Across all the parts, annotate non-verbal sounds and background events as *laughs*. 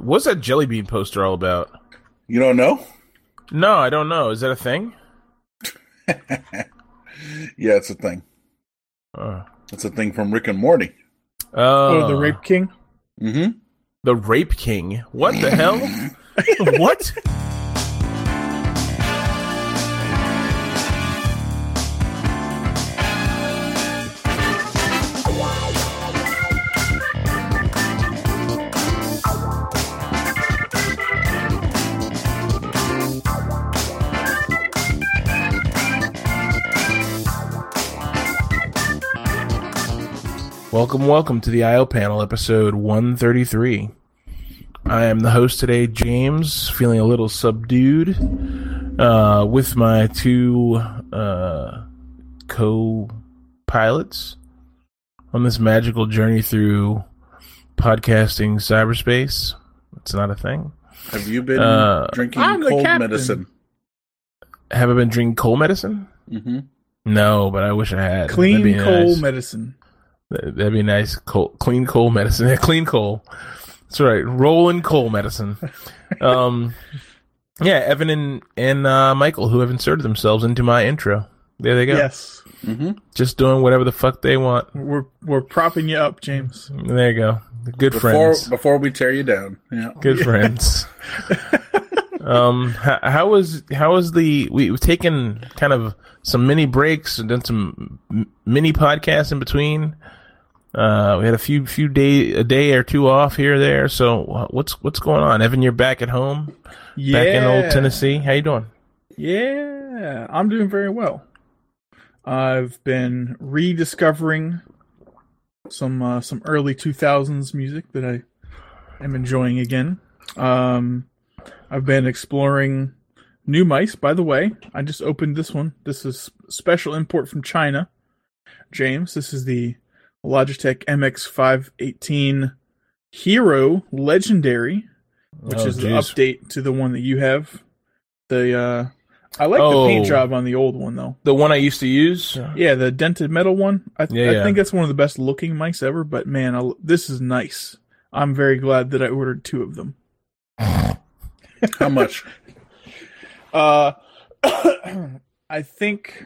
What's that jelly bean poster all about? You don't know? No, I don't know. Is that a thing? *laughs* Yeah, it's a thing. Uh, It's a thing from Rick and Morty. oh, Oh, the Rape King. Mm-hmm. The Rape King. What the hell? *laughs* what? Welcome, welcome to the IO panel, episode 133. I am the host today, James, feeling a little subdued, uh, with my two uh, co pilots on this magical journey through podcasting cyberspace. It's not a thing. Have you been Uh, drinking I'm cold medicine? Have I been drinking cold medicine? Mm-hmm. No, but I wish I had. Clean That'd be coal nice. medicine. That- That'd be nice. Coal, clean coal medicine. *laughs* Yeah, clean coal. That's right. Rolling coal medicine. *laughs* Um, yeah, Evan and and uh, Michael, who have inserted themselves into my intro. There they go. Yes, Mm-hmm. Just doing whatever the fuck they want. we're we're propping you up, James. There you go. Good Before friends. before we tear you down. Yeah. Good friends. *laughs* um, how, how was how was the we, we've taken kind of some mini breaks and done some mini podcasts in between. Uh, we had a few few day a day or two off here there. So what's what's going on, Evan? You're back at home, Yeah, back in old Tennessee. How you doing? Yeah, I'm doing very well. I've been rediscovering some uh, some early 2000s music that I am enjoying again. Um, I've been exploring new mice. By the way, I just opened this one. This is special import from China. James, this is the Logitech MX518 Hero Legendary, which Oh, is the geez. update to the one that you have. The uh, I like the Oh. paint job on the old one though. The one I used to use. Yeah, the dented metal one. I, Yeah, I think that's one of the best looking mice ever. But man, I, this is nice. I'm very glad that I ordered two of them. How much? *laughs* Uh, *coughs* I think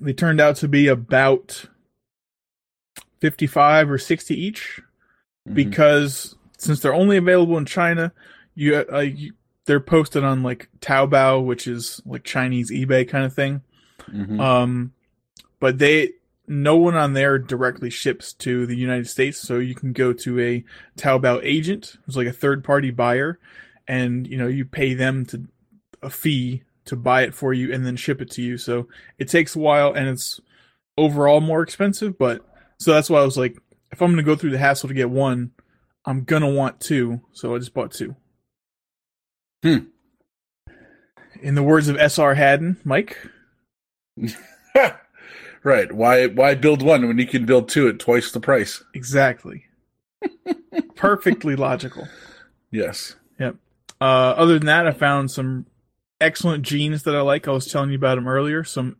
they turned out to be about fifty-five or sixty each. Mhm. because since they're only available in China, you, uh, you they're posted on like Taobao, which is like Chinese eBay kind of thing. Mhm. Um, but they no one on there directly ships to the United States, so you can go to a Taobao agent, who's like a third party buyer, and you know you pay them to a fee to buy it for you and then ship it to you. So it takes a while and it's overall more expensive, but so that's why I was like, if I'm gonna go through the hassle to get one, I'm gonna want two, so I just bought two. Hmm. In the words of S.R. Hadden, Mike, *laughs* right. Why why build one when you can build two at twice the price? exactly. *laughs* Perfectly logical. Yes. Yep. Uh, other than that, I found some excellent jeans that I like. I was telling you about them earlier. Some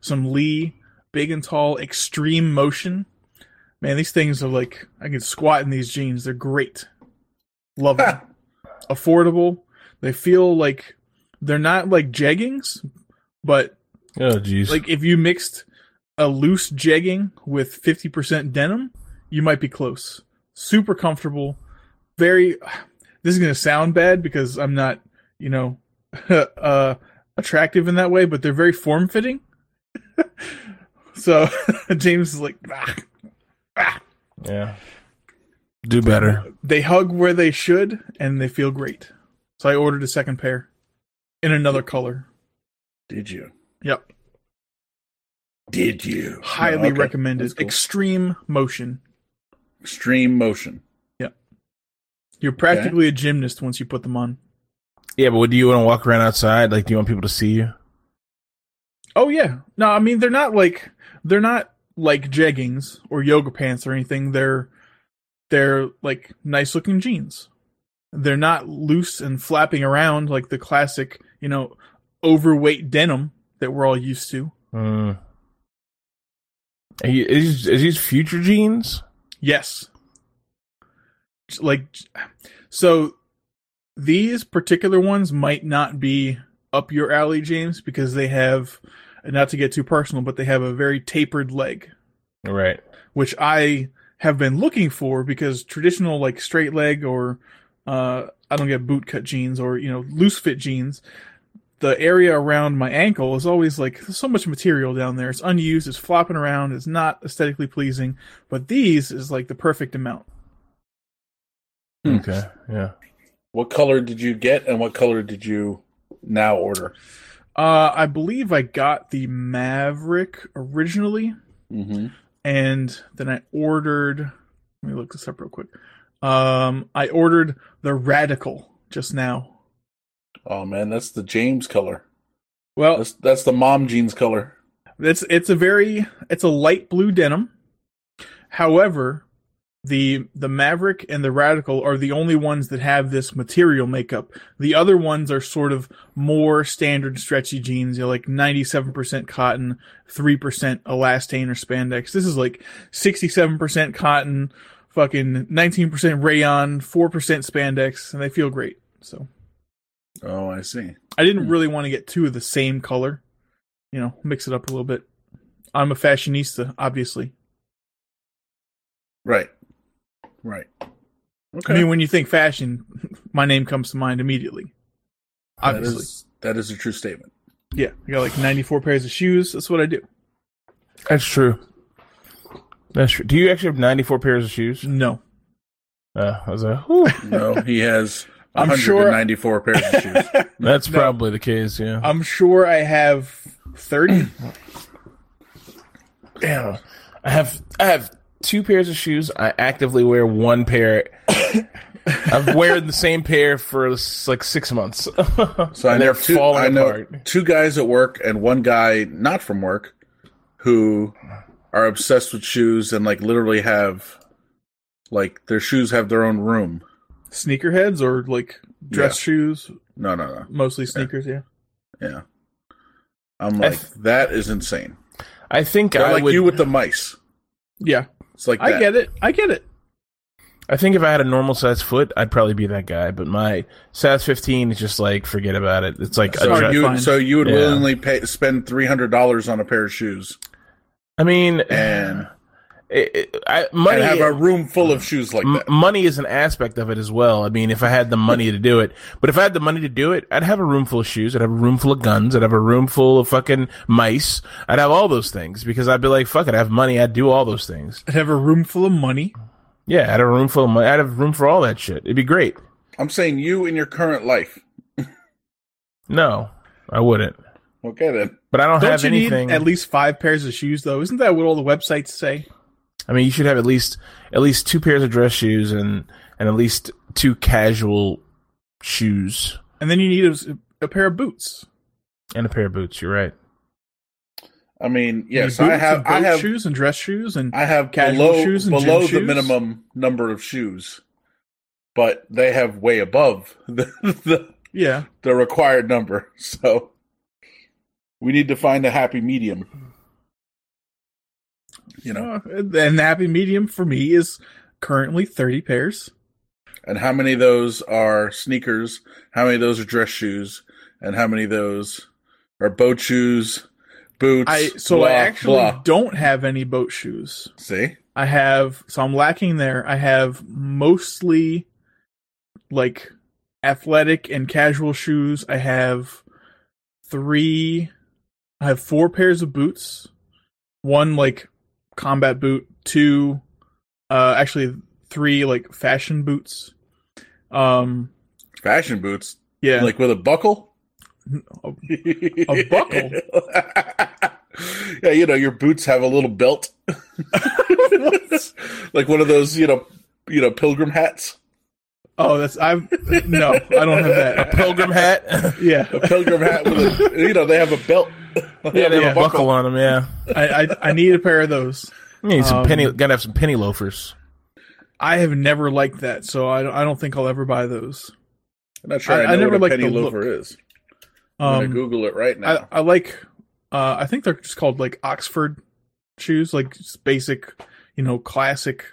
some Lee big and tall extreme motion. Man, these things are like I can squat in these jeans. They're great. Love them. *laughs* Affordable. They feel like they're not like jeggings, but Oh, jeez. like if you mixed a loose jegging with 50% denim, you might be close. Super comfortable. Very *sighs* this is going to sound bad because I'm not, you know, *laughs* uh attractive in that way, but they're very form-fitting. *laughs* so James is like "Ah." Yeah. Do better. they hug where they should and they feel great. So I ordered a second pair in another color. Did you? Yep. Did you? Highly Okay. recommended. Cool. Extreme motion. Extreme motion. Yep. You're practically a gymnast once you put them on. Yeah, but do you want to walk around outside? Like, do you want people to see you? Oh yeah. No, I mean they're not like they're not like jeggings or yoga pants or anything. They're they're like nice looking jeans. They're not loose and flapping around like the classic, you know, overweight denim that we're all used to. Mm. Is, is these future jeans? Yes. Like So these particular ones might not be up your alley, James, because they have, not to get too personal, but they have a very tapered leg, Right. which I have been looking for because traditional like straight leg or uh, I don't get boot cut jeans or you know loose fit jeans. The area around my ankle is always like so much material down there. It's unused. It's flopping around. It's not aesthetically pleasing. But these is like the perfect amount. Hmm. Okay. Yeah. What color did you get, and what color did you now order? Uh, I believe I got the Maverick originally, Mm-hmm. and then I ordered. Let me look this up real quick. Um, I ordered the Radical just now. Oh man, that's the James color. Well, That's that's the mom jeans color. it's it's a very it's a light blue denim. However, the the Maverick and the Radical are the only ones that have this material makeup. The other ones are sort of more standard stretchy jeans, you know, like 97% cotton, 3% elastane or spandex. This is like 67% cotton, fucking 19% rayon, 4% spandex, and they feel great. So, Oh, I see. I didn't Hmm. really want to get two of the same color. You know, mix it up a little bit. I'm a fashionista, obviously. Right. Right. Okay. I mean, when you think fashion, *laughs* my name comes to mind immediately. Obviously. is that is a true statement. Yeah, I got like 94 pairs of shoes. That's what I do. That's true. That's true. Do you actually have 94 pairs of shoes? No. Uh, I was like, whew. *laughs* No, he has *laughs* I'm sure- 194 pairs of shoes. That's No. probably the case, yeah. I'm sure I have 30. *clears throat* Damn. I have I have two pairs of shoes. I actively wear one pair. *coughs* I've wearing the same pair for like six months. *laughs* So I and know they're two, falling I know apart. two guys at work and one guy not from work who are obsessed with shoes and like literally have like their shoes have their own room. Sneakerheads or like dress Yeah. shoes? No, no, no. Mostly sneakers, yeah. Yeah. I'm like, th- that is insane. I think They're I like would. you with the mice. Yeah. It's like I that. get it. I get it. I think if I had a normal size foot, I'd probably be that guy. But my size 15 is just like forget about it. It's like It's a So you, find. so you would Yeah. willingly pay spend three hundred dollars on a pair of shoes I mean, and, it, it, I, money. and have a room full of shoes like M- money is an aspect of it as well. I mean, if I had the money to do it, but if I had the money to do it, I'd have a room full of shoes. I'd have a room full of guns. I'd have a room full of fucking mice. I'd have all those things because I'd be like, fuck it, I have money. I'd do all those things. I'd have a room full of money. Yeah, I'd have a room full of money. I'd have room for all that shit. It'd be great. I'm saying you in your current life. *laughs* No, I wouldn't. Okay then. But I don't, Don't have you anything. need at least five pairs of shoes, though? Isn't that what all the websites say? I mean, you should have at least at least two pairs of dress shoes and and at least two casual shoes And then you need a, a pair of boots. and a pair of boots. You're right. I mean, You need yes, I have and I have shoes and dress shoes and I have Casual below shoes and below gym the shoes? minimum number of shoes, but they have way above *laughs* the, the yeah. the required number. *laughs* So we need to find a happy medium. You know, and the happy medium for me is currently 30 pairs. and how many of those are sneakers? How many of those are dress shoes? And how many of those are boat shoes, boots? I so blah, I actually blah. don't have any boat shoes. see. I have so I'm lacking there. I have mostly like athletic and casual shoes. I have three I have four pairs of boots. One like combat boot, two uh actually three like fashion boots. Um Fashion boots, yeah. like with a buckle. A buckle? *laughs* yeah, you know, your boots have a little belt, *laughs* *laughs* like one of those, you know, you know, pilgrim hats. Oh, that's I've no, I don't have that. A Pilgrim hat. Yeah. A pilgrim hat with a, you know, they have a belt. yeah, they have Yeah. a buckle on them. Yeah, I, I I need a pair of those. you need some Um, penny. Gotta have some penny loafers. I have never liked that, so I don't, I don't think I'll ever buy those. I'm not sure I- I, know I never what a liked penny the look. loafer is. I'm gonna Um, Google it right now. I, I like, uh, I think they're just called like Oxford shoes, like just basic, you know, classic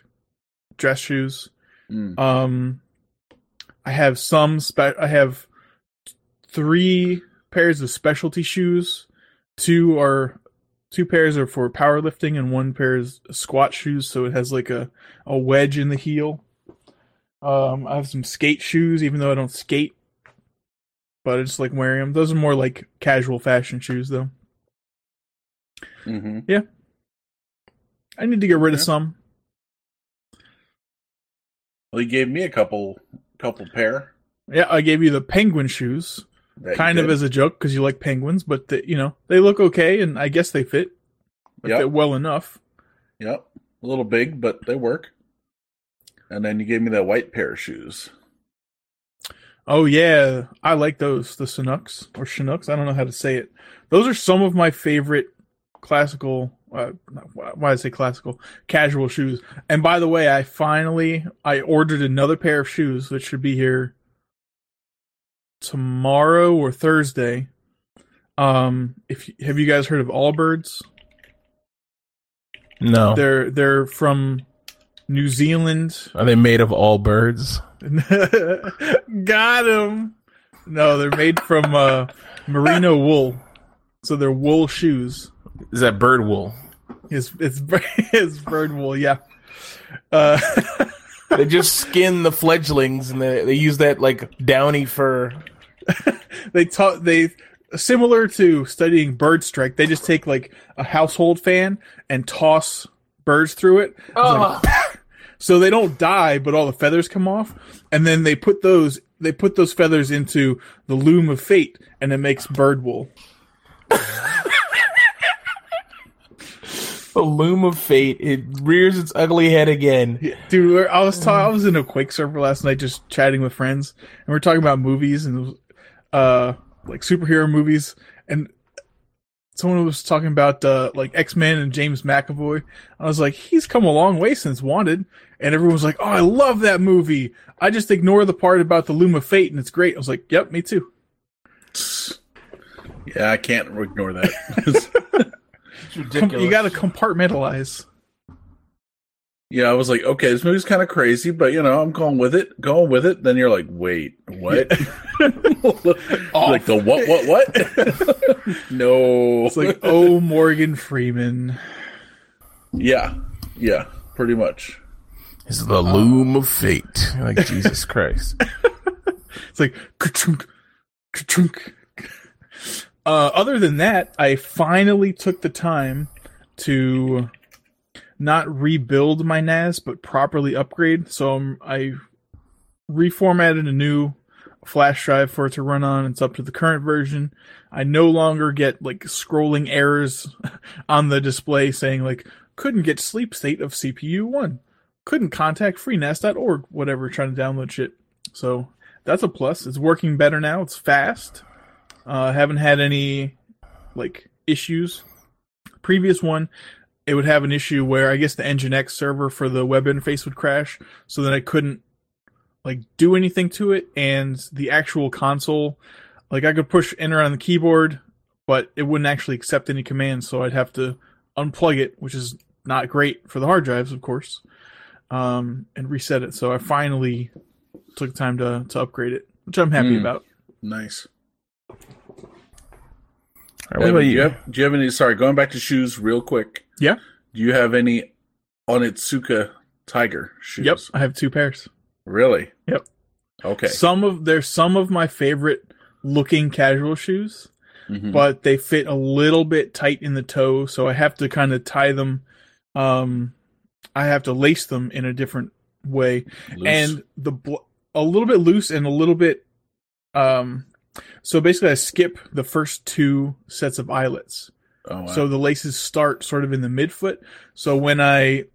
dress shoes. Mm. Um, I have some spe- I have three pairs of specialty shoes. Two are two pairs are for powerlifting and one pair is squat shoes so it has like a, a wedge in the heel. Um i have some skate shoes even though i don't skate but i just like wearing them those are more like casual fashion shoes though. Hmm Yeah, i need to get rid of some. Well, he gave me a couple, couple pair. yeah i gave you the penguin shoes that kind of as a joke because you like penguins but the, you know they look okay and i guess they fit Yep. well enough Yep, a little big, but they work. And then you gave me that white pair of shoes. Oh yeah, I like those. The Canucks or Chinooks. I don't know how to say it. Those are some of my favorite classical. Uh, why did I say classical? Casual shoes. And by the way, I finally I ordered another pair of shoes that should be here tomorrow or Thursday. Um, if have you guys heard of Allbirds? No. They're they're from New Zealand. Are they made of all birds? *laughs* Got them. No, they're made from uh, merino wool, so they're wool shoes. Is that bird wool? It's it's *laughs* it's bird wool, yeah. Uh, *laughs* They just skin the fledglings and they, they use that like downy fur. *laughs* they taught they similar to studying bird strike. They just take like a household fan and toss birds through it. Oh, so they don't die, but all the feathers come off, and then they put those they put those feathers into the loom of fate, and it makes bird wool. The loom of fate. It rears its ugly head again. Dude, I was ta- I was in a Quake server last night, just chatting with friends, and we are talking about movies and uh like superhero movies, and someone was talking about uh like X Men and James McAvoy. I was like, he's come a long way since Wanted, and everyone was like, oh, I love that movie. I just ignore the part about the loom of fate, and it's great. I was like, yep, me too. Yeah, I can't ignore that. *laughs* It's Com- ridiculous. you got to compartmentalize. yeah, I was like, okay, this movie's kind of crazy, but you know, I'm going with it, going with it. Then you're like, wait, what? *laughs* like the what, what, what? *laughs* no, It's like, oh, Morgan Freeman. yeah, yeah, pretty much. It's the loom of fate. Like Jesus Christ. *laughs* It's like ka-chunk, ka-chunk. Uh, other than that, I finally took the time to not rebuild my NAS, but properly upgrade. So um, I reformatted a new flash drive for it to run on. It's up to the current version. I no longer get like scrolling errors *laughs* on the display saying like couldn't get sleep state of CPU one, couldn't contact freenas.org, whatever, trying to download shit. So that's a plus. It's working better now. It's fast. Uh, haven't had any like issues. Previous one, it would have an issue where I guess the Nginx server for the web interface would crash, so that I couldn't like do anything to it, and the actual console, like I could push enter on the keyboard, but it wouldn't actually accept any commands, so I'd have to unplug it, which is not great for the hard drives, of course, um, and reset it. So I finally took time to to upgrade it, which I'm happy Hmm. about. Nice. Right, what about do you? you have do you have any? Sorry, going back to shoes real quick. Yeah. Do you have any Onitsuka Tiger shoes? Yep, I have two pairs. Really? Yep. Okay. Some of they're some of my favorite looking casual shoes, Mhm. but they fit a little bit tight in the toe, so I have to kind of tie them. Um, I have to lace them in a different way, Loose. and the bl- a little bit loose and a little bit. Um, so basically, I skip the first two sets of eyelets. oh, wow. So the laces start sort of in the midfoot. So when I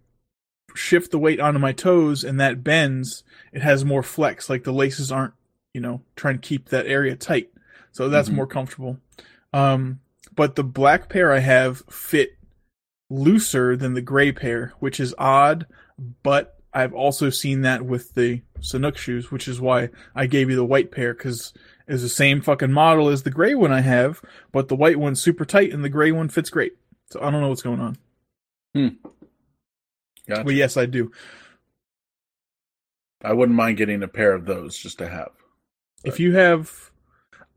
shift the weight onto my toes and that bends, it has more flex. Like the laces aren't, you know, trying to keep that area tight. So that's Mhm. more comfortable. Um, but the black pair I have fit looser than the gray pair, which is odd. But I've also seen that with the Sanuk shoes, which is why I gave you the white pair because it's the same fucking model as the gray one I have, but the white one's super tight and the gray one fits great. So I don't know what's going on. Hmm. Gotcha. But yes, I do. I wouldn't mind getting a pair of those just to have. If you have,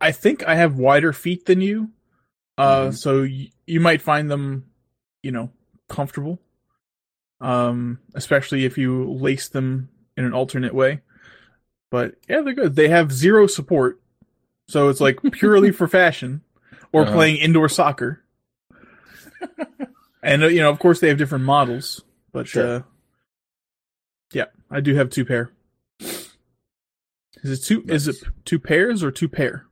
I think I have wider feet than you, uh, Mhm. so y- you might find them, you know, comfortable. Um, especially if you lace them in an alternate way. But yeah, they're good. They have zero support, so it's like purely for fashion or Uh-huh. playing indoor soccer. and uh, you know, of course, they have different models, but Sure. uh, yeah, I do have two pair. Is it two? Is it two pairs or two pair?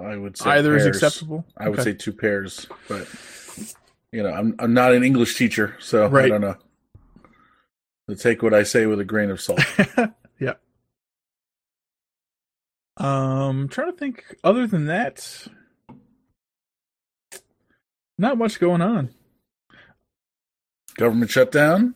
I would say Either is acceptable. I would say two pairs, but you know, I'm I'm not an English teacher, so I don't know. So take what I say with a grain of salt. *laughs* yeah. Um, trying to think. Other than that, not much going on. Government shutdown,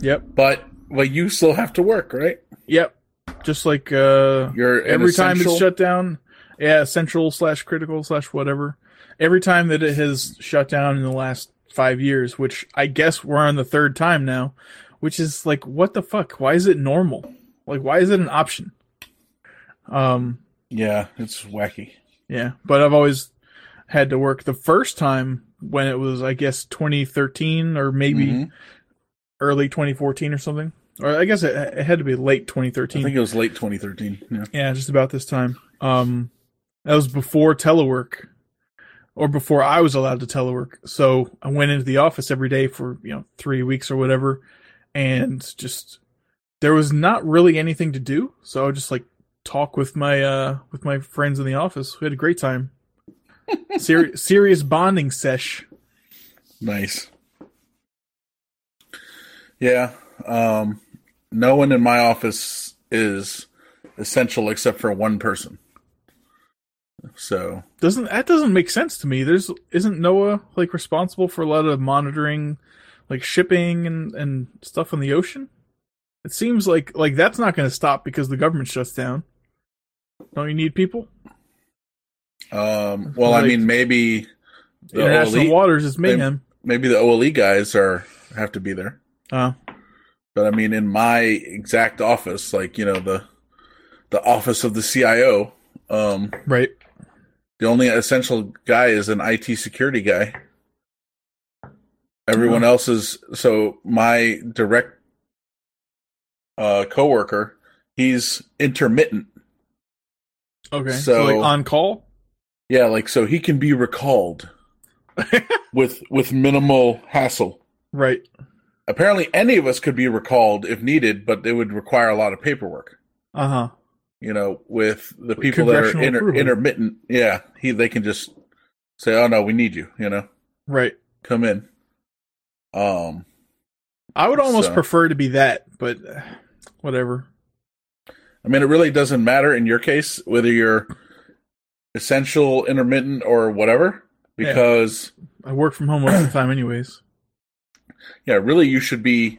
Yep. but well, you still have to work, right? Yep. Just like uh, You're every time it's shut down, yeah, essential slash critical slash whatever. Every time that it has shut down in the last five years, which I guess we're on the third time now, which is like, what the fuck? Why is it normal? Like, why is it an option? Um, Yeah, it's wacky. Yeah, but I've always had to work the first time when it was, I guess, 2013 or maybe Mhm. early 2014 or something. Or I guess it, it had to be late 2013. I think it was late 2013. Yeah. yeah, just about this time. Um, that was before telework, or before I was allowed to telework. So I went into the office every day for you know three weeks or whatever, and just there was not really anything to do. So I just like talk with my uh with my friends in the office. We had a great time. Seri- *laughs* serious bonding sesh. Nice. Yeah. Um, no one in my office is essential except for one person. So Doesn't that doesn't make sense to me? There's isn't NOAA like responsible for a lot of monitoring, like shipping and and stuff in the ocean? It seems like like that's not going to stop because the government shuts down. Don't you need people? Um, well, I mean, maybe the International OLE, waters is mayhem. maybe the OLE guys are have to be there. Oh, But I mean, in my exact office, like you know the the office of the CIO, um, right. the only essential guy is an IT security guy. Everyone else is so my direct uh, coworker. He's intermittent. Okay. So, So- like on call. Yeah, like so he can be recalled *laughs* with with minimal hassle. Right. Apparently, any of us could be recalled if needed, but it would require a lot of paperwork. Uh huh. You know, with the people that are inter- intermittent, yeah, he they can just say, "Oh no, we need you." You know, Right. come in. Um, I would almost So- prefer to be that, but uh, whatever. I mean, it really doesn't matter in your case whether you're essential, intermittent, or whatever, Yeah. because I work from home most of the time, anyways. *clears throat* yeah, really you should be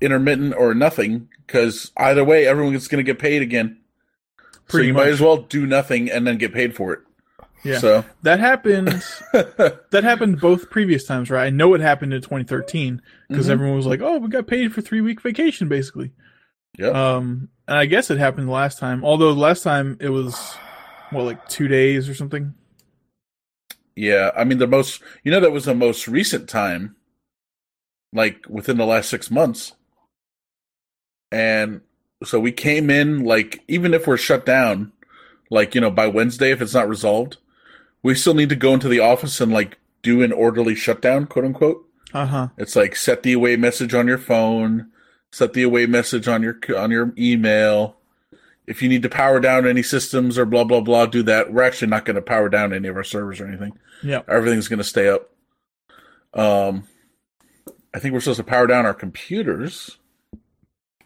intermittent or nothing because either way, everyone's going to get paid again. Pretty so you much. might as well do nothing and then get paid for it. Yeah. So That happened. *laughs* that happened both previous times, right? I know it happened in 2013 because Mhm. everyone was like, "Oh, we got paid for three week vacation, basically." Yep. Um, and I guess it happened last time. Although last time it was what, like two days or something. yeah, I mean the most you know that was the most recent time, like within the last six months, and so we came in like even if we're shut down, like you know by Wednesday if it's not resolved, we still need to go into the office and like do an orderly shutdown, quote unquote. Uh huh. It's like set the away message on your phone, set the away message on your on your email. If you need to power down any systems or blah blah blah, do that. We're actually not going to power down any of our servers or anything. Yeah. Everything's going to stay up. Um, I think we're supposed to power down our computers.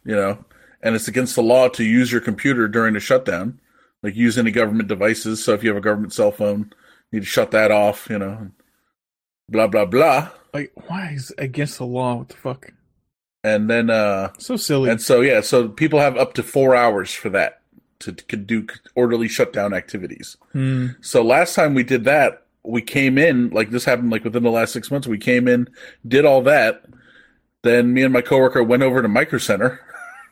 You know, and it's against the law to use your computer during a shutdown. Like use any government devices. So if you have a government cell phone, you need to shut that off. You know, blah blah blah. Like, why is it against the law? What the fuck? And then uh So silly. And so, yeah, so people have up to four hours for that to, to do orderly shutdown activities. Hmm. So last time we did that, we came in like this happened like within the last six months. We came in, did all that. Then me and my coworker went over to Micro Center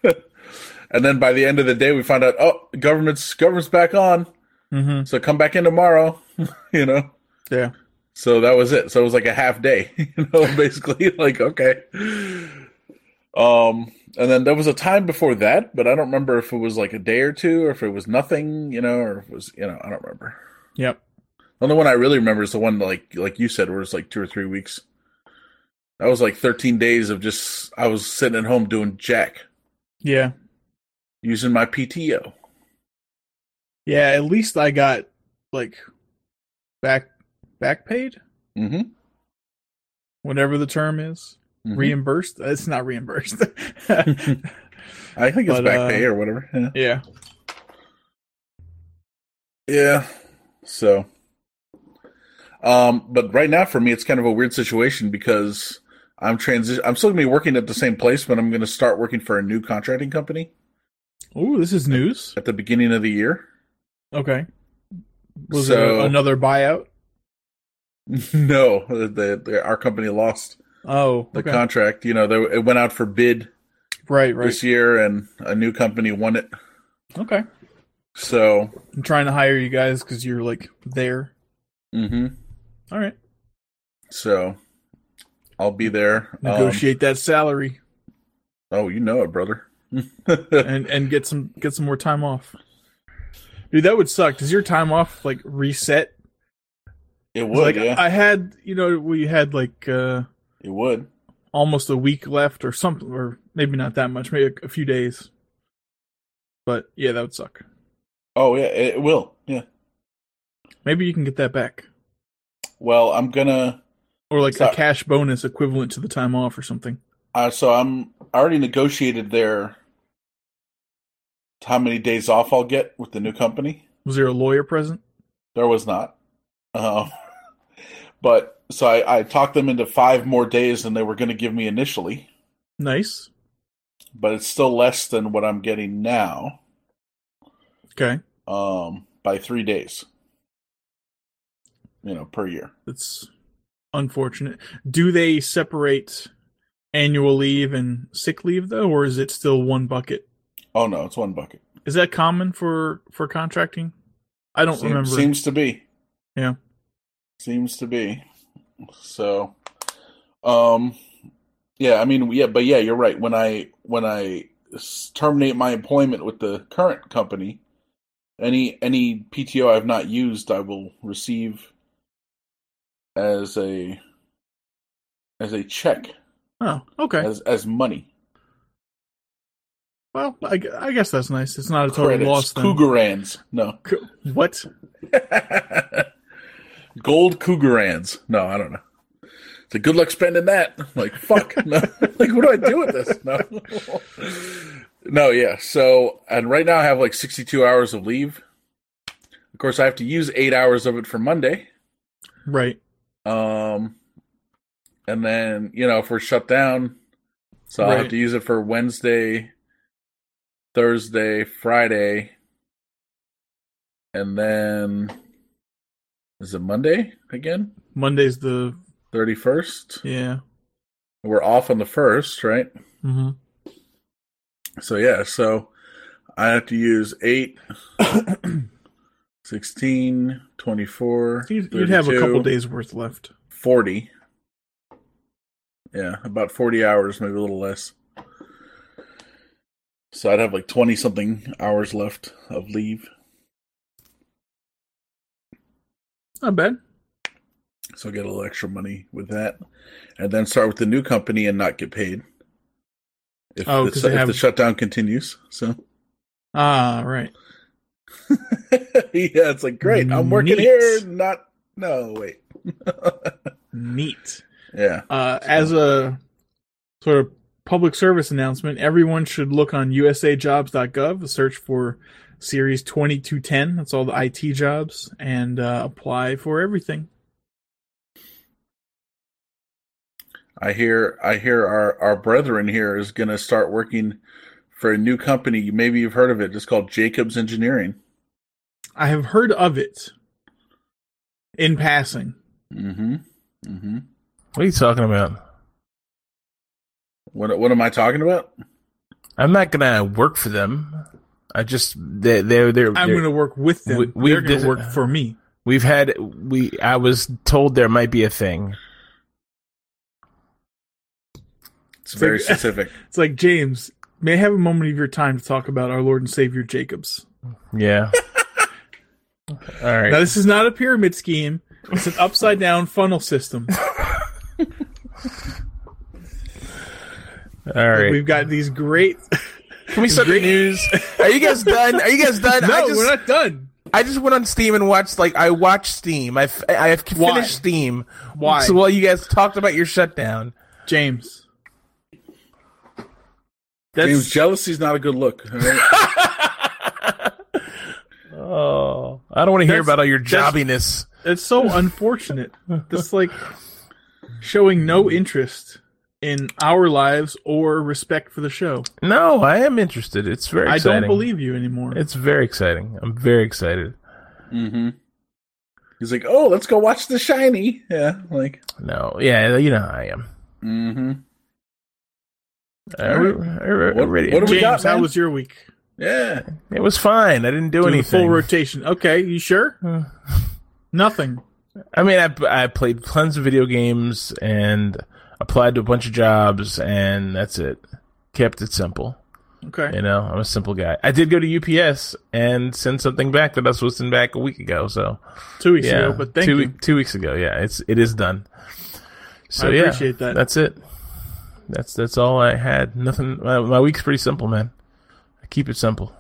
*laughs* And then by the end of the day, we found out, oh, government's government's back on. Mm-hmm. So come back in tomorrow. *laughs* you know. Yeah. So that was it. So it was like a half day. *laughs* You know, basically like okay. Um, and then there was a time before that, but I don't remember if it was like a day or two, or if it was nothing. You know, or if it was you know I don't remember. Yep. The only one I really remember is the one like like you said, where it's like two or three weeks. That was like thirteen days of just I was sitting at home doing jack, Yeah. using my PTO. Yeah. At least I got like back back paid, Mm-hmm. whatever the term is. Mhm. Reimbursed. It's not reimbursed. *laughs* I think it's But, back uh, pay or whatever. Yeah. yeah. Yeah. So, um, but right now for me, it's kind of a weird situation because I'm transi- I'm still gonna be working at the same place, but I'm gonna start working for a new contracting company Oh, this is news. at the beginning of the year. Okay. Was So- it another buyout? *laughs* no, the, the our company lost Oh, the okay. contract. You know, they, it went out for bid right, right. this year, and a new company won it. Okay. So, I'm trying to hire you guys because you're like there. Mm hmm All right. so I'll be there. Um, Negotiate that salary oh, you know it, brother. *laughs* and and get some get some more time off. Dude, that would suck. Does your time off like reset? It would, like yeah, I had, you know, we had like uh it would. almost a week left or something or maybe not that much, maybe a, a few days. But yeah, that would suck. Oh yeah, it will. Yeah. Maybe you can get that back. Well, I'm gonna. Or like So- a cash bonus equivalent to the time off or something. Uh, so I'm I already negotiated their how many days off I'll get with the new company. Was there a lawyer present? There was not. Uh, *laughs* but so I, I talked them into five more days than they were going to give me initially, Nice. but it's still less than what I'm getting now Okay. um, by three days. You know, per year. That's unfortunate. Do they separate annual leave and sick leave though, or is it still one bucket? Oh no, it's one bucket. Is that common for for contracting? I don't Seem- remember. Seems to be. Yeah. Seems to be. So, um, yeah. I mean, yeah, but yeah, you're right. When I when I terminate my employment with the current company, any any PTO I've not used, I will receive as a as a check oh, okay. as as money Well, I, I guess that's nice. It's not a total credits. loss then. Krugerrands, no. What? *laughs* Gold Krugerrands. No, I don't know. It's a good luck spending that. Like fuck. *laughs* no. like what do I do with this? No. *laughs* no, yeah. So and right now I have like sixty two hours of leave. Of course I have to use eight hours of it for Monday. Right. Um and then, you know, if we're shut down, so I'll have to use it for Wednesday, Thursday, Friday, and then is it Monday again? Monday's the Thirty first. yeah. We're off on the first, right? hmm So yeah, so I have to use 8, 16, 24, You'd, you'd have a couple days worth left. 40. Yeah, about 40 hours, maybe a little less. So I'd have like 20 something hours left of leave. Not bad. So get a little extra money with that. And then start with the new company and not get paid. If, Oh, the, if have- the shutdown continues. So Ah, right. *laughs* yeah, it's like great. I'm working Neat. here. Not no wait. *laughs* Neat. yeah. Uh, as a sort of public service announcement, everyone should look on usajobs.gov, search for Series 2210. That's all the IT jobs, and uh, apply for everything. I hear I hear our our brethren here is going to start working for a new company. Maybe you've heard of it. It's called Jacobs Engineering. I have heard of it in passing. Mm-hmm. Mm-hmm. What are you talking about? What what am I talking about? I'm not gonna work for them. I just they they're they're. I'm they're- going to work with them. We- we They're going did- to work for me. We've had we. I was told there might be a thing. It's very like- *laughs* specific. It's like James. May I have a moment of your time to talk about our Lord and Savior Jacobs? Yeah. *laughs* All right. Now, this is not a pyramid scheme. It's an upside down funnel system. *laughs* All right. We've got these great. Can we start the news? *laughs* Are you guys done? Are you guys done? *laughs* No, I just, we're not done. I just went on Steam and watched like I watched Steam. I I have finished Why? Steam. Why? So while you guys talked about your shutdown, James. That's James, jealousy's not a good look. all right? *laughs* oh, I don't want to hear about all your that's- jobbiness. it's so unfortunate. That's like showing no interest in our lives or respect for the show. No, I am interested. It's very I exciting. don't believe you anymore. It's very exciting. I'm very excited. mm-hmm. He's like, oh, let's go watch The Shiny. Yeah, like, No, yeah, you know how I am. mm-hmm. We're- we're- What- what do we James, got, how was your week? yeah. It was fine. I didn't do Doing anything. full rotation. Okay, you sure? Uh. Nothing. I mean, I, I played tons of video games and applied to a bunch of jobs, and that's it. Kept it simple. Okay. You know, I'm a simple guy. I did go to UPS and send something back that I was supposed to send back a week ago. So Two weeks yeah, ago, but thank two you. two weeks ago. Yeah, it's it is done. So I yeah, appreciate that. That's it. That's that's all I had. Nothing. My, my week's pretty simple, man. I keep it simple.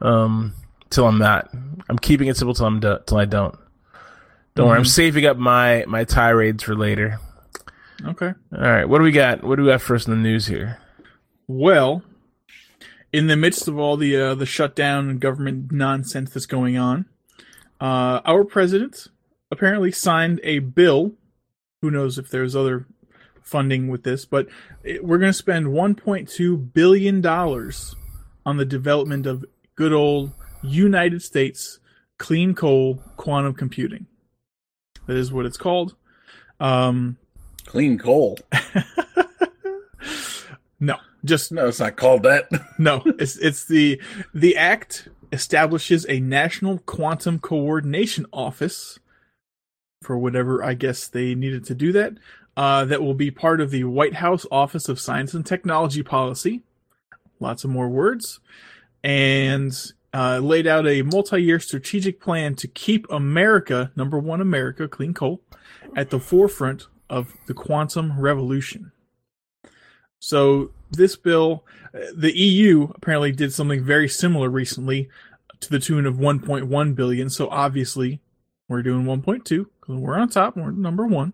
Um, till I'm not. I'm keeping it simple till I'm do- till I don't. Don't worry. I'm Mm-hmm. saving up my my tirades for later. Okay. All right. What do we got? What do we got first in the news here? Well, in the midst of all the uh, the shutdown and government nonsense that's going on, uh, our president apparently signed a bill. Who knows if there's other funding with this, but it, we're going to spend 1.2 billion dollars on the development of good old United States clean coal quantum computing. That is what it's called. Um, Clean coal. *laughs* no, just No, it's not called that. *laughs* No, it's it's the the act establishes a national quantum coordination office for whatever I guess they needed to do that. Uh, that will be part of the White House Office of Science and Technology Policy. Lots of more words, and uh, laid out a multi-year strategic plan to keep America, number one, America, clean coal, at the forefront of the quantum revolution. So this bill, uh, the EU apparently did something very similar recently, to the tune of 1.1 billion. So obviously, we're doing 1.2 because we're on top. We're number one.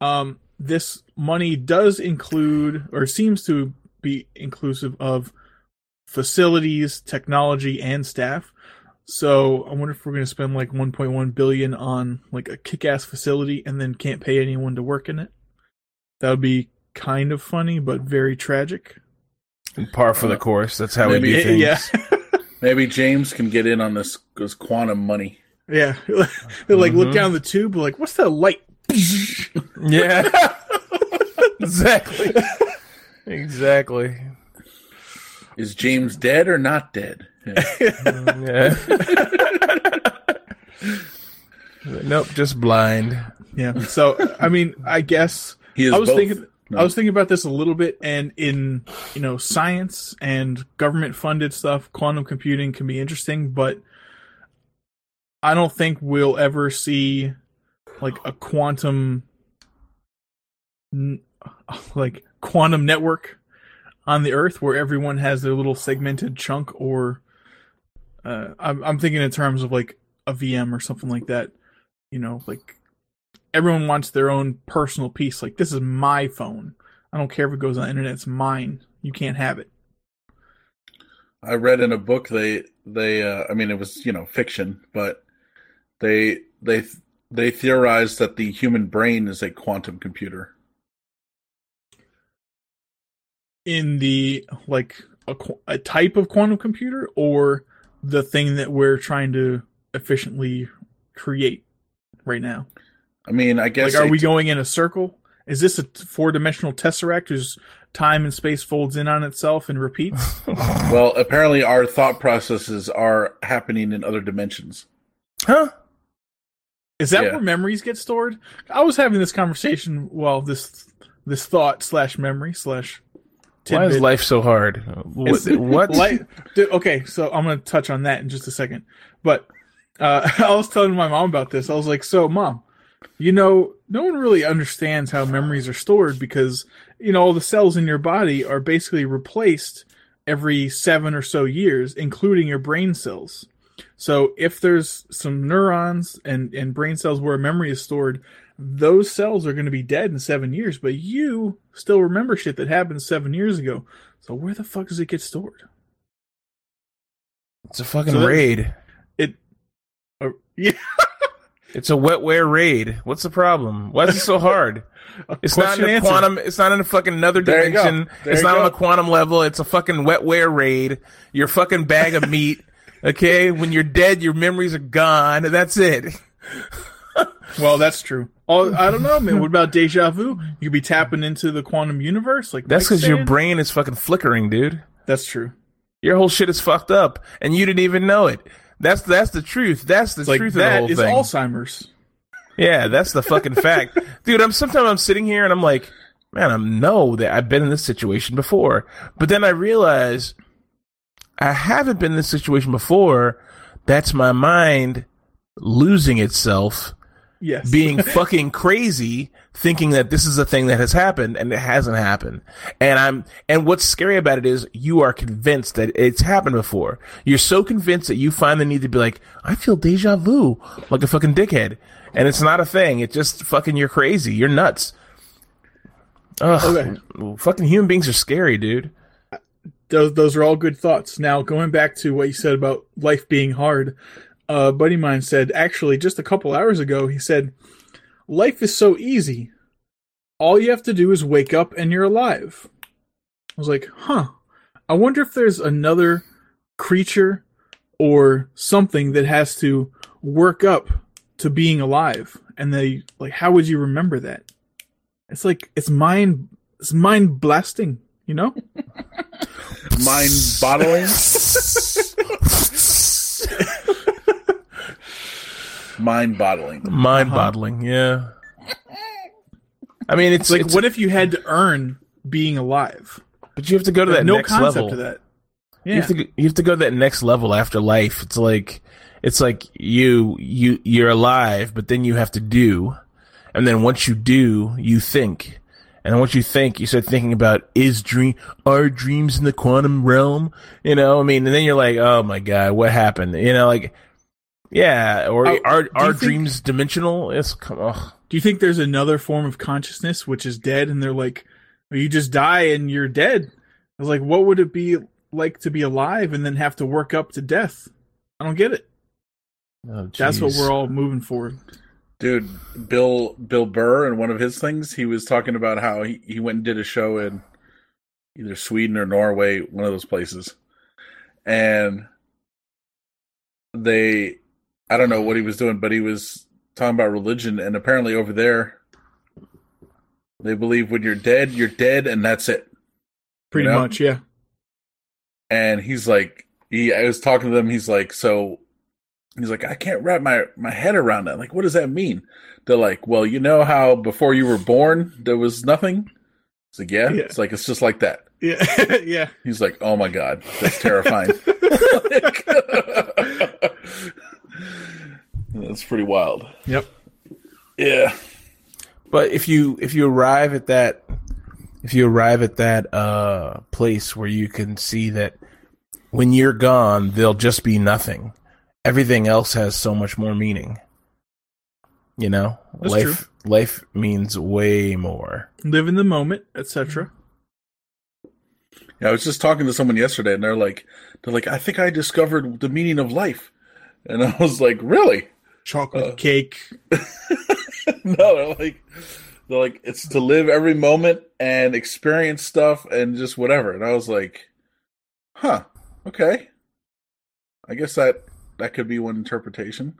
Um, this money does include, or seems to be inclusive of facilities, technology, and staff. So I wonder if we're going to spend like 1.1 billion on like a kick-ass facility and then can't pay anyone to work in it. That would be kind of funny, but very tragic. And par for the course. That's how we Maybe- do things. Yeah, *laughs* Maybe James can get in on this, this quantum money. yeah. They *laughs* like look Mhm. down the tube, like, what's that light? Yeah. *laughs* exactly. exactly. Is James dead or not dead? Yeah. *laughs* Yeah. *laughs* nope, just blind. Yeah. So I mean, I guess He is I was both. thinking No. I was thinking about this a little bit, and in you know science and government funded stuff, quantum computing can be interesting, but I don't think we'll ever see like a quantum like quantum network on the Earth where everyone has their little segmented chunk, or uh, I'm I'm thinking in terms of like a VM or something like that. You know, like everyone wants their own personal piece. Like this is my phone. I don't care if it goes on the internet. It's mine. You can't have it. I read in a book they they uh, I mean it was you know fiction, but they they they theorized that the human brain is a quantum computer. In the like a, a type of quantum computer or the thing that we're trying to efficiently create right now. I mean, I guess Like, are a- we going in a circle? Is this a four dimensional tesseract who's time and space folds in on itself and repeats. *laughs* Well, apparently our thought processes are happening in other dimensions. Huh? Is that Yeah. where memories get stored? I was having this conversation. Well, this this thought slash memory slash. Why is life so hard? What? what? *laughs* Light, dude, okay, so I'm gonna touch on that in just a second. But uh, *laughs* I was telling my mom about this. I was like, "So, mom, you know, no one really understands how memories are stored because you know all the cells in your body are basically replaced every seven or so years, including your brain cells. So, if there's some neurons and and brain cells where memory is stored." Those cells are going to be dead in seven years, but you still remember shit that happened seven years ago. So where the fuck does it get stored? It's a fucking So raid. It, uh, *laughs* yeah. It's a wetware raid. What's the problem? Why is it so *laughs* hard? It's not in a answered. quantum. It's not in a fucking another There dimension. It's not go. on a quantum level. It's a fucking wetware raid. Your fucking bag of meat. *laughs* Okay, when you're dead, your memories are gone. That's it. Well, that's true. Oh, I don't know, man. What about deja vu? You could be tapping into the quantum universe, like That's because your brain is fucking flickering, dude. That's true. Your whole shit is fucked up, and you didn't even know it. That's that's the truth. That's the like truth of the that whole is thing. Alzheimer's. Yeah, that's the fucking fact, *laughs* dude. I'm sometimes I'm sitting here and I'm like, man, I know that I've been in this situation before, but then I realize I haven't been in this situation before. That's my mind losing itself, Yes. being fucking crazy, thinking that this is a thing that has happened and it hasn't happened. And I'm and what's scary about it is you are convinced that it's happened before. You're so convinced that you find the need to be like, I feel deja vu, like a fucking dickhead. And it's not a thing. It's just fucking you're crazy. You're nuts. Ugh. Okay. Fucking human beings are scary, dude. those those are all good thoughts. Now going back to what you said about life being hard, a buddy of mine said actually just a couple hours ago he said, "Life is so easy. All you have to do is wake up and you're alive." I was like, "Huh. I wonder if there's another creature or something that has to work up to being alive." And they like, how would you remember that? It's like it's mind it's mind blasting, you know? *laughs* Mind bottling. *laughs* Mind bottling. Mind boggling. Uh-huh. Yeah. I mean, it's It's like, it's- what if you had to earn being alive? but you have to go to that no next concept level. to that. You Yeah. have to go- you have to go to that next level after life. It's like it's like you you you're alive, but then you have to do, and then once you do, you think, and then once you think, you start thinking about is dream are dreams in the quantum realm? You know, I mean, and then you're like, oh my god, what happened? You know, like yeah, or Oh, are are you think- dreams dimensional? It's come on. Do you think there's another form of consciousness which is dead and they're like, well, you just die and you're dead? I was like, what would it be like to be alive and then have to work up to death? I don't get it. Oh, That's what we're all moving for. Dude, Bill Bill Burr and one of his things, he was talking about how he, he went and did a show in either Sweden or Norway, one of those places. And they I don't know what he was doing, but he was talking about religion and apparently over there they believe when you're dead, you're dead and that's it. Pretty You know? much, yeah. and he's like he I was talking to them he's like so he's like I can't wrap my my head around that like what does that mean they're like well you know how before you were born there was nothing it's like yeah, Yeah. it's like it's just like that Yeah. *laughs* yeah. he's like oh my god that's terrifying *laughs* *laughs* that's pretty wild Yep. yeah But if you if you arrive at that if you arrive at that uh place where you can see that when you're gone there'll just be nothing. Everything else has so much more meaning. You know? That's life life means way more. Live in the moment, etc. Yeah, I was just talking to someone yesterday, and they're like, they're like, I think I discovered the meaning of life, and I was like, really? Chocolate Uh, cake. *laughs* no, they're like, they're like, it's to live every moment and experience stuff and just whatever. And I was like, huh, okay. I guess that that could be one interpretation.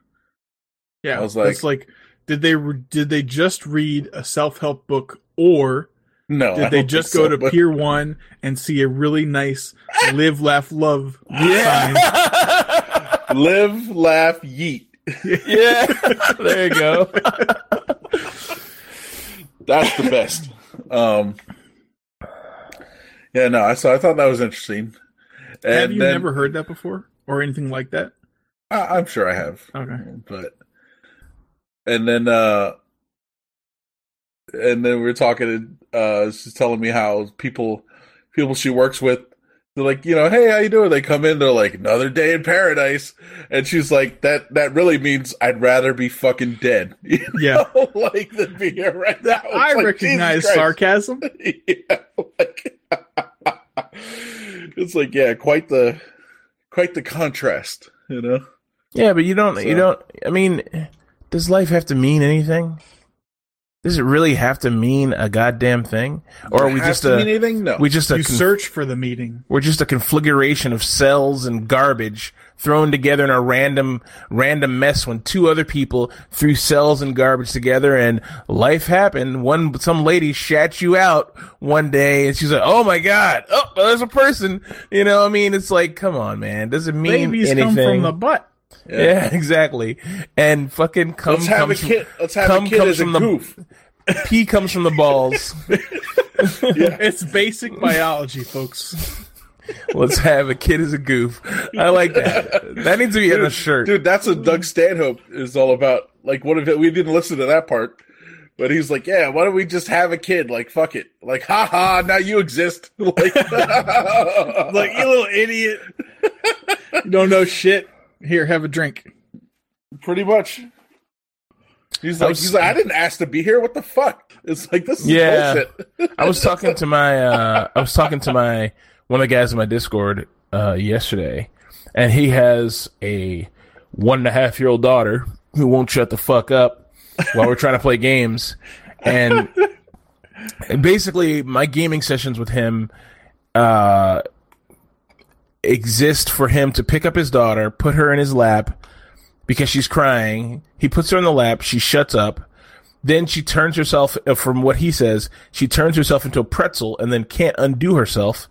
Yeah, I was like- it's like, did they re- did they just read a self help book, or No, Did they just go so, to but- Pier One and see a really nice "Live, Laugh, Love" *laughs* sign? Live, laugh, yeet? yeah. *laughs* There you go. That's the best. um, yeah, no, I so I thought that was interesting. And Have you then- never heard that before or anything like that? I, I'm sure I have. Okay. but and then uh and then we are talking uh she's telling me how people people she works with they're like you know hey how you doing they come in they're like another day in paradise and she's like that that really means i'd rather be fucking dead *laughs* you Yeah. know, *laughs* like than be here right now It's I like, recognize sarcasm. *laughs* yeah, like, it's like yeah quite the quite the contrast you know Yeah, but you don't. So- You don't. I mean, does life have to mean anything? Does it really have to mean a goddamn thing, or are we just a mean anything? No. we just a You con- search for the meeting. we're just a configuration of cells and garbage thrown together in a random random mess when two other people threw cells and garbage together and life happened. One some lady shat you out one day and she's like oh my god. Oh there's a person. You know what i mean it's like come on man. Does it mean Babies anything come from the butt. Yeah. *laughs* exactly and fucking cum Let's have comes from- kid. Let's have a kid comes as a from the- goof. *laughs* pee comes from the balls *laughs* yeah. It's basic biology, folks. let's have a kid as a goof i like that that needs to be in a shirt Dude, that's what Doug Stanhope is all about. Like, what if it, we didn't listen to that part? But he's like, yeah, why don't we just have a kid? Like, fuck it. Like, haha, now you exist. Like, Like you little idiot. You don't know shit. Here, have a drink. pretty much. He's like, was- he's like, I didn't ask to be here. What the fuck? It's like this is Yeah. bullshit. I was talking to my uh I was talking to my one of the guys in my Discord uh yesterday, and he has a one and a half year old daughter who won't shut the fuck up while we're trying to play games. And, and basically my gaming sessions with him uh exist for him to pick up his daughter, put her in his lap because she's crying. He puts her in the lap, she shuts up. Then she turns herself, uh, from what he says, she turns herself into a pretzel and then can't undo herself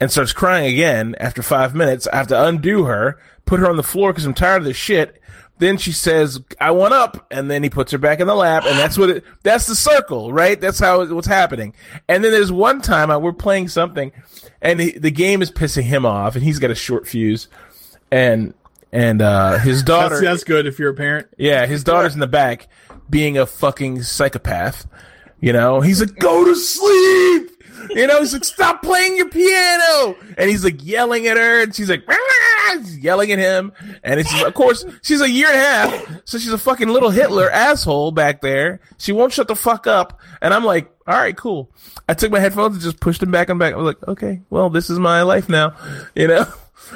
and starts crying again after five minutes. I have to undo her, put her on the floor because I'm tired of this shit. Then she says, I want up. And then he puts her back in the lap. And that's what it, that's the circle, right? That's how it, what's happening. And then there's one time I, we're playing something and he, the game is pissing him off and he's got a short fuse and, and, uh, his daughter. That's, that's good if you're a parent. Yeah, his daughter's in the back being a fucking psychopath. You know, he's like, go to sleep. You know, he's like, stop playing your piano. And he's like yelling at her and she's like, yelling at him. And it's, of course, she's a year and a half. So she's a fucking little Hitler asshole back there. She won't shut the fuck up. And I'm like, all right, cool. I took my headphones and just pushed them back and back. I was like, okay, well, this is my life now. *laughs* You know?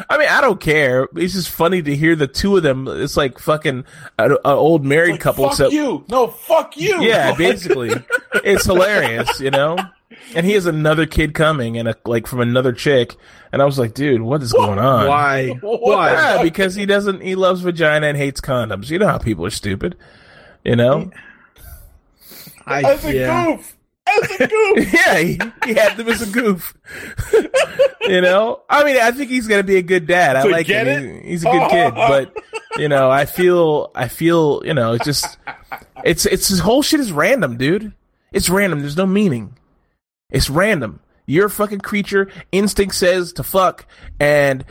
I mean, I don't care. It's just funny to hear the two of them. It's like fucking an old married couple. Fuck except, you. No, fuck you. yeah, *laughs* basically, it's hilarious, you know. And he has another kid coming, and a, like from another chick. And I was like, dude, what is going on? Why? *laughs* Why? Yeah, because he doesn't. He loves vagina and hates condoms. You know how people are stupid. You know. I, As a yeah. goof. As a goof. *laughs* yeah, he, he had them as a goof. *laughs* you know, I mean, I think he's gonna be a good dad. I So like him. it? He- He's a good kid, *laughs* but you know, I feel, I feel, you know, it's just, it's, it's his whole shit is random, dude. It's random. There's no meaning. It's random. You're a fucking creature. Instinct says to fuck, and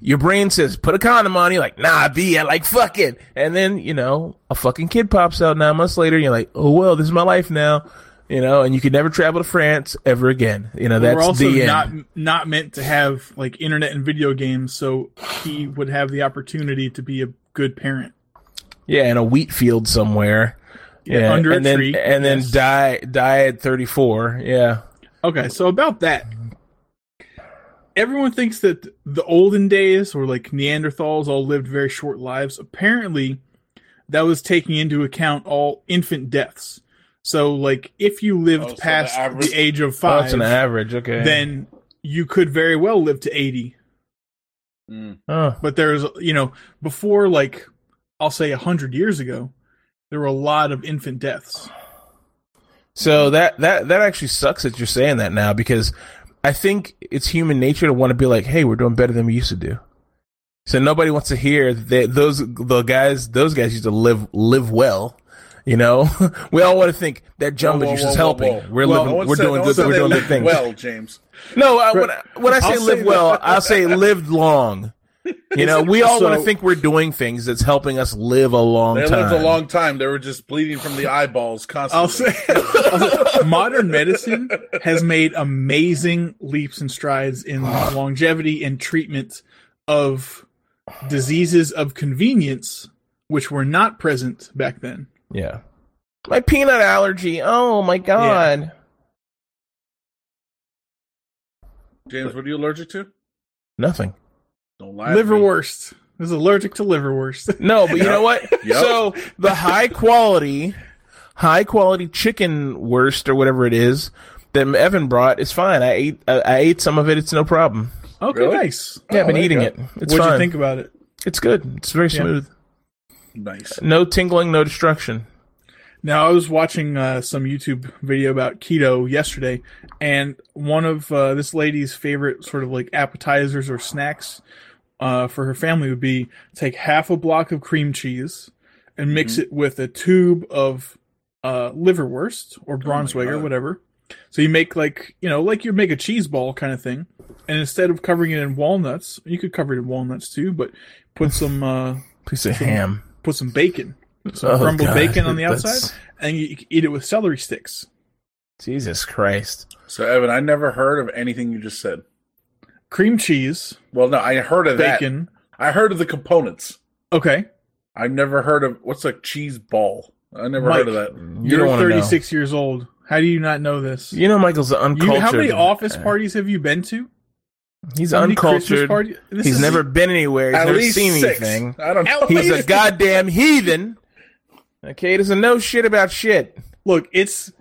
your brain says put a condom on. You're like, nah, B, I like fucking. And then you know, a fucking kid pops out nine months later. And you're like, oh well, this is my life now. You know, and you could never travel to France ever again. You know, that's We're also the end. not not meant to have like internet and video games, so he would have the opportunity to be a good parent. Yeah, in a wheat field somewhere. Yeah, under a and then tree, and then yes. die die at 34. Yeah. Okay, so about that, everyone thinks that the olden days or like Neanderthals all lived very short lives. Apparently, that was taking into account all infant deaths. So, like, if you lived Oh, so past the, average- age of Oh, five, that's an average. Okay. then you could very well live to eighty. Mm. oh. But there's, you know, before like I'll say a hundred years ago, there were a lot of infant deaths. So that that that actually sucks that you're saying that now because I think it's human nature to want to be like, hey, we're doing better than we used to do. So nobody wants to hear that those the guys those guys used to live live well. You know, *laughs* we all want to think that Jumbo Whoa, whoa, Juice is helping. whoa. We're Well, living, we're said- doing good, we're doing good things. Well, James. No, I, when, I, when I say I'll live say well, I'll say lived long. You know, we all want to *laughs* think we're doing things that's helping us live a long time. They time. lived a long time. They were just bleeding from the *laughs* eyeballs constantly. I'll say, I'll say modern medicine has made amazing leaps and strides in *sighs* longevity and treatment of diseases of convenience, which were not present back then. Yeah. My peanut allergy. Oh my god. James, what are you allergic to? Nothing. Don't lie. to me. Liverwurst. is allergic to liverwurst. *laughs* No, but you know what? Yep. So the high quality, high quality chicken wurst or whatever it is that Evan brought is fine. I ate, I, I ate some of it. It's no problem. Okay, Really? nice. Yeah, I've been eating it. It's What'd fine. you think about it? It's good. It's very smooth. Nice. No tingling, no destruction. Now I was watching uh, some YouTube video about keto yesterday, and one of uh, this lady's favorite sort of like appetizers or snacks uh, for her family would be take half a block of cream cheese and mix it with a tube of uh, liverwurst or Braunschweiger, God. whatever. So you make like you know like you make a cheese ball kind of thing, and instead of covering it in walnuts, you could cover it in walnuts too, but put some uh, Piece of ham. Put some bacon, some Oh, crumbled God. bacon on the *laughs* That's- outside, and you eat it with celery sticks. Jesus Christ. So, Evan, I never heard of anything you just said. Cream cheese, Well, no, I heard of that. bacon. I heard of the components. Okay, I've never heard of what's a cheese ball. I never Mike, heard of that. You you're don't want to know. 36 years old. How do you not know this? You know Michael's You- uncultured. how many office parties have you been to? He's How uncultured. He's is- never been anywhere. He's never seen six. anything. I don't know. He's a *laughs* goddamn heathen. Okay, he doesn't know shit about shit. Look, it's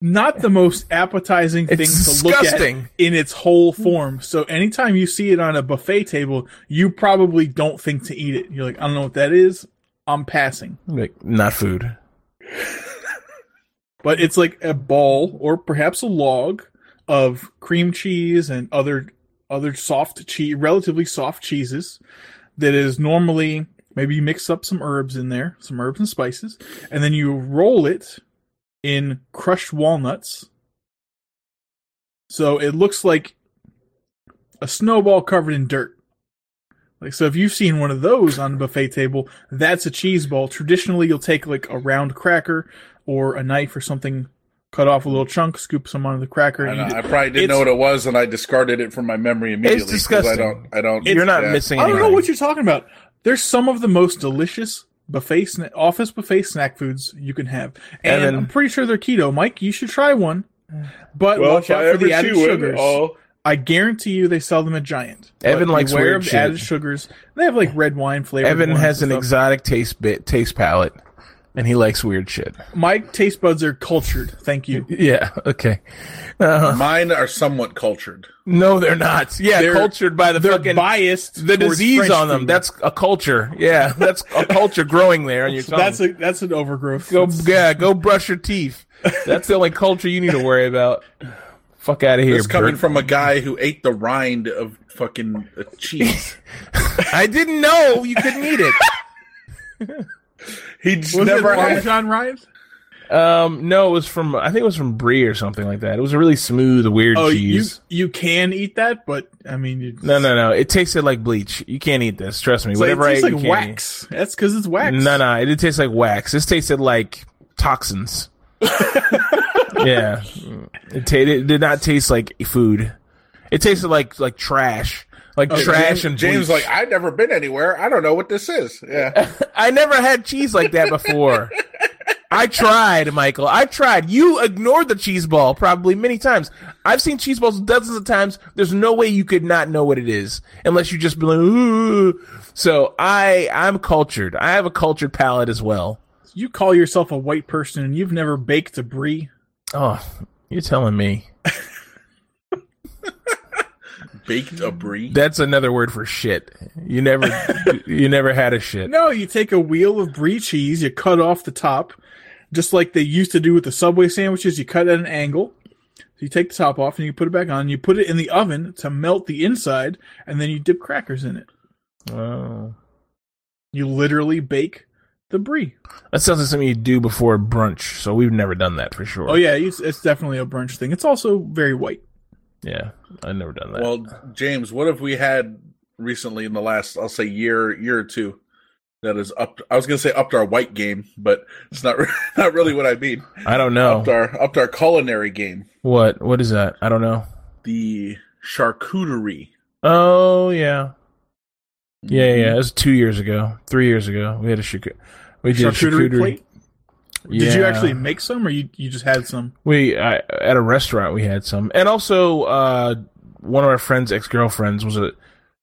not the most appetizing thing It's to look at in its whole form. So anytime you see it on a buffet table, you probably don't think to eat it. You're like, I don't know what that is. I'm passing. Like, not food. *laughs* but it's like a ball or perhaps a log of cream cheese and other other soft cheese, relatively soft cheeses that is normally maybe you mix up some herbs in there, some herbs and spices, and then you roll it in crushed walnuts. So it looks like a snowball covered in dirt. Like so if you've seen one of those on a buffet table, that's a cheese ball. Traditionally you'll take like a round cracker or a knife or something, cut off a little chunk, scoop some onto the cracker. I, know, I probably didn't It's- know what it was, and I discarded it from my memory immediately. 'cause disgusting. I don't. I don't. You're not yeah. missing I don't know what you're talking about. There's some of the most delicious buffet sna- office buffet snack foods you can have, and Evan. I'm pretty sure they're keto. Mike, you should try one, but Well, watch out for the ever added sugars. I'll- I guarantee you they sell them at Giant. Evan But likes beware weird of shit. added sugars. They have like red wine flavor. Evan has an exotic taste bit taste palette, and he likes weird shit. My taste buds are cultured. Thank you. *laughs* Yeah. Okay. Uh, Mine are somewhat cultured. no, they're not. Yeah, They're- cultured by the They're fucking biased. the disease French on them. food. That's a culture. Yeah, *laughs* that's a culture growing there on your tongue. that's a that's an overgrowth. go That's- yeah, go brush your teeth. That's the only culture you need to worry about. Fuck out of here, It's coming Bert. from a guy who ate the rind of fucking uh, cheese. *laughs* I didn't know you couldn't eat it. He just Was never it had. John Ryan? Um, no, it was from I think it was from Brie or something like that. It was a really smooth, weird Oh, cheese. you can eat that, but I mean, you, No, no, no. It tasted like bleach. You can't eat this. Trust me. It's like, it tastes I eat, like you eat. wax. That's because it's wax. No, no, it did taste like wax. This tasted like toxins. *laughs* yeah, it, ta- it did not taste like food. It tasted like like trash, like oh, trash James, and James bleach. like I've never been anywhere. I don't know what this is. Yeah, *laughs* I never had cheese like that before. *laughs* I tried, Michael. I tried. You ignored the cheese ball probably many times. I've seen cheese balls dozens of times. There's no way you could not know what it is unless you just be like, Ooh. So I, I'm cultured. I have a cultured palate as well. You call yourself a white person and you've never baked a brie. Oh, you're telling me. *laughs* baked a brie. That's another word for shit. You never, *laughs* you never had a shit. No, you take a wheel of brie cheese, you cut off the top, just like they used to do with the Subway sandwiches. You cut at an angle. So you take the top off and you put it back on. You put it in the oven to melt the inside, and then you dip crackers in it. Oh. You literally bake the brie. That sounds like something you do before brunch. So we've never done that for sure. Oh yeah, it's, it's definitely a brunch thing. It's also very white. Yeah, I've never done that. Well, James, what have we had recently in the last, I'll say, year, year or two? That is up. I was going to say upped our white game, but it's not *laughs* not really what I mean. *laughs* I don't know. Upped our upped our culinary game. What? What is that? I don't know. The charcuterie. Oh yeah, yeah, Mm-hmm. yeah. It was two years ago, three years ago. We had a charcuterie. We did Charcuterie charcuterie. plate? Did you actually make some, or you you just had some? We I, at a restaurant we had some, and also uh, one of our friends' ex girlfriends was a.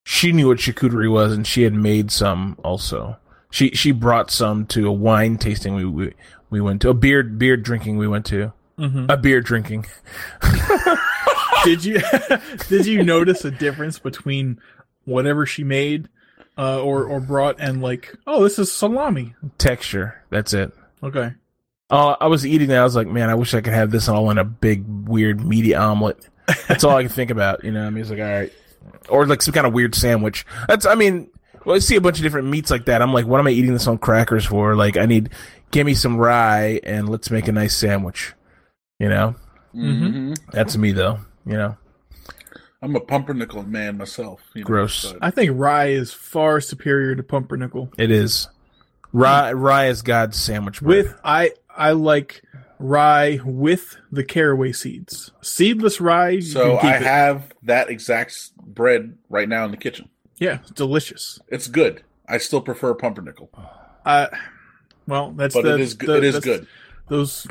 She knew what charcuterie was, and she had made some also. She she brought some to a wine tasting we we, we went to a beer beer drinking we went to Mm-hmm. a beer drinking. *laughs* did you *laughs* did you notice a difference between whatever she made uh, or or brought and like oh this is salami texture. That's it. okay Uh, I was eating that. I was like, man, I wish I could have this all in a big, weird, meaty omelet. That's all I can think about. You know, I mean, it's like, all right, or like some kind of weird sandwich. That's, I mean, well, I see a bunch of different meats like that. I'm like, what am I eating this on crackers for? Like, I need, give me some rye and let's make a nice sandwich. You know, Mhm. that's me though. You know, I'm a pumpernickel man myself. You know, Gross. but- I think rye is far superior to pumpernickel it is rye. Rye is God's sandwich bread. with I I like rye with the caraway seeds seedless rye you So can keep I it. have that exact bread right now in the kitchen. yeah it's delicious It's good. I still prefer pumpernickel, uh well that's but the, it is good. the- it is that's good. those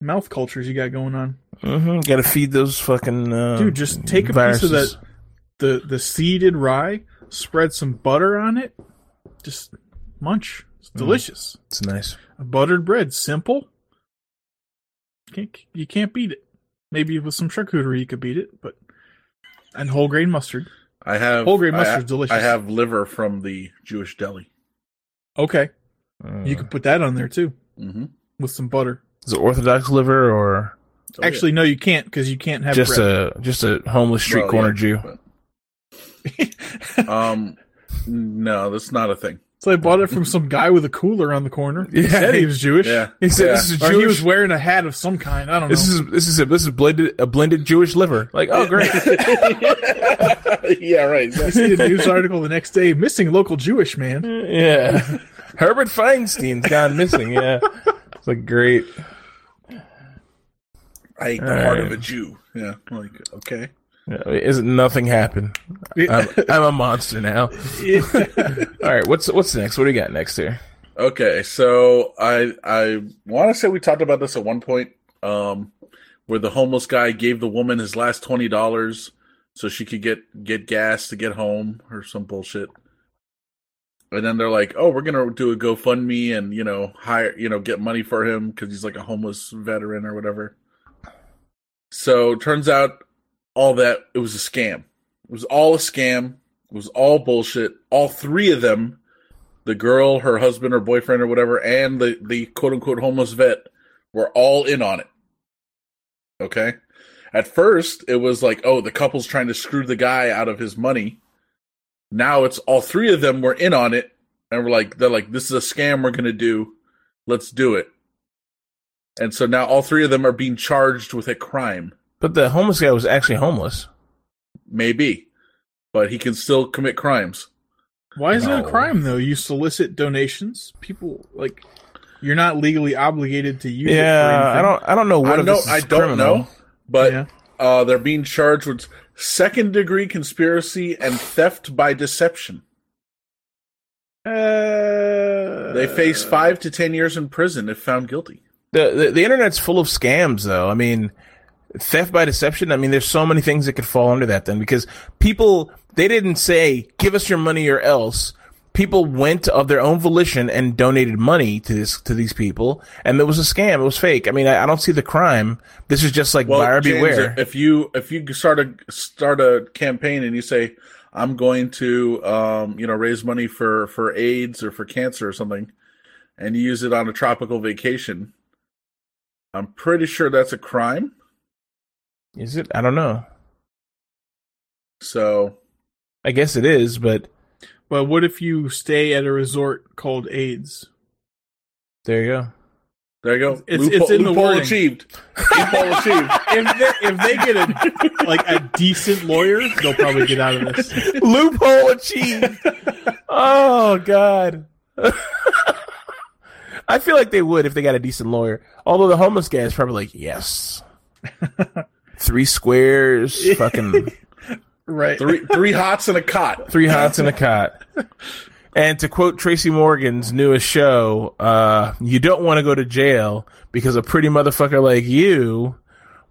mouth cultures you got going on hmm Got to feed those fucking uh, Dude, just take a piece of that the the seeded rye, spread some butter on it, just munch. It's delicious. It's nice. Buttered bread, simple. Can't you can't beat it. Maybe with some charcuterie you could beat it, but and whole grain mustard. I have Whole grain I mustard's delicious. I have liver from the Jewish deli. Okay, Mm. you could put that on there too Mm-hmm. with some butter. Is it Orthodox liver or Actually, no, you can't because you can't have just bread. a just a homeless street Well, corner yeah, Jew? Um, no, that's not a thing. So I bought it from some guy with a cooler on the corner. He Yeah. said he was Jewish. Yeah, He said Yeah. this is Or Jewish. he was wearing a hat of some kind. I don't know. this is this is a, this is blended a blended Jewish liver. Like oh great. *laughs* *laughs* yeah, right. I see a news article the next day, missing local Jewish man. yeah. Herbert Feinstein's gone missing. Yeah. It's like great. I ate the All heart right. of a Jew. Yeah, like okay. Yeah, Isn't nothing happened? I'm, I'm a monster now. *laughs* *laughs* All right, what's what's next? What do you got next here? Okay, so I I want to say we talked about this at one point, um, where the homeless guy gave the woman his last twenty dollars so she could get get gas to get home or some bullshit. And then they're like, "Oh, we're gonna do a GoFundMe and you know hire you know get money for him because he's like a homeless veteran or whatever." So turns out all that it was a scam. It was all a scam. It was all bullshit. All three of them the girl, her husband or boyfriend or whatever, and the, the quote unquote homeless vet were all in on it. Okay. At first, it was like, oh, the couple's trying to screw the guy out of his money. Now it's all three of them were in on it, and we're like, they're like, this is a scam we're gonna do. Let's do it. And so now all three of them are being charged with a crime. But the homeless guy was actually homeless. Maybe. But he can still commit crimes. Why is it a crime though? You solicit donations. People like you're not legally obligated to use it. Yeah. I don't I don't know what I, know, this is I don't criminal. know. But Yeah. Uh, they're being charged with second degree conspiracy and theft by deception. Uh, They face five to ten years in prison if found guilty. The, the the internet's full of scams though. I mean, theft by deception. I mean, there's so many things that could fall under that then because people they didn't say give us your money or else. People went of their own volition and donated money to this to these people, and it was a scam. It was fake. I mean, I, I don't see the crime. This is just like buyer James, beware. if you if you start a start a campaign and you say I'm going to um, you know raise money for for AIDS or for cancer or something, and you use it on a tropical vacation, I'm pretty sure that's a crime. Is it? I don't know. So I guess it is, but But what if you stay at a resort called AIDS? there you go. there you go. It's- loophole, it's in the loophole wording. achieved. *laughs* loophole achieved. If they, if they get a like a decent lawyer, they'll probably get out of this. Loophole achieved. *laughs* oh God. *laughs* I feel like they would if they got a decent lawyer. Although the homeless guy is probably like, yes, three squares, *laughs* fucking Right. Three three hots and a cot. *laughs* three hots and a cot. And to quote Tracy Morgan's newest show, uh, you don't want to go to jail because a pretty motherfucker like you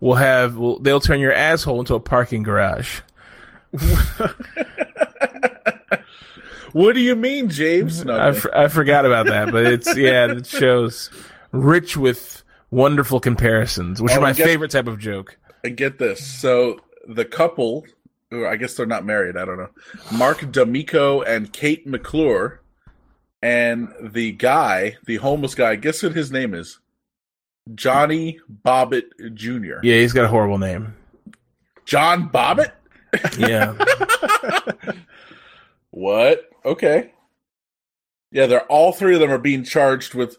will have, will, they'll turn your asshole into a parking garage. What do you mean, James? No, I, f- I forgot about that, but it's *laughs* yeah, the show's rich with wonderful comparisons, which Oh, are my guess- favorite type of joke. I get this. So the couple, I guess they're not married. I don't know. Mark D'Amico and Kate McClure, and the guy, the homeless guy. Guess what his name is? Johnny Bobbitt Jr. Yeah, he's got a horrible name. John Bobbitt. Yeah, *laughs* What? Okay. Yeah, they're all three of them are being charged with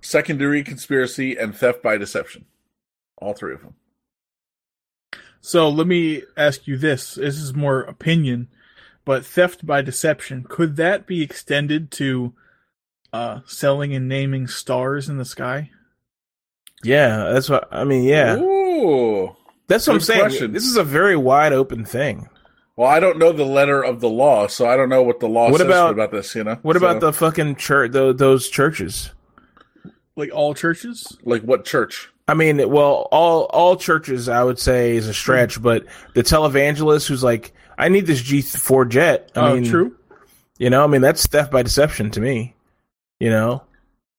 secondary conspiracy and theft by deception. All three of them. So let me ask you this. This is more opinion, but theft by deception, could that be extended to uh selling and naming stars in the sky? yeah, that's what I mean. Yeah, Ooh. that's what I'm saying. question. This is a very wide open thing. Well, I don't know the letter of the law, so I don't know what the law What says about- about this. You know, What So, about the fucking church? those churches? Like all churches? like what church? I mean, well, all all churches, I would say, is a stretch, hmm. but the televangelist who's like, I need this G four jet. I oh, mean, true. You know, I mean, that's theft by deception to me. You know,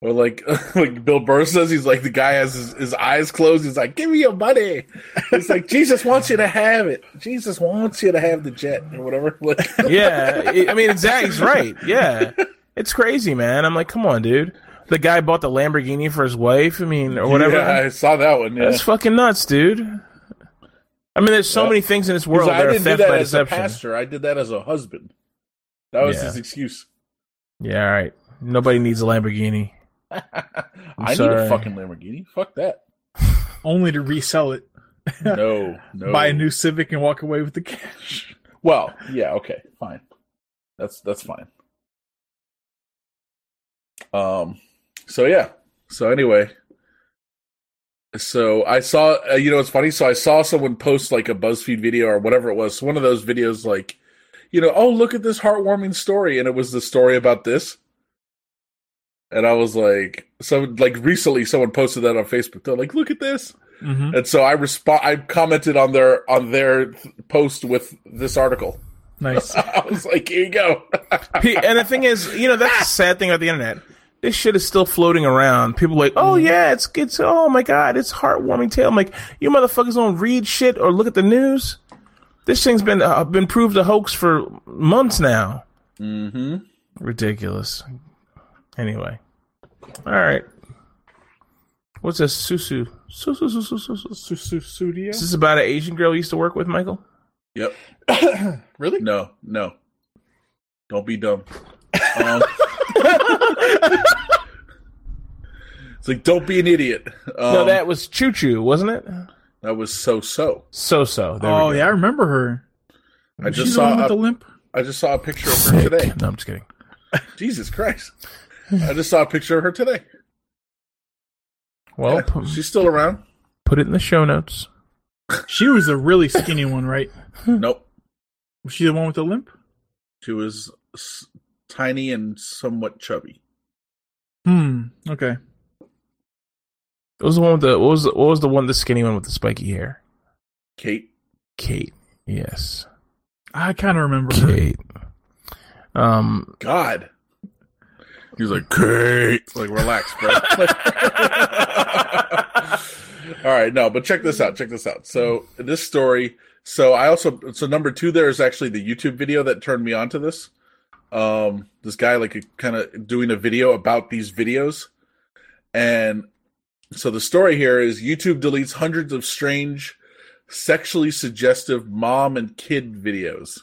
Or like *laughs* like Bill Burr says, he's like the guy has his, his eyes closed. He's like, "Give me your money." It's like Jesus wants you to have it. Jesus wants you to have the jet or whatever. *laughs* Yeah. *laughs* I- mean, exactly. He's right. Yeah, it's crazy, man. I'm like, come on, dude. The guy bought the Lamborghini for his wife. I mean, or whatever. Yeah, I saw that one. Yeah. That's fucking nuts, dude. I mean, there's so Yeah. many things in this world that I didn't do theft that by as a pastor. I did that as a husband. That was Yeah. his excuse. Yeah, all right. Nobody needs a Lamborghini. *laughs* I need a fucking Lamborghini. Fuck that. *laughs* Only to resell it, No, *laughs* no. buy a new Civic and walk away with the cash. Well, yeah, okay, fine. That's that's fine. Um, so yeah. So anyway, so I saw. Uh, you know, it's funny. So I saw someone post like a BuzzFeed video or whatever it was. One of those videos, like, you know, oh look at this heartwarming story, and it was the story about this. And I was like, so like recently, someone posted that on Facebook. They're like, look at this. Mm-hmm. And so I respond. I commented on their on their post with this article. Nice. *laughs* I was like, "Here you go." And the thing is, you know, that's the *laughs* sad thing about the internet. This shit is still floating around. People are like, oh yeah, it's it's oh my god, it's heartwarming tale. I'm like, you motherfuckers don't read shit or look at the news. This thing's been uh, been proved a hoax for months now. mm-hmm. Ridiculous. Anyway, all right. What's this? Susu. Susu. Susu. Susu. Su- su- Studio? Is this about an Asian girl you used to work with, Michael? Yep. *coughs* really? No, no. Don't be dumb. *laughs* Um, it's like don't be an idiot. Um, no, that was Choo Choo, wasn't it? that was so so. So so. Oh yeah, I remember her. I She's just saw. with A, the limp. I just saw a picture of her today. No, I'm just kidding. Jesus Christ! I just saw a picture of her today. Well, Yeah, pu- she's still around. put it in the show notes. She was a really skinny one, right? Nope. Was she the one with the limp? She was s- tiny and somewhat chubby. Hmm. Okay. What was the one with the what was the, what was the one the skinny one with the spiky hair? Kate. Kate. Yes. I kind of remember her. Kate. Um God. He was like, Kate. Like, relax, bro. *laughs* All right, no, but check this out. Check this out. So this story. So I also so number two there is actually the YouTube video that turned me onto this. Um, this guy like kind of doing a video about these videos, and so the story here is YouTube deletes hundreds of strange, sexually suggestive mom and kid videos.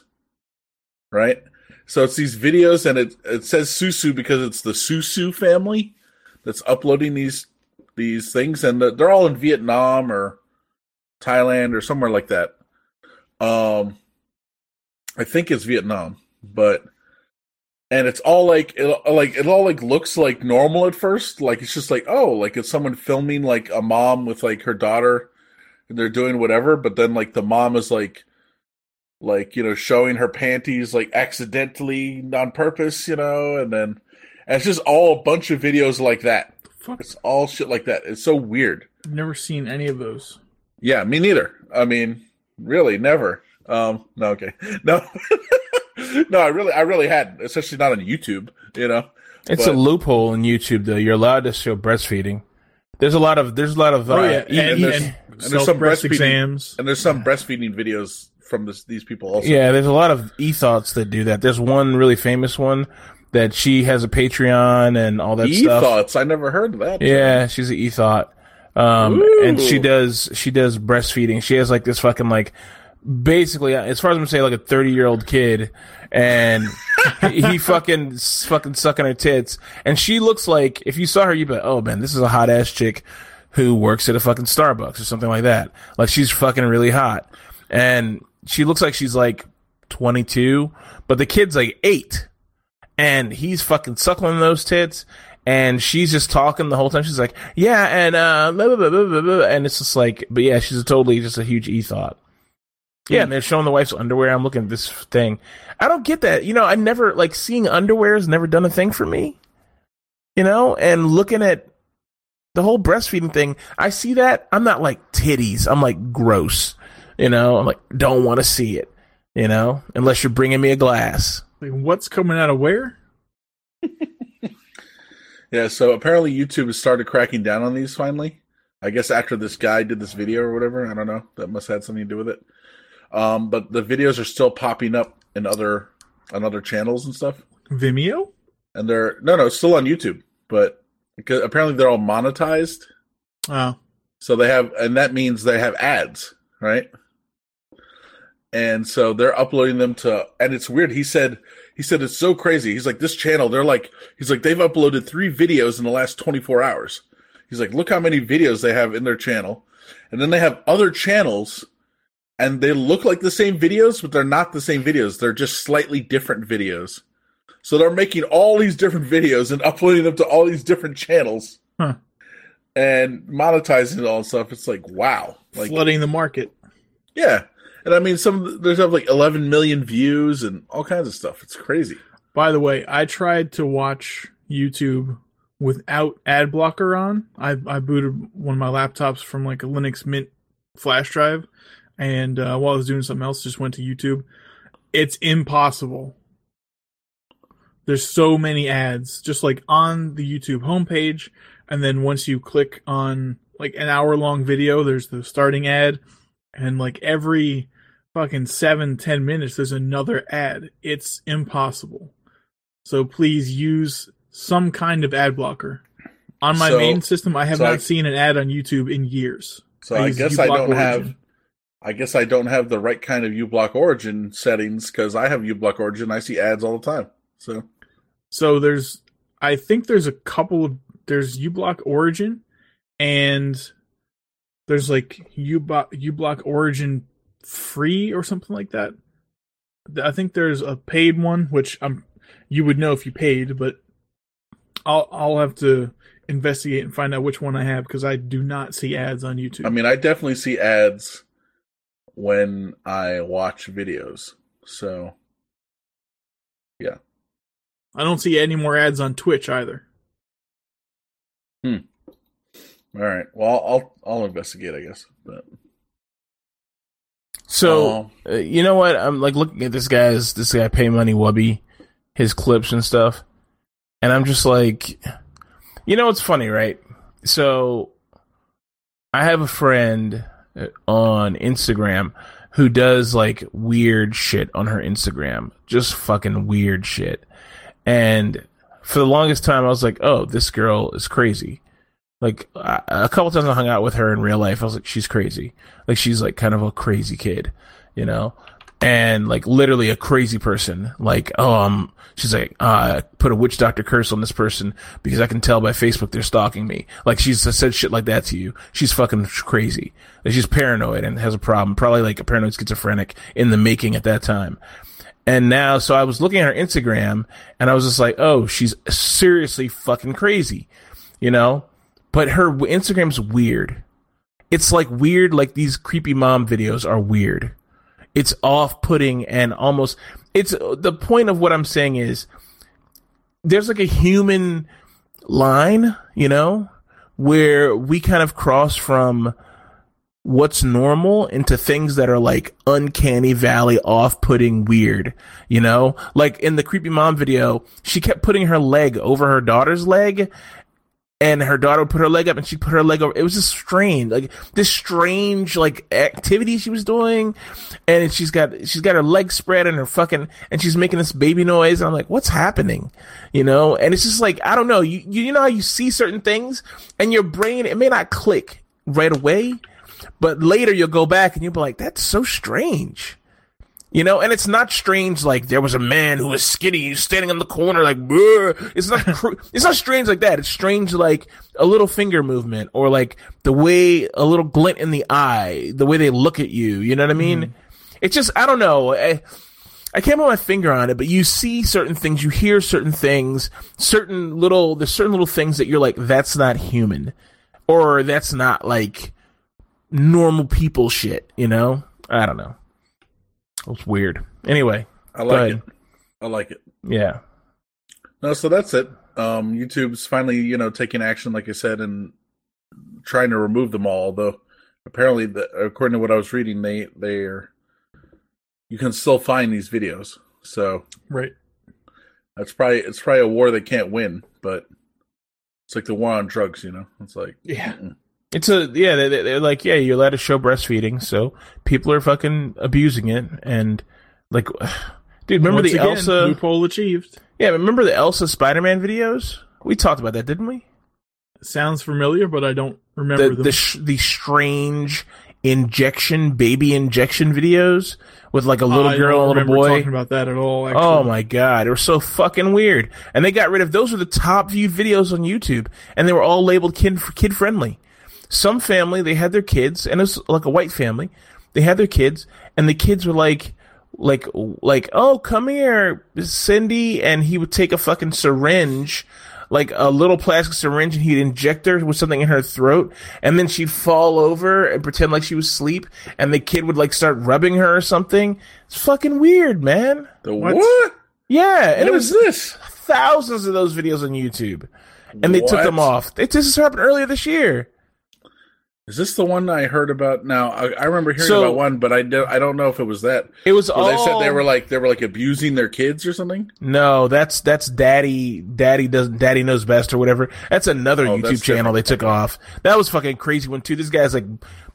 Right? So it's these videos and it it says Susu because it's the Susu family that's uploading these these things and they're all in Vietnam or Thailand or somewhere like that. Um I think it's Vietnam, but and it's all like it, like it all like looks like normal at first. Like it's just like oh like it's someone filming like a mom with like her daughter and they're doing whatever. But then like the mom is like like you know showing her panties like accidentally on purpose you know? And then and it's just all a bunch of videos like that. Fuck. it's all shit like that. It's so weird. I've never seen any of those. yeah me neither. I mean really never. Um no okay. *laughs* No *laughs* no i really i really hadn't especially not on youtube you know It's But- a loophole in YouTube though. You're allowed to show breastfeeding. There's a lot of there's a lot of uh, Oh yeah, even- and, there's- and and there's some self-breast breastfeeding- exams. and there's some breastfeeding videos from this, these people also yeah, there's a lot of e-thots that do that. There's one really famous one that she has a Patreon and all that e stuff. thoughts i never heard of that Yeah, she's an e-thot. Um, Ooh. and she does she does breastfeeding. She has like this fucking like basically as far as I'm saying like a 30 year old kid and he, fucking fucking sucking her tits. And she looks like if you saw her you'd be like, oh man this is a hot ass chick who works at a fucking Starbucks or something like that. Like she's fucking really hot. And she looks like she's like 22 but the kid's like 8 and he's fucking suckling those tits and she's just talking the whole time. She's like yeah and uh blah, blah, blah, and it's just like but yeah she's totally just a huge e-thot yeah and they're showing the wife's underwear. I'm looking at this thing. I don't get that. You know i never like seeing underwear has never done a thing for me. You know and looking at the whole breastfeeding thing i see that. I'm not like titties. I'm like gross. You know i'm like don't want to see it. You know unless you're bringing me a glass. Like, what's coming out of where? *laughs* yeah so apparently youtube has started cracking down on these finally. I guess after this guy did this video or whatever. I don't know. That must have had something to do with it um but the videos are still popping up in other on other channels and stuff Vimeo? and they're no no still on youtube but because apparently they're all monetized Oh, So they have, and that means they have ads, right? And so they're uploading them to, and it's weird. He said, he said it's so crazy. He's like, this channel, they're like, he's like, they've uploaded three videos in the last 24 hours. He's like, look how many videos they have in their channel. And then they have other channels and they look like the same videos, but they're not the same videos. They're just slightly different videos. So they're making all these different videos and uploading them to all these different channels Huh. and monetizing it all and stuff. It's like, wow. Like, flooding the market. yeah. And I mean, some there's have like 11 million views and all kinds of stuff. It's crazy. By the way, I tried to watch YouTube without ad blocker on. I, I booted one of my laptops from like a Linux Mint flash drive, and uh, while I was doing something else, just went to YouTube. It's impossible. There's so many ads, just like on the YouTube homepage, and then once you click on like an hour long video, there's the starting ad, and like every fucking seven ten minutes, there's another ad. It's impossible. So please use some kind of ad blocker. On my So- main system, I have so not I- seen an ad on YouTube in years. So I, use guess I don't have, Origin. I guess I don't have the right kind of uBlock Origin settings because I have uBlock Origin. I see ads all the time. So So there's, I think there's a couple of there's uBlock Origin, and there's like uBlock uBlock Origin free or something like that. I think there's a paid one, which I'm you would know if you paid, but I'll I'll have to investigate and find out which one I have because I do not see ads on YouTube. I mean, I definitely see ads when I watch videos. So yeah. I don't see any more ads on Twitch either. Hmm. All right. Well, I'll I'll investigate. I guess. But So Um, uh, you know what? I'm like looking at this guy's this guy PaymoneyWubby, his clips and stuff, and I'm just like, you know, it's funny, right? So I have a friend on Instagram who does like weird shit on her Instagram, just fucking weird shit, and for the longest time I was like, oh, this girl is crazy. Like a a couple times I hung out with her in real life, I was like, she's crazy. Like she's like kind of a crazy kid, you know, and like literally a crazy person. Like, oh, um, she's like, uh, put a witch doctor curse on this person because I can tell by Facebook they're stalking me. Like she's said shit like that to you. She's fucking crazy. Like she's paranoid and has a problem. Probably like a paranoid schizophrenic in the making at that time. And now, so I was looking at her Instagram and I was just like, oh, she's seriously fucking crazy, you know? But her Instagram's weird. It's like weird, like these creepy mom videos are weird. It's off putting and almost, it's the point of what I'm saying is there's like a human line, you know, where we kind of cross from what's normal into things that are like uncanny valley off-putting weird you know? Like in the creepy mom video she kept putting her leg over her daughter's leg and her daughter would put her leg up and she put her leg over. It was just strange like this strange like activity she was doing. And she's got she's got her legs spread and her fucking and she's making this baby noise. And i'm like what's happening? You know? And it's just like i don't know. You you know how you see certain things and your brain it may not click right away but later you'll go back and you'll be like, that's so strange. You know, and it's not strange like there was a man who was skinny standing in the corner like Bleh. it's not cr- *laughs* it's not strange like that. It's strange like a little finger movement or like the way a little glint in the eye, the way they look at you. You know what I mean? Mm-hmm. It's just I don't know. I, I can't put my finger on it, but you see certain things, you hear certain things, certain little there's certain little things that you're like that's not human, or that's not like normal people shit, you know? I don't know. It's weird. Anyway, I like it. I like it. Yeah. No, so that's it. Um, YouTube's finally, you know, taking action, like I said, and trying to remove them all. Although, apparently, the, according to what I was reading, they they are you can still find these videos. So right, that's probably it's probably a war they can't win, but it's like the war on drugs. You know, it's like yeah. Mm-mm. It's a yeah. They, are like yeah. You're allowed to show breastfeeding, so people are fucking abusing it, and like, *sighs* dude, remember Once the again, Elsa loophole achieved? Yeah, remember the Elsa Spider-Man videos? We talked about that, didn't we? Sounds familiar, but I don't remember the the, sh- the strange injection baby injection videos with like a little I girl and a little boy. Talking about that at all? Oh actually. Oh my god, they were so fucking weird. And they got rid of those. Were the top viewed videos on YouTube, and they were all labeled kid kid friendly some family they had their kids and it was like a white family. They had their kids and the kids were like like like oh come here cindy and he would take a fucking syringe like a little plastic syringe and he'd inject her with something in her throat and then she'd fall over and pretend like she was asleep and the kid would like start rubbing her or something. It's fucking weird man. The what, what? yeah and what it was this? thousands of those videos on youtube and they what? took them off. It, this happened earlier this year is this the one I heard about? Now I, I remember hearing so, about one, but I don't. I don't know if it was that. It was all. They said they were like they were like abusing their kids or something. No, that's that's daddy. Daddy does. Daddy knows best or whatever. That's another oh, YouTube that's channel they took off. That was fucking crazy one too. This guy's like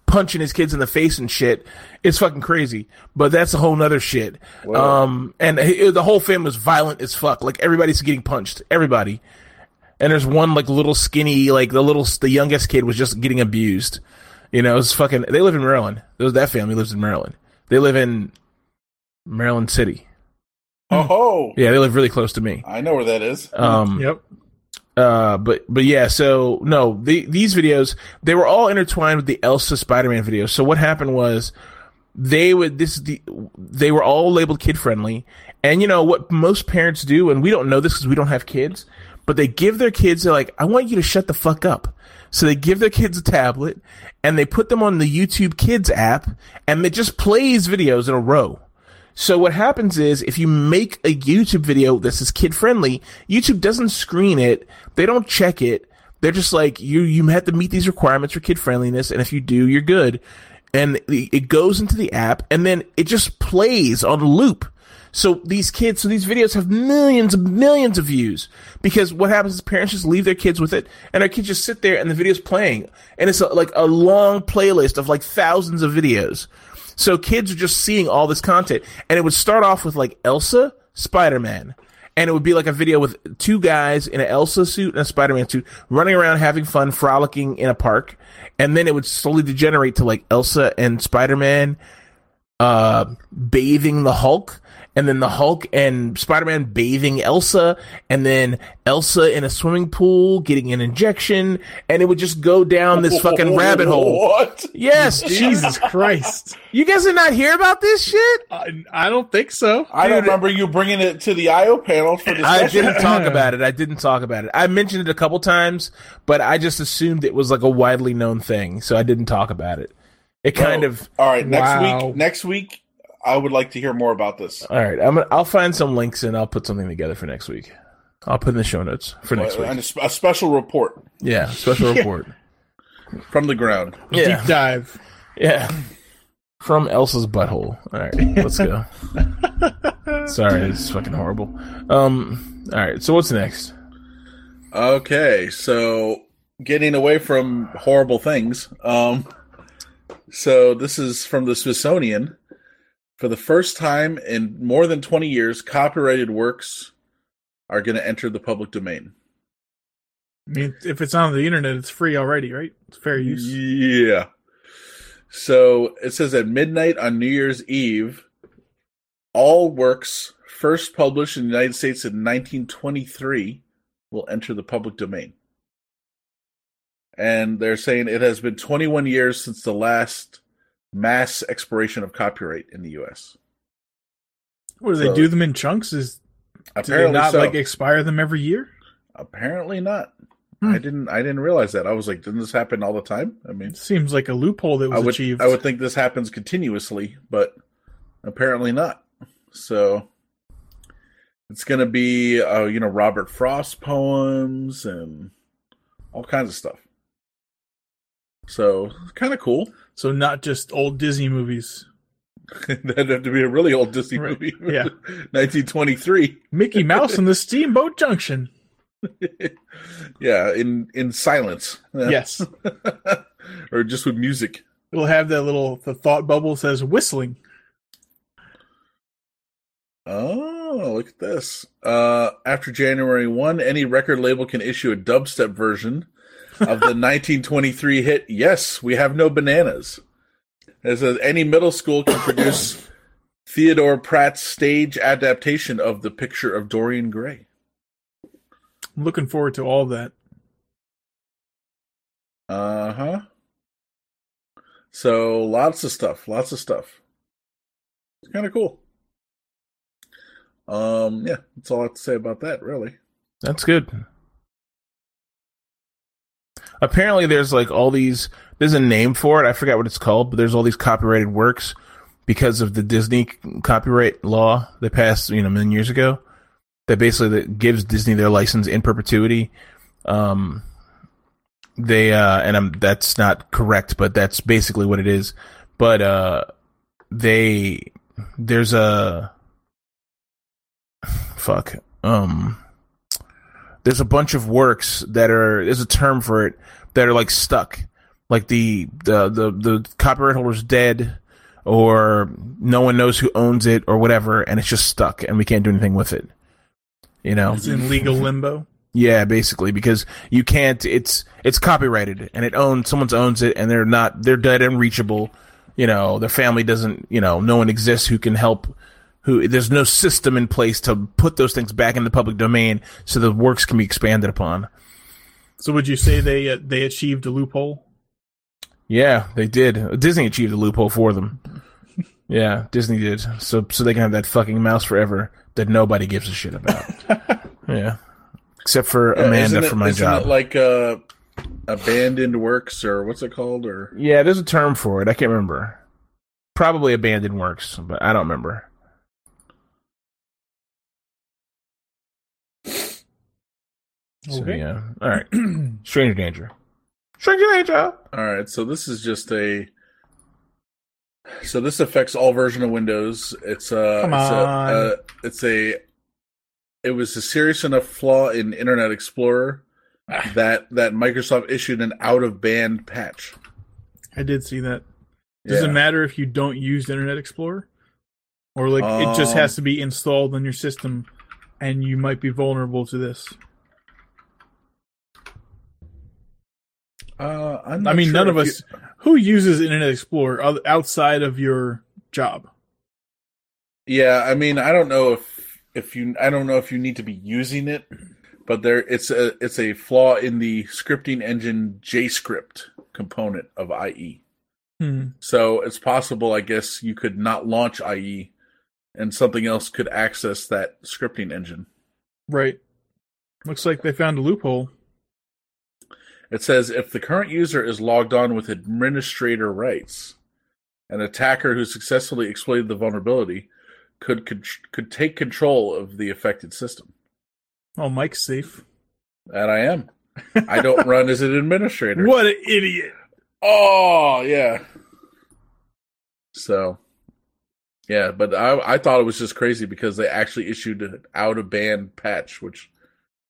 punching his kids in the face and shit. It's fucking crazy. But that's a whole nother shit. Whoa. Um, and the whole was violent as fuck. Like everybody's getting punched. Everybody and there's one like little skinny, like the little the youngest kid was just getting abused. You know, it's fucking. They live in Maryland. Those that family lives in Maryland. They live in Maryland City. Oh, yeah, they live really close to me. I know where that is. Um, yep. Uh, but but yeah, so no, the, these videos they were all intertwined with the Elsa Spider-Man videos. So what happened was they would this the they were all labeled kid friendly, and you know what most parents do, and we don't know this because we don't have kids but they give their kids, they're like, I want you to shut the fuck up. So they give their kids a tablet and they put them on the YouTube Kids app and it just plays videos in a row. So what happens is if you make a YouTube video this is kid friendly, YouTube doesn't screen it. They don't check it. They're just like, you, you have to meet these requirements for kid friendliness. And if you do, you're good. And it goes into the app and then it just plays on a loop so these kids, so these videos have millions and millions of views. Because what happens is parents just leave their kids with it and their kids just sit there and the video's playing. And it's a, like a long playlist of like thousands of videos. So kids are just seeing all this content. And it would start off with like Elsa, Spider-Man. and it would be like a video with two guys in an Elsa suit and a Spider-Man suit running around having fun, frolicking in a park, and then it would slowly degenerate to like Elsa and Spider-Man uh, bathing the Hulk, and then the Hulk and Spider-Man bathing Elsa, and then Elsa in a swimming pool getting an injection, and it would just go down this fucking *laughs* rabbit hole. What? Yes. *laughs* Jesus Christ. You guys did not hear about this shit? I, I don't think so. I don't Dude, remember you bringing it to the IO panel for discussion. I didn't talk *laughs* about it. I didn't talk about it. I mentioned it a couple times, but I just assumed it was like a widely known thing, so I didn't talk about it. It kind Oh, of All right, next Wow. week. Next week, I would like to hear more about this. all right. I'm gonna, I'll find some links and I'll put something together for next week. I'll put in the show notes for next Uh, and week. a, sp- a special report Yeah, special *laughs* report. from the ground. Yeah, Deep dive. yeah. From Elsa's butthole. All right, let's go. *laughs* Sorry, it's fucking horrible. Um. All right. So what's next? Okay, so getting away from horrible things. Um, so this is from the Smithsonian. For the first time in more than 20 years, copyrighted works are going to enter the public domain. I mean, if it's on the internet, it's free already, right? It's fair use. Yeah. So it says at midnight on New Year's Eve, all works first published in the United States in 1923 will enter the public domain. And they're saying it has been 21 years since the last mass expiration of copyright in the U.S. What do they So- do them in chunks? Is do they not so. like expire them every year? Apparently not. Hmm. I didn't. I didn't realize that. I was like, didn't this happen all the time? I mean, It seems like a loophole that I was would achieved. I would think this happens continuously, but apparently not. So it's going to be uh, you know Robert Frost poems and all kinds of stuff. So kind of cool. So not just old Disney movies. *laughs* That'd have to be a really old Disney Right. movie. Yeah. *laughs* 1923. Mickey Mouse and the Steamboat Junction. *laughs* yeah, in in silence. Yes. or just with music. It'll have that little the thought bubble says whistling. Oh, look at this. Uh, after January 1, any record label can issue a dubstep version of the 1923 hit Yes, We Have No Bananas. It says any middle school can produce Theodore Pratt's stage adaptation of The Picture of Dorian Gray. I'm looking forward to all that. Uh huh. So lots of stuff, lots of stuff. It's kind of cool. Um, yeah, that's all I have to say about that, really. That's good. Apparently, there's like all these. There's a name for it. I forgot what it's called, but there's all these copyrighted works because of the Disney copyright law they passed, you know, a million years ago. That basically that gives Disney their license in perpetuity. Um, they uh, and I'm that's not correct, but that's basically what it is. But uh, they there's a *sighs* fuck um there's a bunch of works that are there's a term for it that are like stuck. Like the the the, the copyright holder's dead or no one knows who owns it or whatever and it's just stuck and we can't do anything with it. You know? It's in legal limbo. yeah basically because you can't it's it's copyrighted and it owns someone's owns it and they're not they're dead and reachable. You know their family doesn't you know no one exists who can help who there's no system in place to put those things back in the public domain so the works can be expanded upon So would you say they uh, they achieved a loophole? yeah they did disney achieved a loophole for them yeah disney did so so they can have that fucking mouse forever that nobody gives a shit about *laughs* yeah except for Yeah, amanda isn't it- for my isn't job it like uh, abandoned works or what's it called? Or Yeah, there's a term for it. I can't remember. Probably abandoned works, but I don't remember. So, Okay. yeah. All right. *clears throat* Stranger danger. Stranger danger. all right, so this is just a. So this affects all version of Windows. It's a. Come it's a, on. uh, it's a. It was a serious enough flaw in Internet Explorer Ah. that that Microsoft issued an out of band patch. I did see that. Does it matter if you don't use Internet Explorer? Or like it just Um, has to be installed on your system and you might be vulnerable to this. Uh, I mean, sure none of if us who uses Internet Explorer outside of your job. yeah, I mean, I don't know if if you, I don't know if you need to be using it, but there, it's a it's a flaw in the scripting engine JScript component of IE. Hmm. So it's possible, I guess, you could not launch IE, and something else could access that scripting engine. Right. Looks like they found a loophole. It says if the current user is logged on with administrator rights, an attacker who successfully exploited the vulnerability could could, could take control of the affected system. Oh, Mike's safe. That I am. I don't *laughs* run as an administrator. What an idiot! Oh yeah. So, yeah, but I I thought it was just crazy because they actually issued an out of band patch, which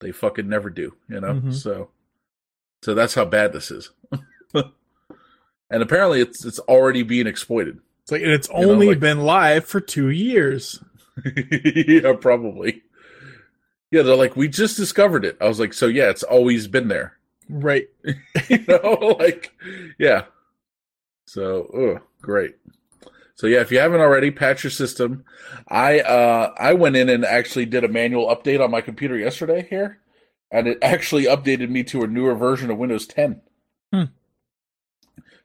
they fucking never do, you know. Mhm. So, so that's how bad this is. and apparently, it's it's already being exploited. It's like and it's You know, only like- been live for two years. *laughs* yeah, probably. Yeah, they're like, we just discovered it. I was like, so yeah, it's always been there. Right. *laughs* you know, *laughs* like, yeah. So, oh, great. So yeah, if you haven't already, patch your system. I uh I went in and actually did a manual update on my computer yesterday here, and it actually updated me to a newer version of Windows 10. Hmm.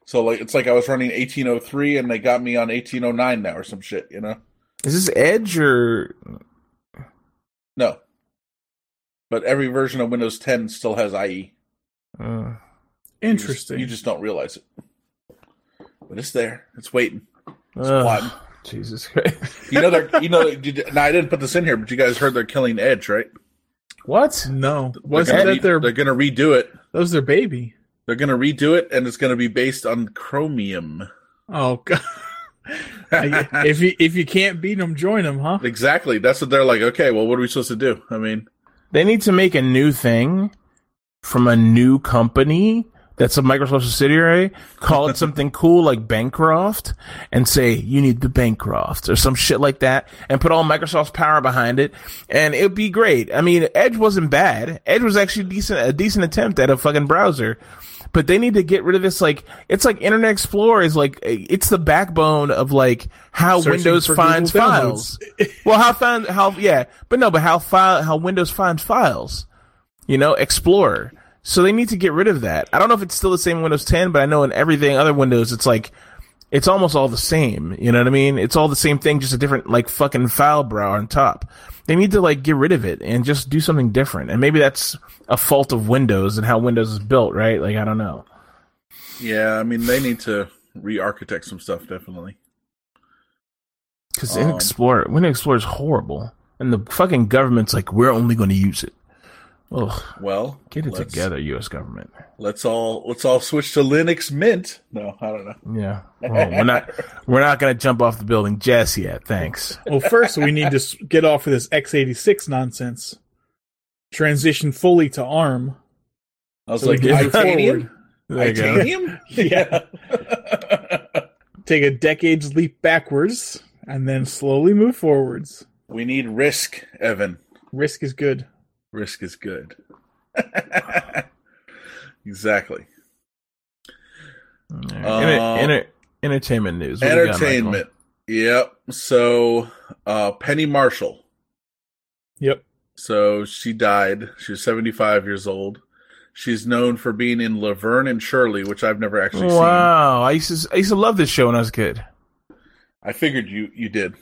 So like it's like I was running 1803 and they got me on 1809 now or some shit, you know? Is this Edge or No. But every version of Windows 10 still has IE. uh, You just- Interesting. You just, don't realize it. But it's there. It's waiting. It's ugh, plotting. Jesus Christ? You know they're you know *laughs* did- now I didn't put this in here, but you guys heard they're killing Edge, right? What? no, They're wasn't gonna that re- their they're gonna redo it. that was their baby? They're gonna redo it and it's gonna be based on Chromium. Oh *laughs* god. If you if you can't beat them, join them, huh? Exactly. That's what they're like, okay, well what are we supposed to do? I mean They need to make a new thing from a new company that's a Microsoft subsidiary. Call it something cool like Bancroft and say you need the Bancroft or some shit like that, and put all Microsoft's power behind it, and it'd be great. I mean, Edge wasn't bad. Edge was actually decent, a decent attempt at a fucking browser. But they need to get rid of this. Like, it's like Internet Explorer is like, it's the backbone of like how Searching Windows finds Google files. *laughs* well, how find how yeah, but no, but how file how Windows finds files. You know, Explorer. So they need to get rid of that. I don't know if it's still the same in Windows 10, but I know in everything other Windows, it's like it's almost all the same. You know what I mean? It's all the same thing, just a different like fucking file brow on top. They need to like get rid of it and just do something different. And maybe that's a fault of Windows and how Windows is built, right? Like I don't know. yeah, I mean they need to re architect some stuff definitely. Because Um, Explorer, Windows Explorer is horrible, and the fucking government's like, we're only going to use it. Ugh, Well, get it together, U.S. government. Let's all let's all switch to Linux Mint. No, I don't know. Yeah, well, we're not *laughs* we're not going to jump off the building just yet. Thanks. Well, first we need to get off of this x86 nonsense. Transition fully to ARM. I was So like, can titanium? There you go. Titanium? *laughs* Yeah. Take a decade's leap backwards and then slowly move forwards. we need RISC, Evan. RISC is good. RISC is good. *laughs* exactly. Enter- Uh, enter- entertainment news. What you got, Entertainment. Yep. So, uh, Penny Marshall. Yep. So she died. She was 75 years old. She's known for being in Laverne and Shirley, which I've never actually seen. Wow, I used to I used to love this show when I was a kid. I figured you you did.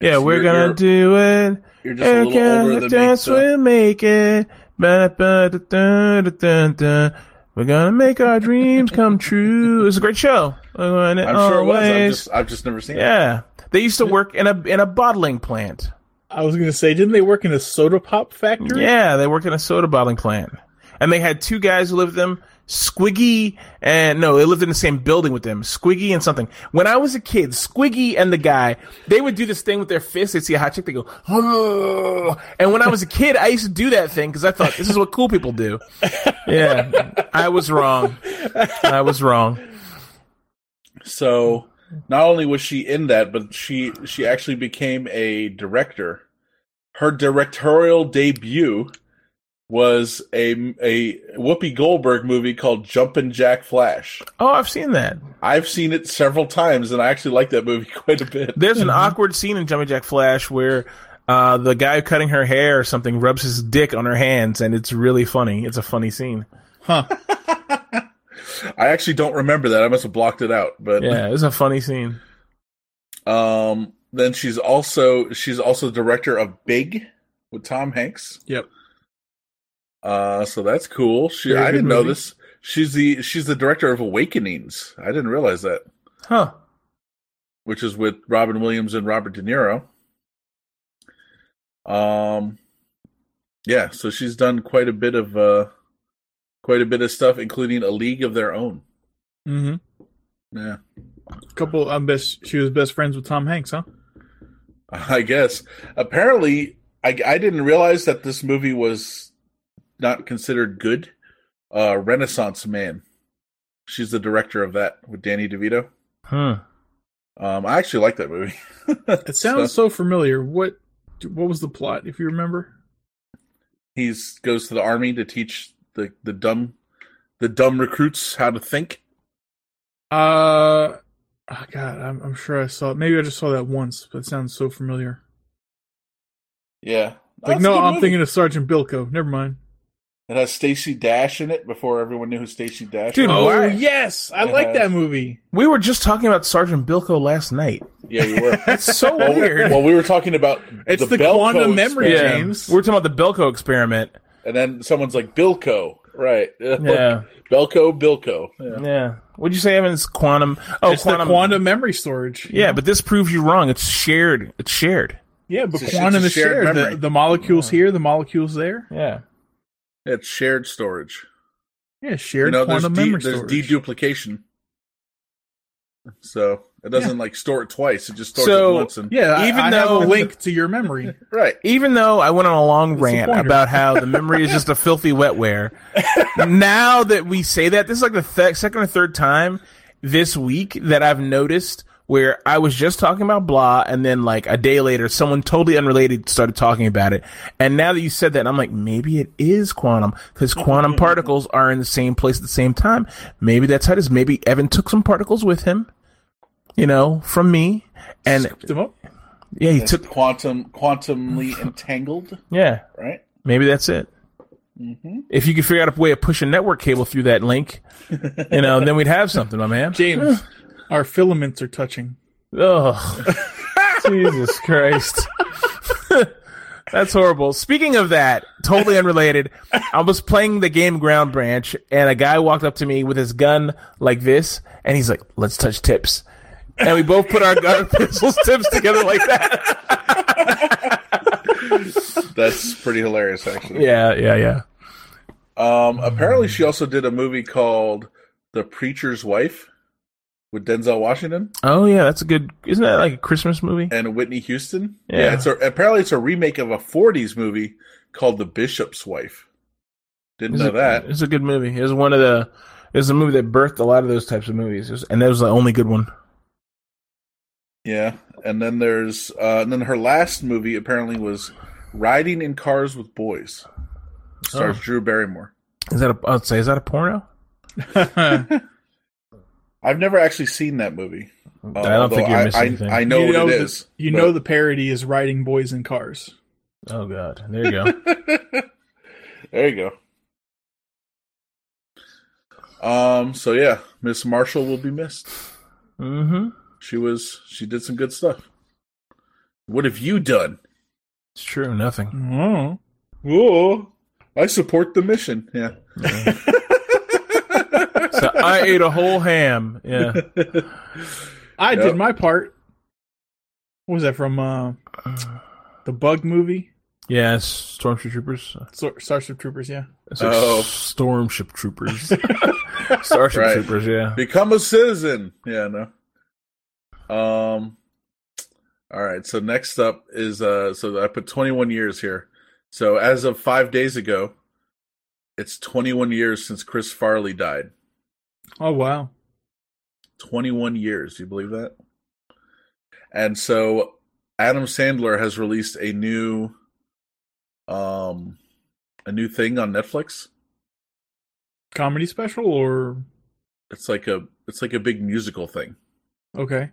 Yeah, So we're gonna do it. You're just a little older than me. dance So. will make it. Ba-da-ba-da-da-da-da-da. We're gonna make our dreams come *laughs* true. It's a great show. I'm sure it was. I've just, I've just never seen it. Yeah, they used to work in a in a bottling plant. I was to say, didn't they work in a soda pop factory? Yeah, they worked in a soda bottling plant, and they had two guys who lived with them. Squiggy and no, they lived in the same building with them. Squiggy and something. When I was a kid, Squiggy and the guy, they would do this thing with their fists. They'd see a hot chick, they go, oh. And when I was a kid, I used to do that thing because I thought this is what cool people do. Yeah, I was wrong. I was wrong. So not only was she in that, but she she actually became a director her directorial debut was a a Whoopi Goldberg movie called Jumpin' Jack Flash. Oh, I've seen that. I've seen it several times, and I actually like that movie *laughs* quite a bit. There's an awkward scene in Jumping Jack Flash where uh, the guy cutting her hair or something rubs his dick on her hands, and it's really funny. It's a funny scene. Huh. *laughs* I actually don't remember that. I must have blocked it out. But Yeah, it's a funny scene. um, then she's also she's also director of Big with Tom Hanks. Yep. Uh, so that's cool. She Very I didn't know this. She's the she's the director of Awakenings. I didn't realize that, Huh. which is with Robin Williams and Robert De Niro. Um, yeah. So she's done quite a bit of uh, quite a bit of stuff, including A League of Their Own. Mm-hmm. Yeah. A Couple. I'm best. She was best friends with Tom Hanks, huh? *laughs* I guess. Apparently, I, I didn't realize that this movie was not considered good. Uh, Renaissance Man. She's the director of that with Danny DeVito. Hmm. Um, I actually like that movie. *laughs* It sounds so familiar. What? What was the plot? If you remember. He's goes to the army to teach the the dumb the dumb recruits how to think. Uh. Oh God, I'm, I'm sure I saw it. Maybe I just saw that once, but it sounds so familiar. Yeah, Like, That's no, I'm movie. thinking of Sergeant Bilko. Never mind. It has Stacey Dash in it before everyone knew who Stacey Dash. Dude, was. Oh yes, I It like has- that movie. We were just talking about Sergeant Bilko last night. yeah, we were. *laughs* That's so well, weird. well, we were talking about It's the Belko quantum memory, experiment. yeah. James. We're talking about the Bilko experiment. and then someone's like Bilko, right? *laughs* Yeah. Belko, Bilko. Yeah. Yeah. What'd you say, Evan? It's quantum. Oh, it's the quantum memory storage. Yeah, but this proves you wrong. It's shared. It's shared. yeah, but It's a- quantum it's a is shared shared. memory. The, the molecules here, the molecules there. Yeah. It's shared storage. Yeah, shared you know, there's, quantum de- memory there's deduplication. So it doesn't like store it twice. It just stores So, it once. And, yeah, Even even I, I have though- a link to your memory. *laughs* right. Even though I went on a long the rant pointer? about how the *laughs* memory is just a filthy wetware, now that we say that, this is like the th- second or third time this week that I've noticed where I was just talking about blah, and then like a day later, someone totally unrelated started talking about it. And now that you said that, I'm like, maybe it is quantum because quantum mm-hmm. particles are in the same place at the same time. Maybe that's how it is. Maybe Evan took some particles with him, you know, from me, and them up. yeah, he It's took quantum quantumly *sighs* entangled, yeah. right? Maybe that's it. Mm-hmm. If you could figure out a way to push a network cable through that link, you know, then we'd have something, my man. *laughs* James, our filaments are touching. Oh, *laughs* Jesus Christ. *laughs* That's horrible. Speaking of that, totally unrelated, I was playing the game Ground Branch, and a guy walked up to me with his gun like this, and he's like, let's touch tips. And we both put our gun pistols tips together like that. That's pretty hilarious, actually. Yeah, yeah, yeah. Um, apparently, she also did a movie called The Preacher's Wife with Denzel Washington Oh, yeah, that's a good, isn't that like a Christmas movie? and Whitney Houston. Yeah. it's a, apparently it's a remake of a '40s movie called The Bishop's Wife. Didn't It's know a, that. It's a good movie. It was one of the. It was a movie that birthed a lot of those types of movies, was- and that was the only good one. Yeah, and then there's uh, and then her last movie apparently was Riding in Cars with Boys. Stars Oh. Drew Barrymore. Is that a? I'd say is that a porno? *laughs* I've never actually seen that movie. Uh, I don't think you're I, missing I, anything. I know you what know it the, is. You but- know the parody is riding boys in cars. Oh God, there you go. *laughs* there you go. Um. So yeah, Miss Marshall will be missed. mm-hmm. She was. She did some good stuff. What have you done? It's true. Nothing. Oh. Whoa! I support the mission. Yeah. So *laughs* I ate a whole ham. Yeah. I Yep. did my part. What was that from uh, the Bug movie? Yeah. it's Stormship Troopers. Star- Starship Troopers, yeah. It's like Oh. Stormship Troopers. *laughs* Starship Right. Troopers. Yeah. Become a citizen. Yeah, no. Um all right, so next up is uh so I put 21 years here. So as of 5 days ago, it's 21 years since Chris Farley died. Oh wow. 21 years, do you believe that? And so Adam Sandler has released a new um a new thing on Netflix. Comedy special or It's like a it's like a big musical thing. okay.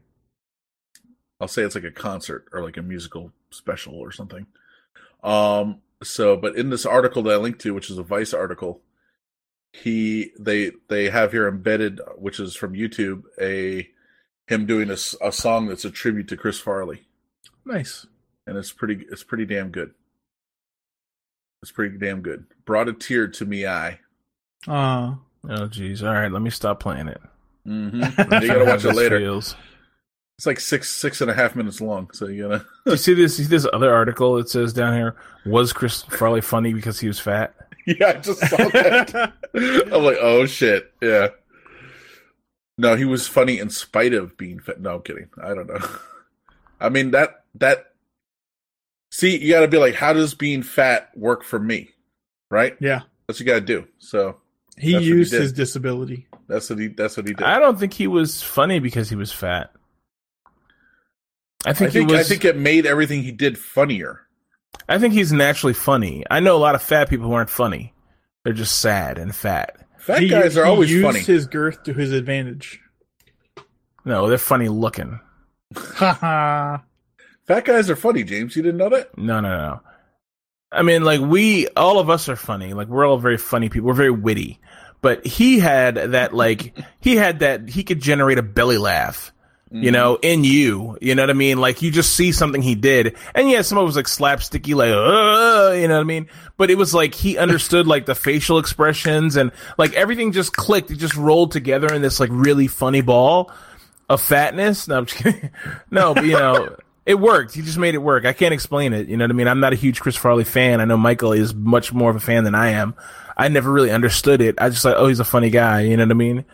I'll say it's like a concert or like a musical special or something. Um so but in this article that I linked to, which is a Vice article, he they they have here embedded, which is from YouTube, a him doing a, a song that's a tribute to Chris Farley. Nice. And it's pretty it's pretty damn good. It's pretty damn good. Brought a tear to me eye. Uh Oh, jeez. All right, let me stop playing it. Mm-hmm. *laughs* you gotta watch it later. feels- It's like six six and a half minutes long, so you gotta. You see this? See this other article? It says down here: Was Chris Farley funny because he was fat? *laughs* yeah, I just saw that. *laughs* I'm like, oh shit, yeah. No, he was funny in spite of being fat. No, I'm kidding. I don't know. *laughs* I mean that that. See, you got to be like, how does being fat work for me? Right. yeah. That's what you got to do. So He That's what he used his disability. that's what he. That's what he did. I don't think he was funny because he was fat. I I think, think he I think it made everything he did funnier. I think he's naturally funny. I know a lot of fat people who aren't funny. They're just sad and fat. Fat he, guys are he always used funny. his girth to his advantage. No, they're funny looking. Haha. Fat guys are funny, James. You didn't know that? No, no, no. I mean, like we, all of us are funny. Like we're all very funny people. We're very witty. But he had that, like he had that. He could generate a belly laugh. You mm-hmm. know, in you, you know what I mean? Like you just see something he did, and yeah, some of it was like slapsticky, like, you know what I mean? But it was like he understood like the facial expressions and like everything just clicked. It just rolled together in this like really funny ball of fatness. No, I'm just kidding. *laughs* No, but you know, it worked. He just made it work. I can't explain it. You know what I mean? I'm not a huge Chris Farley fan. I know Michael is much more of a fan than I am. I never really understood it. I just like, oh, he's a funny guy. You know what I mean?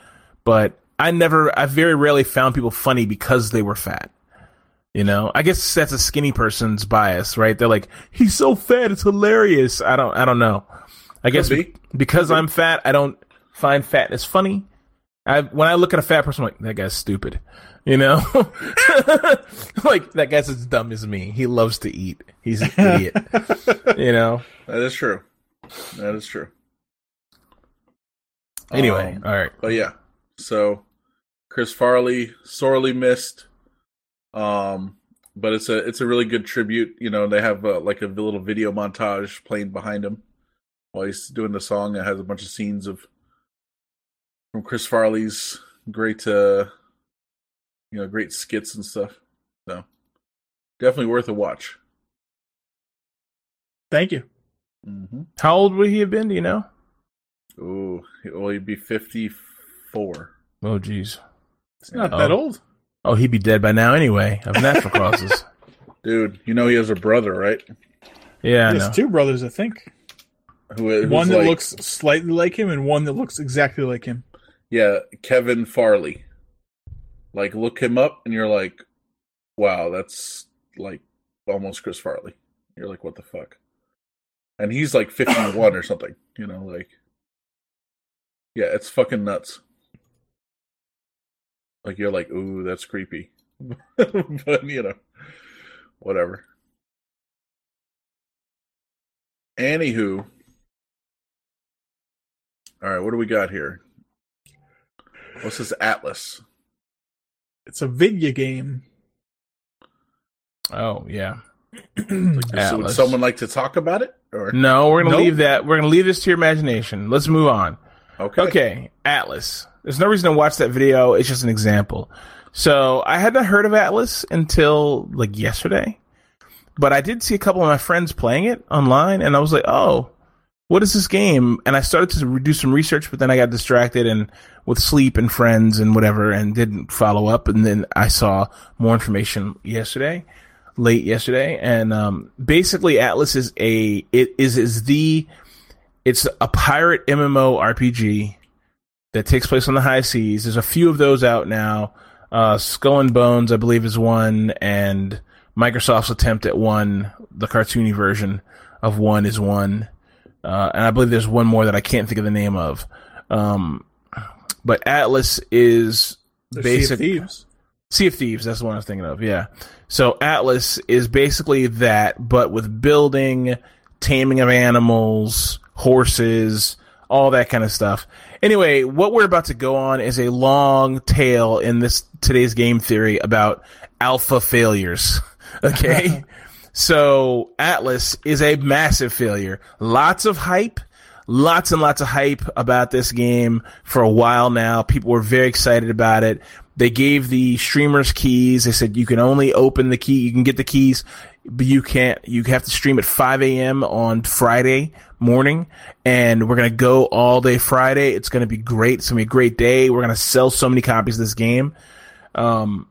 But I never, I very rarely found people funny because they were fat. You know, I guess that's a skinny person's bias, right? They're like, he's so fat, it's hilarious. I don't, I don't know. I guess be. because I'm fat, I don't find fatness funny. I when I look at a fat person, I'm like that guy's stupid. You know, *laughs* like that guy's as dumb as me. He loves to eat. He's an idiot. *laughs* you know. That is true. That is true. Anyway, Um, all right. But yeah, so Chris Farley sorely missed. Um, but it's a it's a really good tribute. You know, they have uh, like a little video montage playing behind him while he's doing the song. It has a bunch of scenes of from Chris Farley's great, uh, you know, great skits and stuff. So definitely worth a watch. Thank you. Mm-hmm. How old would he have been? Do you know? Oh, well, he'd be fifty four. Oh, jeez. It's not Oh. that old. Oh, he'd be dead by now anyway of natural *laughs* causes. Dude, you know he has a brother, right? Yeah, I He know. has two brothers, I think. Who who's one that like- looks slightly like him, and one that looks exactly like him. Yeah, Kevin Farley. Like, look him up, and you're like, wow, that's like almost Chris Farley. You're like, what the fuck? And he's like 51 *coughs* or something, you know, like, yeah, it's fucking nuts. Like, you're like, ooh, that's creepy. *laughs* but, you know, whatever. Anywho, all right, what do we got here? What's this Atlas? It's a video game. Oh, yeah. *clears throat* So would someone like to talk about it? Or No, we're gonna Nope. leave that. We're gonna leave this to your imagination. Let's move on. okay, Okay, Atlas. There's no reason to watch that video. It's just an example. So I had not heard of Atlas until like yesterday, but I did see a couple of my friends playing it online, and I was like, "Oh, what is this game?" And I started to do some research, but then I got distracted and with sleep and friends and whatever, and didn't follow up. And then I saw more information yesterday, late yesterday, and um, basically Atlas is a it is is the it's a pirate MMO RPG that takes place on the high seas. There's a few of those out now. Uh, Skull and Bones, I believe, is one, and Microsoft's attempt at one, the cartoony version of one, is one. Uh, and I believe there's one more that I can't think of the name of. Um, but Atlas is There's basic. Sea of Thieves. Sea of Thieves, that's the one I was thinking of, yeah. So Atlas is basically that, but with building, taming of animals, horses, all that kind of stuff. Anyway, what we're about to go on is a long tale in this today's game theory about alpha failures. *laughs* Okay. *laughs* so Atlas is a massive failure. Lots of hype, lots and lots of hype about this game for a while now. People were very excited about it. They gave the streamers keys. They said you can only open the key, you can get the keys, but you can't, you have to stream at 5 a.m. on Friday morning. And we're to go all day Friday. It's to be great. It's to be a great day. We're to sell so many copies of this game. Um,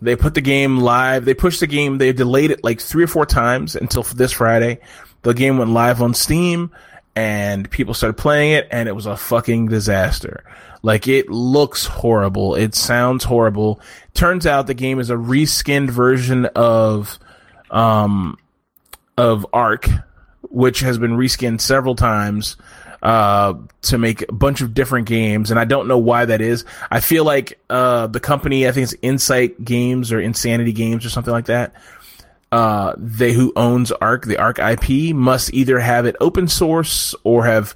they put the game live. They pushed the game. They delayed it like three or four times until this Friday. The game went live on Steam and people started playing it and it was a fucking disaster. Like it looks horrible. It sounds horrible. Turns out the game is a reskinned version of, um, of Ark, which has been reskinned several times uh, to make a bunch of different games, and I don't know why that is. I feel like uh, the company, I think it's Insight Games or Insanity Games or something like that. Uh, they who owns Ark, the Ark IP, must either have it open source or have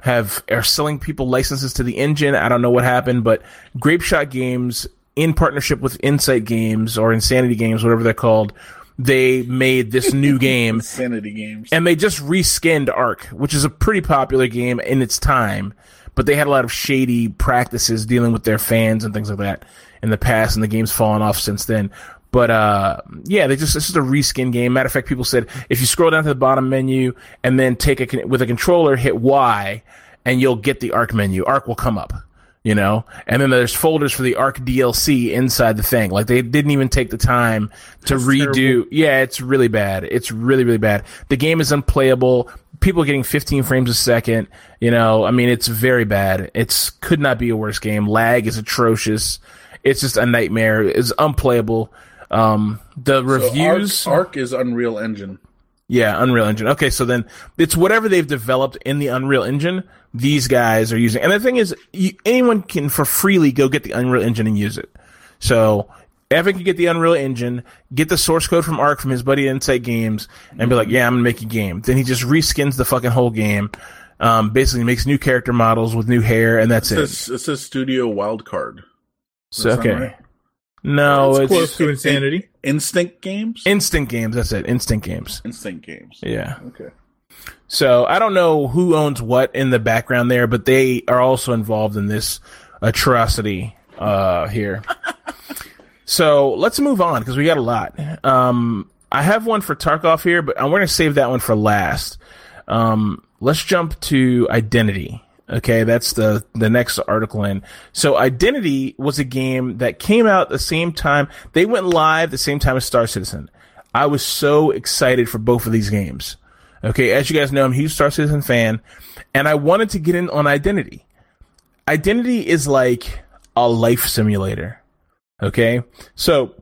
have are selling people licenses to the engine. I don't know what happened, but Grapeshot Games, in partnership with Insight Games or Insanity Games, whatever they're called, they made this new *laughs* game Sanity games. and they just reskinned Ark, which is a pretty popular game in its time, but they had a lot of shady practices dealing with their fans and things like that in the past, and the game's fallen off since then. But uh, yeah, they just it's just a reskin game. Matter of fact, people said if you scroll down to the bottom menu and then take a with a controller, hit Y, and you'll get the Ark menu. Ark will come up you know? And then there's folders for the ark dlc inside the thing. Like they didn't even take the time to That's redo terrible. yeah it's really bad. It's really really bad. The game is unplayable. People are getting 15 frames a second you know? I mean it's very bad. It's could not be a worse game. Lag is atrocious. It's just a nightmare. It's unplayable. Um the reviews So Ark, Ark is Unreal Engine. Yeah, Unreal Engine. Okay, so then it's whatever they've developed in the Unreal Engine. These guys are using, and the thing is, you, anyone can for freely go get the Unreal Engine and use it. So Evan can get the Unreal Engine, get the source code from Ark from his buddy Insight Games, and be like, "Yeah, I'm gonna make a game." Then he just reskins the fucking whole game. Um, basically makes new character models with new hair, and that's It it. says, it says Studio Wildcard. So, okay, right? no, it's it's, close to insanity. Instinct Games? Instinct Games. That's it. Instinct Games. Instinct Games. Yeah. Okay. So I don't know who owns what in the background there, but they are also involved in this atrocity uh, here. *laughs* so let's move on because we got a lot. Um, I have one for Tarkov here, but I'm going to save that one for last. Um, let's jump to Identity. Okay, that's the the next article in. So Identity was a game that came out at the same time. They went live the same time as Star Citizen. I was so excited for both of these games. Okay, as you guys know, I'm a huge Star Citizen fan, and I wanted to get in on Identity. Identity is like a life simulator. Okay, so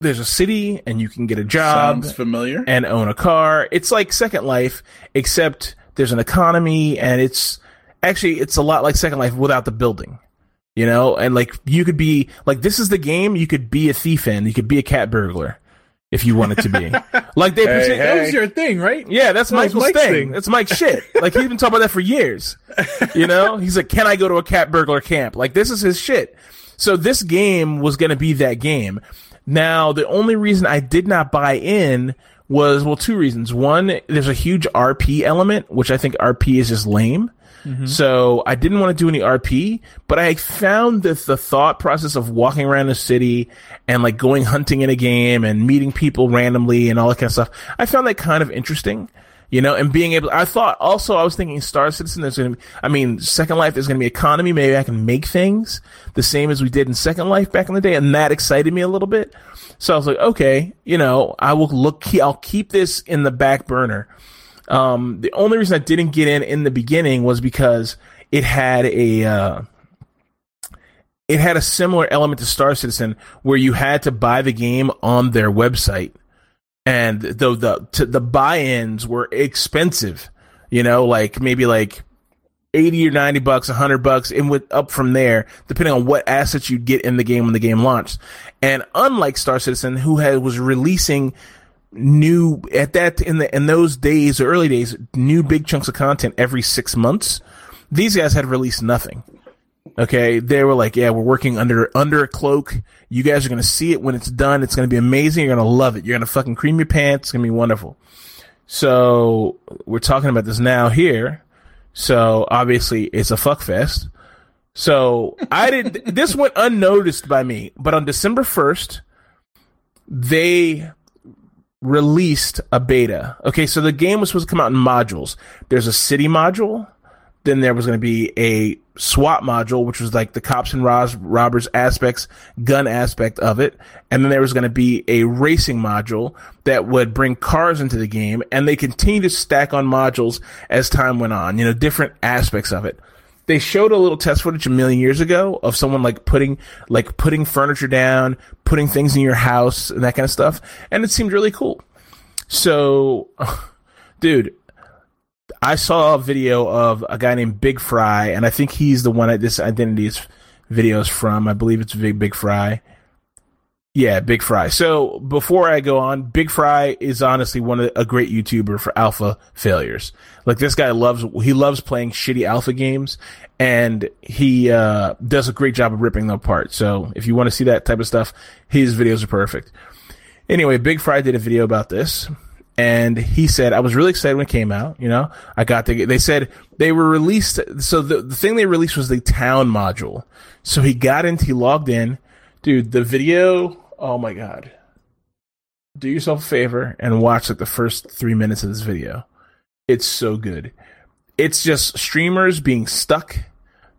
there's a city, and you can get a job Sounds familiar. and own a car. It's like Second Life, except there's an economy, and it's actually it's a lot like Second Life without the building. You know, and like you could be like this is the game you could be a thief in. You could be a cat burglar if you wanted to be. *laughs* like they Hey, hey. That was your thing, right? yeah, that's That Michael's Mike's thing. thing. That's Mike's shit. Like he's been talking about that for years. You know, *laughs* he's like, "Can I go to a cat burglar camp?" Like this is his shit. So this game was going to be that game. Now, the only reason I did not buy in was well, two reasons. One, there's a huge RP element, which I think RP is just lame. Mm-hmm. So I didn't want to do any RP, but I found that the thought process of walking around the city and like going hunting in a game and meeting people randomly and all that kind of stuff, I found that kind of interesting. You know, and being able, I thought also, I was thinking Star Citizen, there's going to be, I mean, Second Life, there's going to be economy. Maybe I can make things the same as we did in Second Life back in the day. And that excited me a little bit. So I was like, okay, you know, I will look, I'll keep this in the back burner. Um, the only reason I didn't get in in the beginning was because it had a, uh, it had a similar element to Star Citizen where you had to buy the game on their website and the the to, the buy-ins were expensive. You know, like maybe like eighty or ninety bucks, hundred bucks, and with up from there, depending on what assets you'd get in the game when the game launched. And unlike Star Citizen, who had was releasing new at that in the in those days, early days, new big chunks of content every six months. These guys had released nothing. Okay, they were like, "Yeah, we're working under under a cloak. You guys are gonna see it when it's done. It's gonna be amazing. You're gonna love it. You're gonna fucking cream your pants. It's gonna be wonderful." So we're talking about this now here. So obviously it's a fuck fest. So I did. *laughs* this went unnoticed by me, but on December first, they released a beta. Okay, so the game was supposed to come out in modules. There's a city module. Then there was going to be a SWAT module, which was like the cops and robbers aspects, gun aspect of it. And then there was going to be a racing module that would bring cars into the game. And they continue to stack on modules as time went on, you know, different aspects of it. They showed a little test footage a million years ago of someone like putting, like putting furniture down, putting things in your house and that kind of stuff. And it seemed really cool. So, *sighs* dude, I saw a video of a guy named Big Fry, and I think he's the one that this identity's videos from. I believe it's Big Big Fry. Yeah, Big Fry. So before I go on, Big Fry is honestly one of a great YouTuber for alpha failures. Like this guy loves he loves playing shitty alpha games, and he uh, does a great job of ripping them apart. So if you want to see that type of stuff, his videos are perfect. Anyway, Big Fry did a video about this and he said I was really excited when it came out. You know, I got the. They said they were released. So the the thing they released was the town module. So he got in, he logged in, dude. The video. Oh my god. Do yourself a favor and watch like the first three minutes of this video. It's so good. It's just streamers being stuck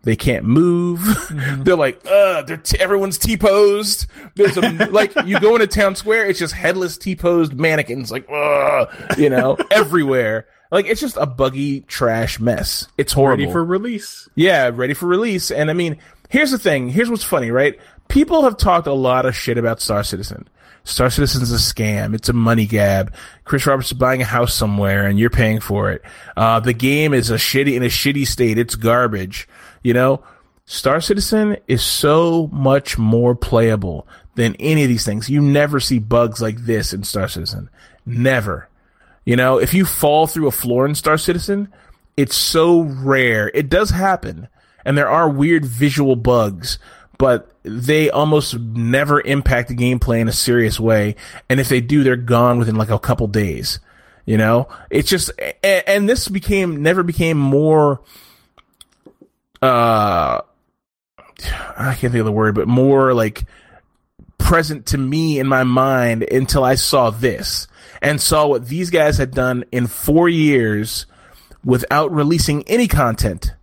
they can't move. Mm-hmm. *laughs* They're like, uh, they're t- everyone's T posed. There's a *laughs* like you go into town square, it's just headless T posed mannequins, like, uh, you know, *laughs* everywhere. Like it's just a buggy trash mess. It's horrible. Ready for release. Yeah, ready for release. And I mean, here's the thing. Here's what's funny, right? People have talked a lot of shit about Star Citizen. Star Citizen's a scam. It's a money grab. Chris Roberts is buying a house somewhere and you're paying for it. Uh, the game is a shitty in a shitty state. It's garbage. You know, Star Citizen is so much more playable than any of these things. You never see bugs like this in Star Citizen. Never. You know, if you fall through a floor in Star Citizen, it's so rare. It does happen. And there are weird visual bugs, but they almost never impact the gameplay in a serious way. And if they do, they're gone within like a couple days. You know, it's just, and, and this became, never became more, uh, I can't think of the word, but more like present to me in my mind until I saw this and saw what these guys had done in four years without releasing any content.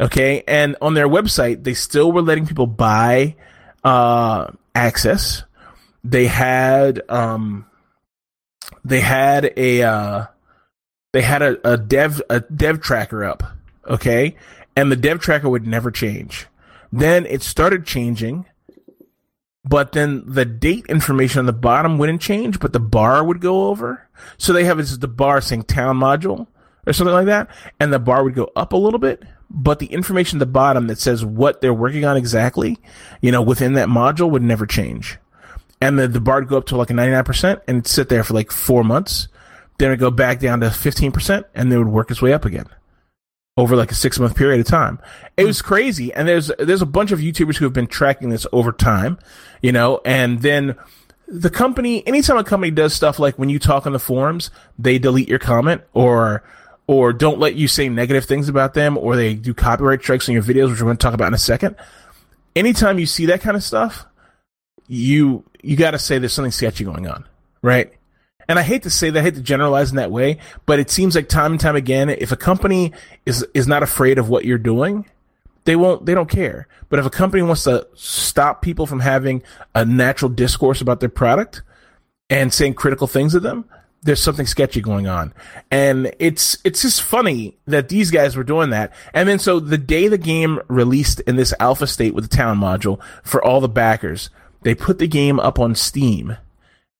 Okay. And on their website, they still were letting people buy, uh, access. They had, um, they had a, uh, they had a, a dev, a dev tracker up. Okay and the dev tracker would never change. Then it started changing, but then the date information on the bottom wouldn't change, but the bar would go over. So they have this the bar saying town module or something like that, and the bar would go up a little bit, but the information at the bottom that says what they're working on exactly, you know, within that module would never change. And the, the bar would go up to like a 99% and sit there for like four months. Then it would go back down to 15% and then it would work its way up again over like a six month period of time. It hmm. was crazy. And there's, there's a bunch of YouTubers who have been tracking this over time, you know, and then the company, anytime a company does stuff like when you talk on the forums, they delete your comment or, or don't let you say negative things about them or they do copyright strikes on your videos, which we're going to talk about in a second. Anytime you see that kind of stuff, you, you got to say there's something sketchy going on, right? and I hate to say that, I hate to generalize in that way, but it seems like time and time again, if a company is is not afraid of what you're doing, they won't they don't care. But if a company wants to stop people from having a natural discourse about their product and saying critical things of them, there's something sketchy going on. And it's it's just funny that these guys were doing that. And then so the day the game released in this alpha state with the town module for all the backers, they put the game up on Steam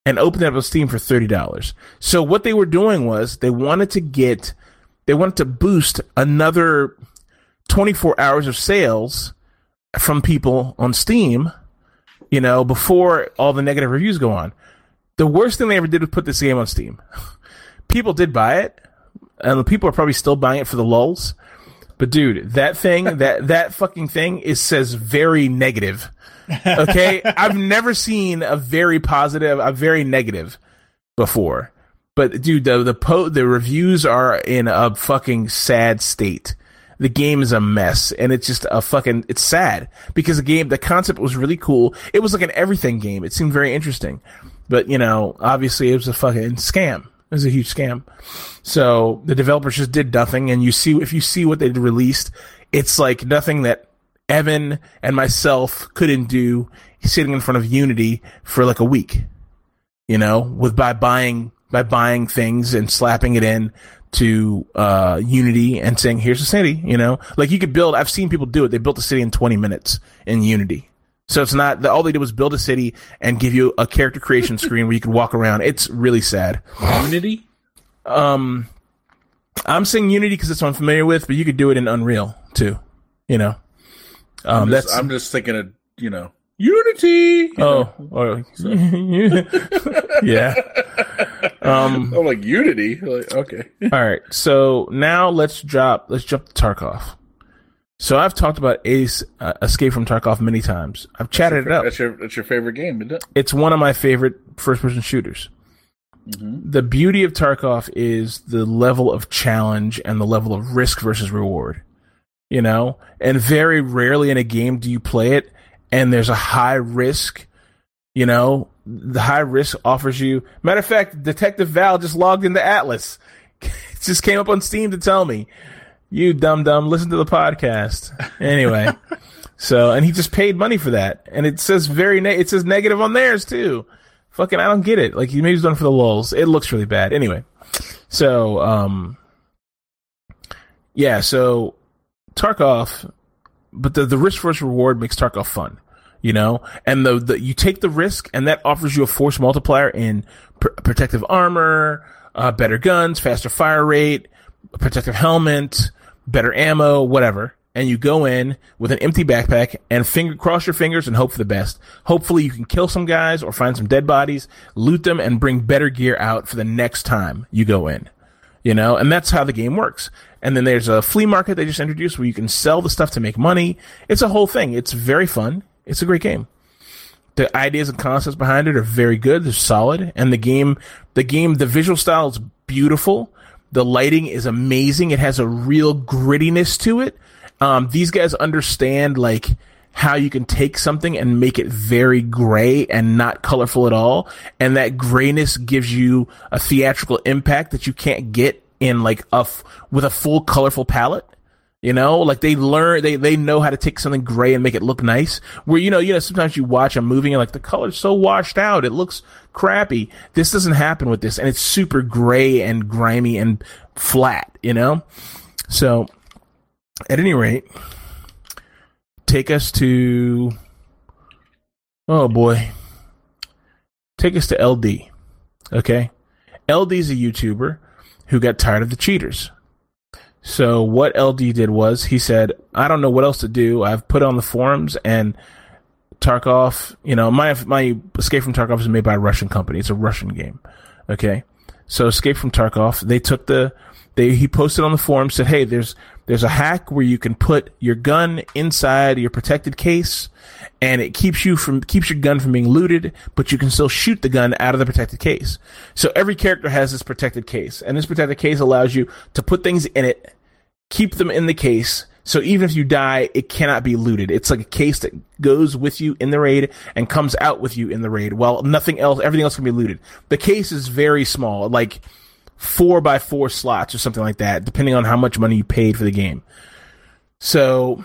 and opened it up on Steam for thirty dollars. So what they were doing was they wanted to get they wanted to boost another twenty four hours of sales from people on Steam, you know, before all the negative reviews go on. The worst thing they ever did was put this game on Steam. *laughs* People did buy it, and the people are probably still buying it for the lulls. But dude, that thing, *laughs* that that fucking thing is says very negative. Okay, *laughs* I've never seen a very positive, a very negative before. But dude, the the po- the reviews are in a fucking sad state. The game is a mess, and it's just a fucking. It's sad because the game, the concept was really cool. It was like an everything game. It seemed very interesting, but you know, obviously, it was a fucking scam. It was a huge scam. So the developers just did nothing, and you see if you see what they released, it's like nothing that Evan and myself couldn't do sitting in front of Unity for like a week. You know, with by buying by buying things and slapping it in to uh, Unity and saying, "Here's a city." You know, like you could build. I've seen people do it. They built a city in 20 minutes in Unity. So it's not all they did was build a city and give you a character creation *laughs* screen where you could walk around. It's really sad. Unity. Um, I'm saying Unity because it's what I'm familiar with, but you could do it in Unreal too. You know, um, I'm just, that's I'm just thinking of you know Unity. you oh, know. or, *laughs* *laughs* yeah. Um, I'm like Unity. Like okay. All right, so now let's drop. Let's jump to Tarkov. So I've talked about Ace uh, Escape from Tarkov many times. I've chatted it up. That's your that's your favorite game, isn't it? It's one of my favorite first-person shooters. The beauty of Tarkov is the level of challenge and the level of risk versus reward. You know, and very rarely in a game do you play it and there's a high risk. You know, the high risk offers you. Matter of fact, Detective Val just logged into Atlas. *laughs* it just came up on Steam to tell me, "You dumb dumb, listen to the podcast." Anyway, *laughs* so and he just paid money for that, and it says very ne- it says negative on theirs too. Fucking, I don't get it. Like he maybe he's done for the lulls. It looks really bad. Anyway, so um, yeah, so Tarkov, but the the risk versus reward makes Tarkov fun you know and the, the you take the risk and that offers you a force multiplier in pr- protective armor uh, better guns faster fire rate a protective helmet better ammo whatever and you go in with an empty backpack and finger cross your fingers and hope for the best hopefully you can kill some guys or find some dead bodies loot them and bring better gear out for the next time you go in you know, and that's how the game works. And then there's a flea market they just introduced where you can sell the stuff to make money. It's a whole thing. It's very fun. It's a great game. The ideas and concepts behind it are very good. They're solid, and the game, the game, the visual style is beautiful. The lighting is amazing. It has a real grittiness to it. Um, these guys understand like how you can take something and make it very gray and not colorful at all. And that grayness gives you a theatrical impact that you can't get in like a, f- with a full colorful palette. You know, like they learn, they, they know how to take something gray and make it look nice. Where, you know, you know, sometimes you watch a movie and like the color's so washed out. It looks crappy. This doesn't happen with this. And it's super gray and grimy and flat, you know? So at any rate, take us to oh boy take us to ld okay ld's a youtuber who got tired of the cheaters so what ld did was he said i don't know what else to do. I've put on the forums and tarkov you know my my escape from tarkov is made by a russian company. It's a russian game. Okay? So escape from tarkov they took the they he posted on the forum said hey there's there's a hack where you can put your gun inside your protected case and it keeps you from keeps your gun from being looted but you can still shoot the gun out of the protected case. So every character has this protected case and this protected case allows you to put things in it keep them in the case so even if you die it cannot be looted it's like a case that goes with you in the raid and comes out with you in the raid while nothing else everything else can be looted the case is very small like four by four slots or something like that, depending on how much money you paid for the game. So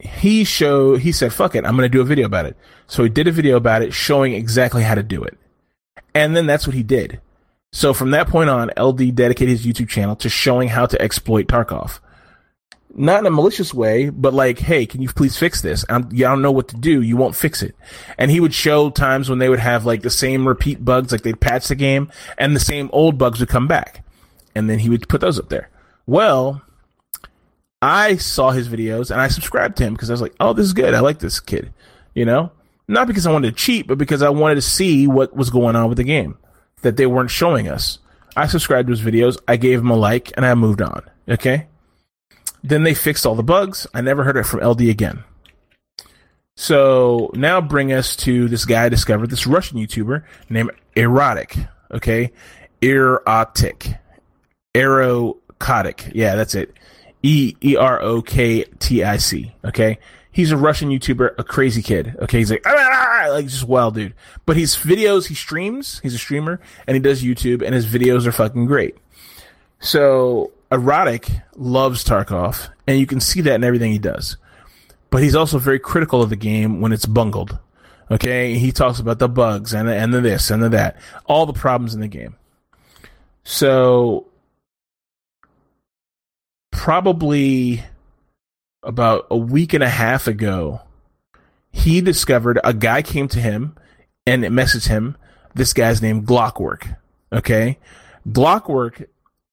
he show he said, "Fuck it, I'm going to do a video about it." So he did a video about it, showing exactly how to do it, and then that's what he did. So from that point on, LD dedicated his YouTube channel to showing how to exploit Tarkov. Not in a malicious way, but like, hey, can you please fix this? I'm, I don't know what to do. You won't fix it. And he would show times when they would have like the same repeat bugs, like they'd patch the game and the same old bugs would come back. And then he would put those up there. Well, I saw his videos and I subscribed to him because I was like, oh, this is good. I like this kid, you know? Not because I wanted to cheat, but because I wanted to see what was going on with the game that they weren't showing us. I subscribed to his videos, I gave him a like, and I moved on. Okay? Then they fixed all the bugs. I never heard it from LD again. So now bring us to this guy I discovered, this Russian YouTuber named Eroktic. Okay? Eroktic. Eroktic. Yeah, that's it. E E R O K T I C. Okay? He's a Russian YouTuber, a crazy kid. Okay, he's like, ah, like just wild dude. But his videos, he streams. He's a streamer, and he does YouTube, and his videos are fucking great. So Eroktic loves Tarkov, and you can see that in everything he does. But he's also very critical of the game when it's bungled. Okay, he talks about the bugs and the, and the this and the that, all the problems in the game. So probably about a week and a half ago, he discovered a guy came to him and messaged him. This guy's named Glockwork. Okay. Glockwork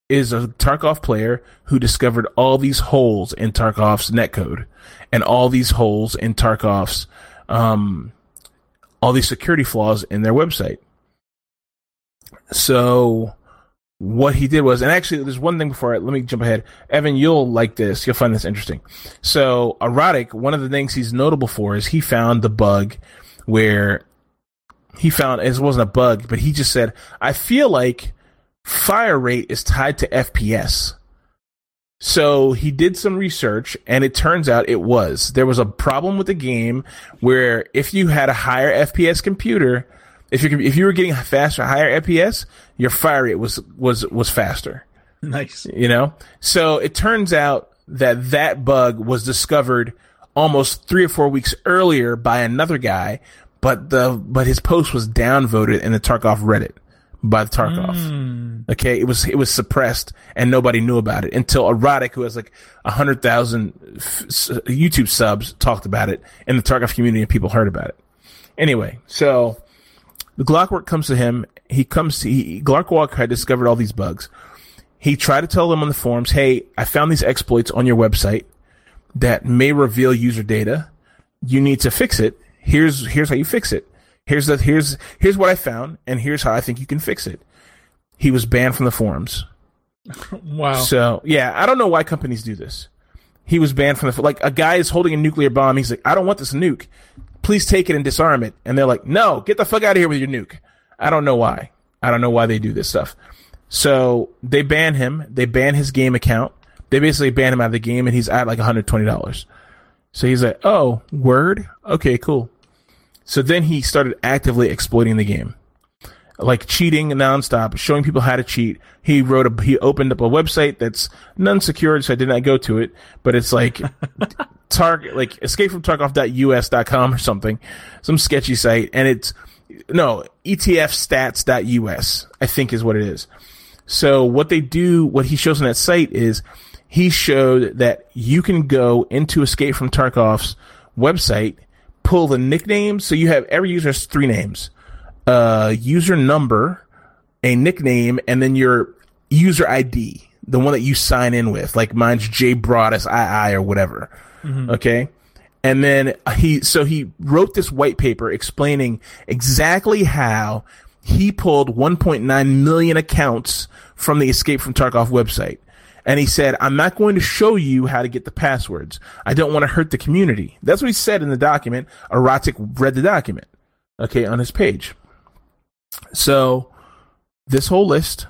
is a Tarkov player who discovered all these holes in Tarkov's netcode and all these holes in Tarkov's, um, all these security flaws in their website. So what he did was, and actually, there's one thing before I, let me jump ahead. Evan, you'll like this. You'll find this interesting. So, Eroktic, one of the things he's notable for is he found the bug where he found it wasn't a bug, but he just said, I feel like fire rate is tied to FPS. So he did some research and it turns out it was. There was a problem with the game where if you had a higher FPS computer, if you if you were getting faster, higher FPS, your fire rate was was was faster. *laughs* Nice. You know, so it turns out that that bug was discovered almost three or four weeks earlier by another guy, but the but his post was downvoted in the Tarkov Reddit by the Tarkov. Mm. Okay, it was it was suppressed and nobody knew about it until Eroktic, who has like a hundred thousand YouTube subs, talked about it in the Tarkov community and people heard about it. Anyway, so the Glockwork comes to him. He comes to, he, Glockwork had discovered all these bugs. He tried to tell them on the forums, Hey, I found these exploits on your website that may reveal user data. You need to fix it. Here's, here's how you fix it. Here's the, here's, here's what I found and here's how I think you can fix it. He was banned from the forums. *laughs* Wow. So yeah, I don't know why companies do this. He was banned from the, like a guy is holding a nuclear bomb. He's like, I don't want this nuke please take it and disarm it. And they're like, no, get the fuck out of here with your nuke. I don't know why. I don't know why they do this stuff. So they ban him. They ban his game account. They basically ban him out of the game and he's at like $120. So he's like, oh, word? Okay, cool. So then he started actively exploiting the game. Like cheating nonstop, showing people how to cheat. He wrote a, he opened up a website that's non secured, so I did not go to it, but it's like *laughs* target like escape from tarkov.us.com or something some sketchy site and it's no etfstats.us i think is what it is so what they do what he shows on that site is he showed that you can go into escape from tarkov's website pull the nicknames so you have every user has three names uh user number a nickname and then your user id the one that you sign in with like mine's j broadus ii or whatever Mm-hmm. Okay. And then he, so he wrote this white paper explaining exactly how he pulled 1.9 million accounts from the Escape from Tarkov website. And he said, I'm not going to show you how to get the passwords. I don't want to hurt the community. That's what he said in the document. Eroktic read the document, okay, on his page. So this whole list,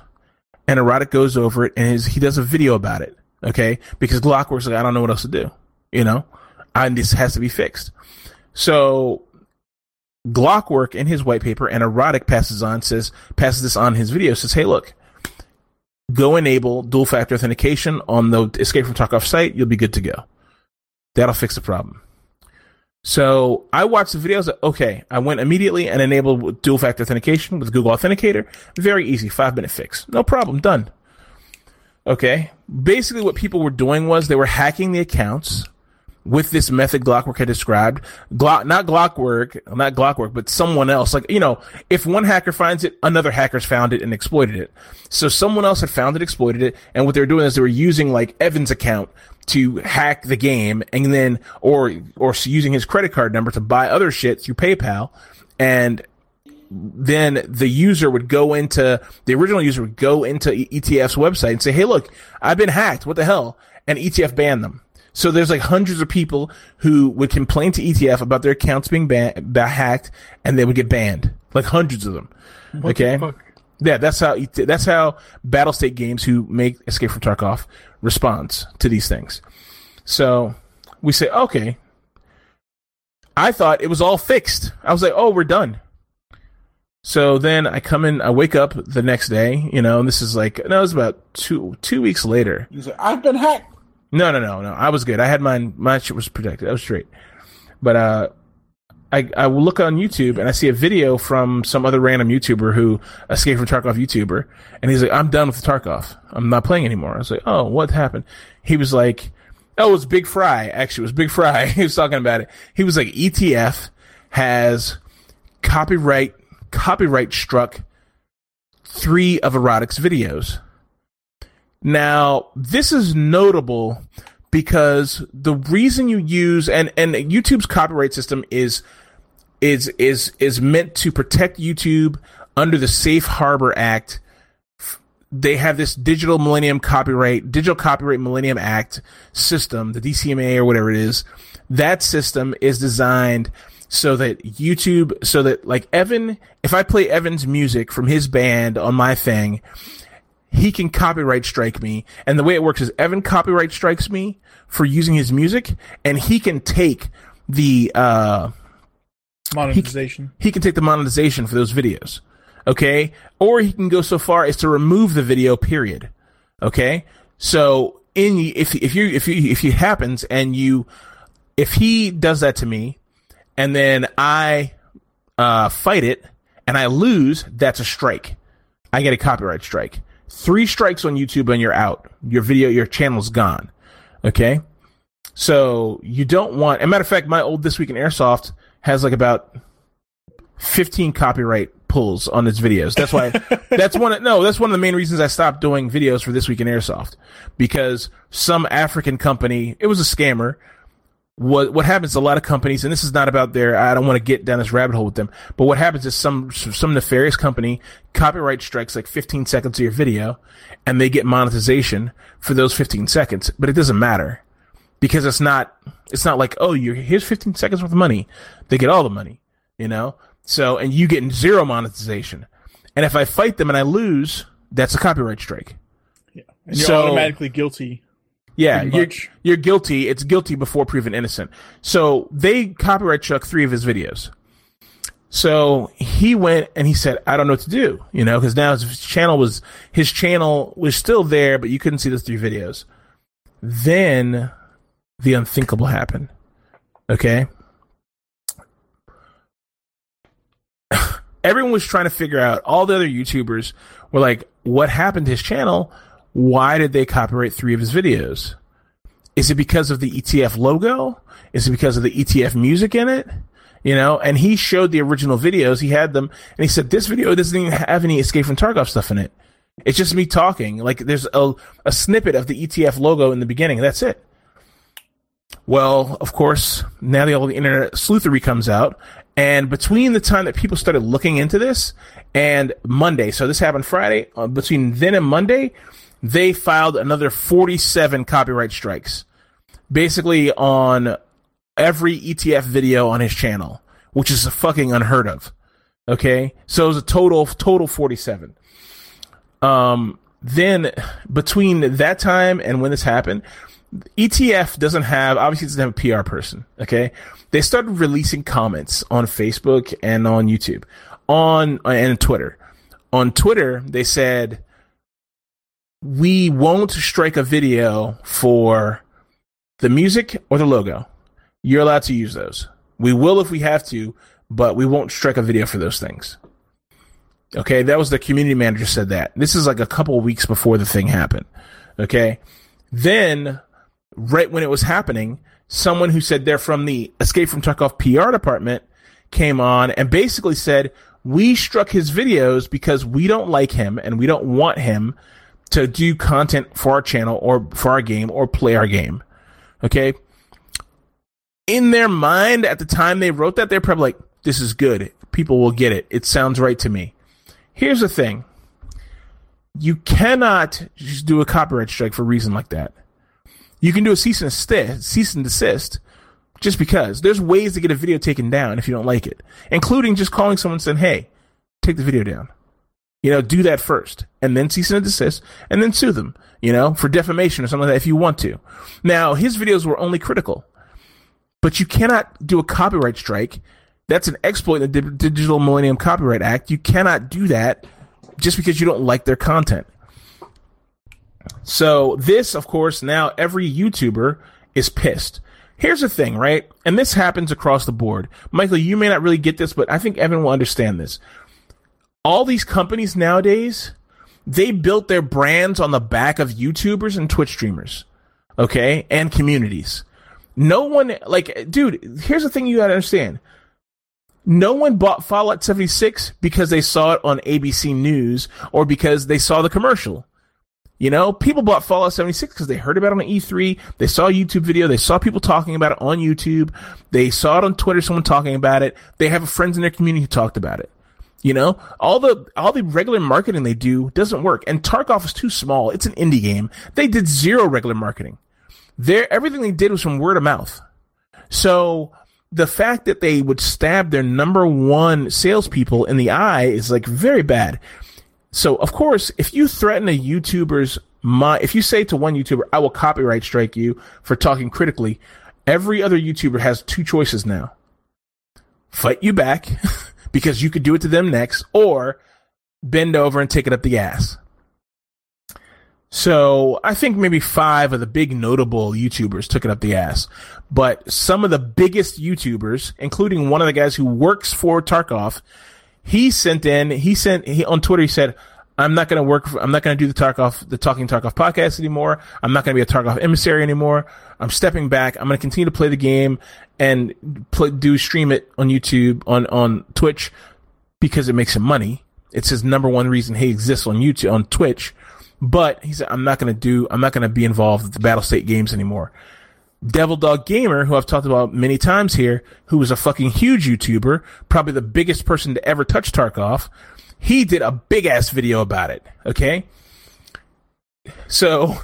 and Eroktic goes over it, and his, he does a video about it, okay, because Glockwork's like, I don't know what else to do you know, and this has to be fixed. So Glockwork in his white paper and Eroktic passes on says passes this on his video says, hey, look, go enable dual factor authentication on the Escape from Tarkov site. You'll be good to go. That'll fix the problem. So I watched the videos. Okay, I went immediately and enabled dual factor authentication with Google Authenticator. Very easy, five minute fix. No problem, done. Okay. Basically, what people were doing was they were hacking the accounts with this method Glockwork had described. Glock, not Glockwork, not Glockwork, but someone else. Like, you know, if one hacker finds it, another hacker's found it and exploited it. So someone else had found it, exploited it, and what they were doing is they were using like Evan's account to hack the game and then, or, or using his credit card number to buy other shit through PayPal. And then the user would go into the original user would go into ETF's website and say, "Hey, look, I've been hacked. What the hell?" And ETF banned them. So there's like hundreds of people who would complain to ETF about their accounts being ban- hacked, and they would get banned. Like hundreds of them. What okay. the? Yeah, that's how that's how Battlestate Games, who make Escape from Tarkov, responds to these things. So we say, okay. I thought it was all fixed. I was like, oh, we're done. So then I come in, I wake up the next day, you know, and this is like, no, it was about two two weeks later. He's like, I've been hacked. No, no, no, no. I was good. I had mine. My shit was protected. I was straight. But uh, I I will look on YouTube and I see a video from some other random YouTuber who escaped from Tarkov YouTuber, and he's like, "I'm done with Tarkov. I'm not playing anymore." I was like, "Oh, what happened?" He was like, "Oh, it was Big Fry. Actually, it was Big Fry. *laughs* he was talking about it. He was like, ETF has copyright copyright struck three of Eroktic's videos." Now, this is notable because the reason you use and and YouTube's copyright system is is is is meant to protect YouTube under the Safe Harbor Act. They have this Digital Millennium Copyright Digital Copyright Millennium Act system, the DCMA or whatever it is. That system is designed so that YouTube, so that like Evan, if I play Evan's music from his band on my thing, he can copyright strike me. And the way it works is Evan copyright strikes me for using his music, and he can take the uh, Monetization. he can take the monetization for those videos. Okay? Or he can go so far as to remove the video period. Okay? So in if if you if you if it happens and you if he does that to me and then I uh, fight it and I lose, that's a strike. I get a copyright strike. Three strikes on YouTube and you're out. Your video, your channel's gone. Okay. So you don't want, a matter of fact, my old This Week in Airsoft has like about 15 copyright pulls on its videos. That's why, *laughs* that's one, of, no, that's one of the main reasons I stopped doing videos for This Week in Airsoft because some African company, it was a scammer, what what happens to a lot of companies, and this is not about their. I don't want to get down this rabbit hole with them, but what happens is some some nefarious company copyright strikes like 15 seconds of your video, and they get monetization for those 15 seconds, but it doesn't matter because it's not it's not like oh you here's 15 seconds worth of money, they get all the money, you know. So and you get zero monetization, and if I fight them and I lose, that's a copyright strike. Yeah. And you're So- automatically guilty. Yeah, you're, you're guilty. It's guilty before proven innocent. So they copyright struck three of his videos. So he went and he said, "I don't know what to do," you know, because now his channel was his channel was still there, but you couldn't see those three videos. Then the unthinkable happened. Okay. *laughs* Everyone was trying to figure out. All the other YouTubers were like, "What happened to his channel? Why did they copyright three of his videos? Is it because of the ETF logo? Is it because of the ETF music in it? You know, and he showed the original videos. He had them, and he said, "This video doesn't even have any Escape from Tarkov stuff in it. It's just me talking. Like there's a a snippet of the ETF logo in the beginning. That's it." Well, of course, now the all the internet sleuthery comes out, and between the time that people started looking into this and Monday, so this happened Friday. Uh, between then and Monday, they filed another 47 copyright strikes, basically on every ETF video on his channel, which is fucking unheard of. Okay, so it was a total total 47. Um, then between that time and when this happened, ETF doesn't have obviously doesn't have a PR person. Okay, they started releasing comments on Facebook and on YouTube, on and Twitter. On Twitter, they said we won't strike a video for the music or the logo. You're allowed to use those. We will if we have to, but we won't strike a video for those things. Okay, that was the community manager said that. This is like a couple weeks before the thing happened. Okay, then right when it was happening, someone who said they're from the Escape from Tarkov PR department came on and basically said, we struck his videos because we don't like him and we don't want him to do content for our channel or for our game or play our game. Okay. In their mind at the time they wrote that, they're probably like, this is good. People will get it. It sounds right to me. Here's the thing. You cannot just do a copyright strike for a reason like that. You can do a cease and desist, cease and desist just because. There's ways to get a video taken down if you don't like it, including just calling someone and saying, "Hey, take the video down." You know, do that first, and then cease and desist, and then sue them. You know, for defamation or something like that if you want to. Now, his videos were only critical, but you cannot do a copyright strike. That's an exploit in the Digital Millennium Copyright Act. You cannot do that just because you don't like their content. So this, of course, now every YouTuber is pissed. Here's the thing, right? And this happens across the board. Michael, you may not really get this, but I think Evan will understand this. All these companies nowadays, they built their brands on the back of YouTubers and Twitch streamers. Okay. And communities. No one, like, dude, here's the thing you gotta understand. No one bought Fallout 76 because they saw it on ABC News or because they saw the commercial. You know, people bought Fallout 76 because they heard about it on E3. They saw a YouTube video. They saw people talking about it on YouTube. They saw it on Twitter, someone talking about it. They have friends in their community who talked about it. You know, all the, all the regular marketing they do doesn't work. And Tarkov is too small. It's an indie game. They did zero regular marketing. Their, everything they did was from word of mouth. So the fact that they would stab their number one salespeople in the eye is like very bad. So of course, if you threaten a YouTuber's my, if you say to one YouTuber, I will copyright strike you for talking critically, every other YouTuber has two choices now. Fight you back *laughs* because you could do it to them next or bend over and take it up the ass. So I think maybe five of the big notable YouTubers took it up the ass. But some of the biggest YouTubers, including one of the guys who works for Tarkov, he sent in, he sent, he, on Twitter, he said, I'm not going to work, for, I'm not going to do the Tarkov, the Talking Tarkov podcast anymore. I'm not going to be a Tarkov emissary anymore. I'm stepping back. I'm going to continue to play the game and play, do stream it on YouTube, on, on Twitch because it makes him money. It's his number one reason he exists on YouTube, on Twitch but he said, I'm not going to do, I'm not going to be involved with the Battlestate Games anymore. Devil Dog Gamer, who I've talked about many times here, who was a fucking huge YouTuber, probably the biggest person to ever touch Tarkov, he did a big ass video about it. Okay. So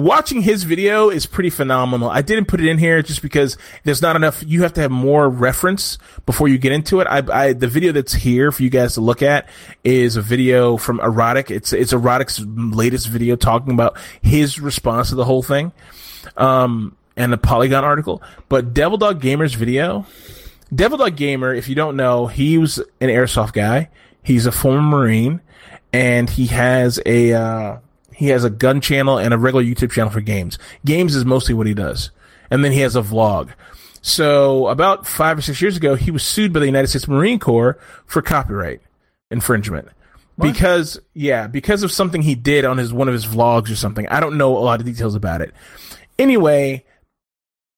watching his video is pretty phenomenal. I didn't put it in here just because there's not enough. You have to have more reference before you get into it. I, I the video that's here for you guys to look at is a video from Eroktic. It's it's Eroktic's latest video talking about his response to the whole thing, um, and the Polygon article. But Devil Dog Gamer's video, Devil Dog Gamer, if you don't know, he was an airsoft guy. He's a former Marine, and he has a. Uh, he has a gun channel and a regular YouTube channel for games. Games is mostly what he does. And then he has a vlog. So about five or six years ago, he was sued by the United States Marine Corps for copyright infringement. What? Because, yeah, because of something he did on his, one of his vlogs or something. I don't know a lot of details about it. Anyway,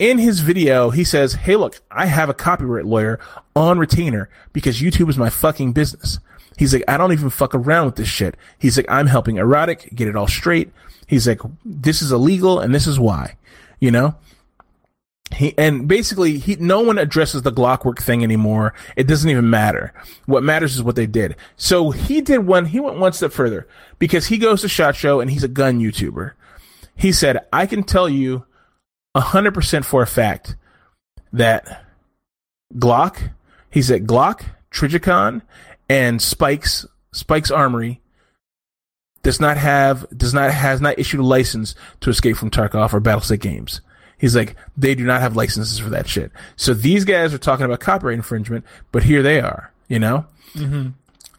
in his video, he says, Hey, look, I have a copyright lawyer on retainer because YouTube is my fucking business. He's like, I don't even fuck around with this shit. He's like, I'm helping Eroktic get it all straight. He's like, this is illegal and this is why, you know? He, and basically he, no one addresses the Glockwork thing anymore. It doesn't even matter. What matters is what they did. So he did one, he went one step further because he goes to SHOT Show and he's a gun YouTuber. He said, I can tell you a hundred percent for a fact that Glock, he said Glock, Trijicon, and Spike's Spike's Armory does not have does not has not issued a license to Escape from Tarkov or Battlestate Games. He's like they do not have licenses for that shit. So these guys are talking about copyright infringement, but here they are, you know. Mm-hmm.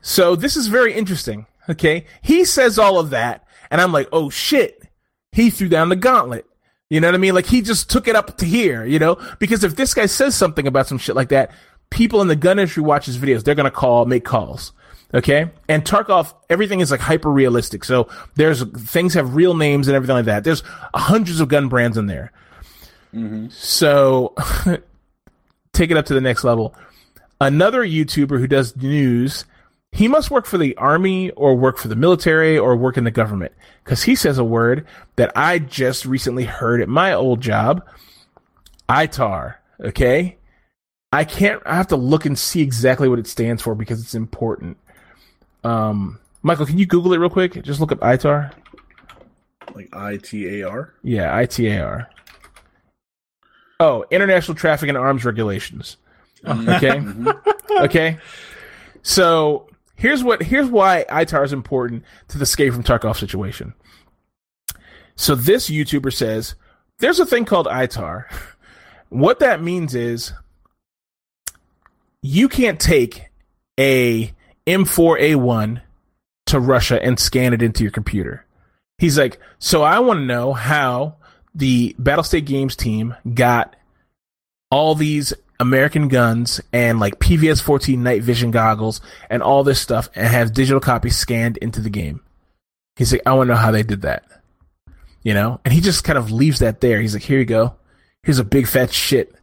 So this is very interesting. Okay, he says all of that, and I'm like, oh shit, he threw down the gauntlet. You know what I mean? Like he just took it up to here, you know? Because if this guy says something about some shit like that, people in the gun industry watch his videos. They're going to call, make calls. Okay. And Tarkov, everything is like hyper realistic. So there's things have real names and everything like that. There's hundreds of gun brands in there. Mm-hmm. So *laughs* take it up to the next level. Another YouTuber who does news, he must work for the army or work for the military or work in the government because he says a word that I just recently heard at my old job. ITAR. Okay. I can't, I have to look and see exactly what it stands for because it's important. Um, Michael, can you Google it real quick? Just look up ITAR. Like I T A R. Yeah, ITAR. Oh, International Traffic in Arms Regulations. *laughs* Okay. okay. So here's what here's why ITAR is important to the escape from Tarkov situation. So this YouTuber says there's a thing called ITAR. *laughs* What that means is you can't take a M4A1 to Russia and scan it into your computer. He's like, so I want to know how the Battlestate Games team got all these American guns and like PVS 14 night vision goggles and all this stuff and have digital copies scanned into the game. He's like, I want to know how they did that. You know? And he just kind of leaves that there. He's like, here you go. Here's a big fat shit.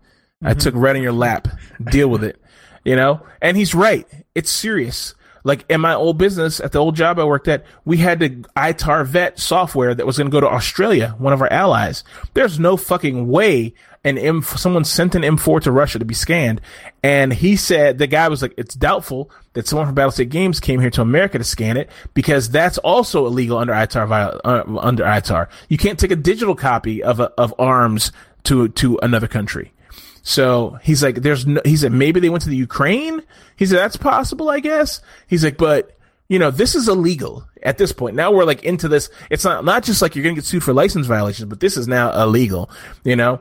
I mm-hmm. took right in your lap. Deal with it. You know? And he's right. It's serious. Like in my old business at the old job I worked at, we had to ITAR vet software that was going to go to Australia, one of our allies. There's no fucking way an M, someone sent an M4 to Russia to be scanned. And he said, the guy was like, it's doubtful that someone from Battlestate Games came here to America to scan it because that's also illegal under ITAR, uh, under ITAR. You can't take a digital copy of, a, of arms to, to another country. So he's like, there's no, he said, maybe they went to the Ukraine. He said, that's possible, I guess. He's like, but you know, this is illegal at this point. Now we're like into this. It's not, not just like you're going to get sued for license violations, but this is now illegal, you know?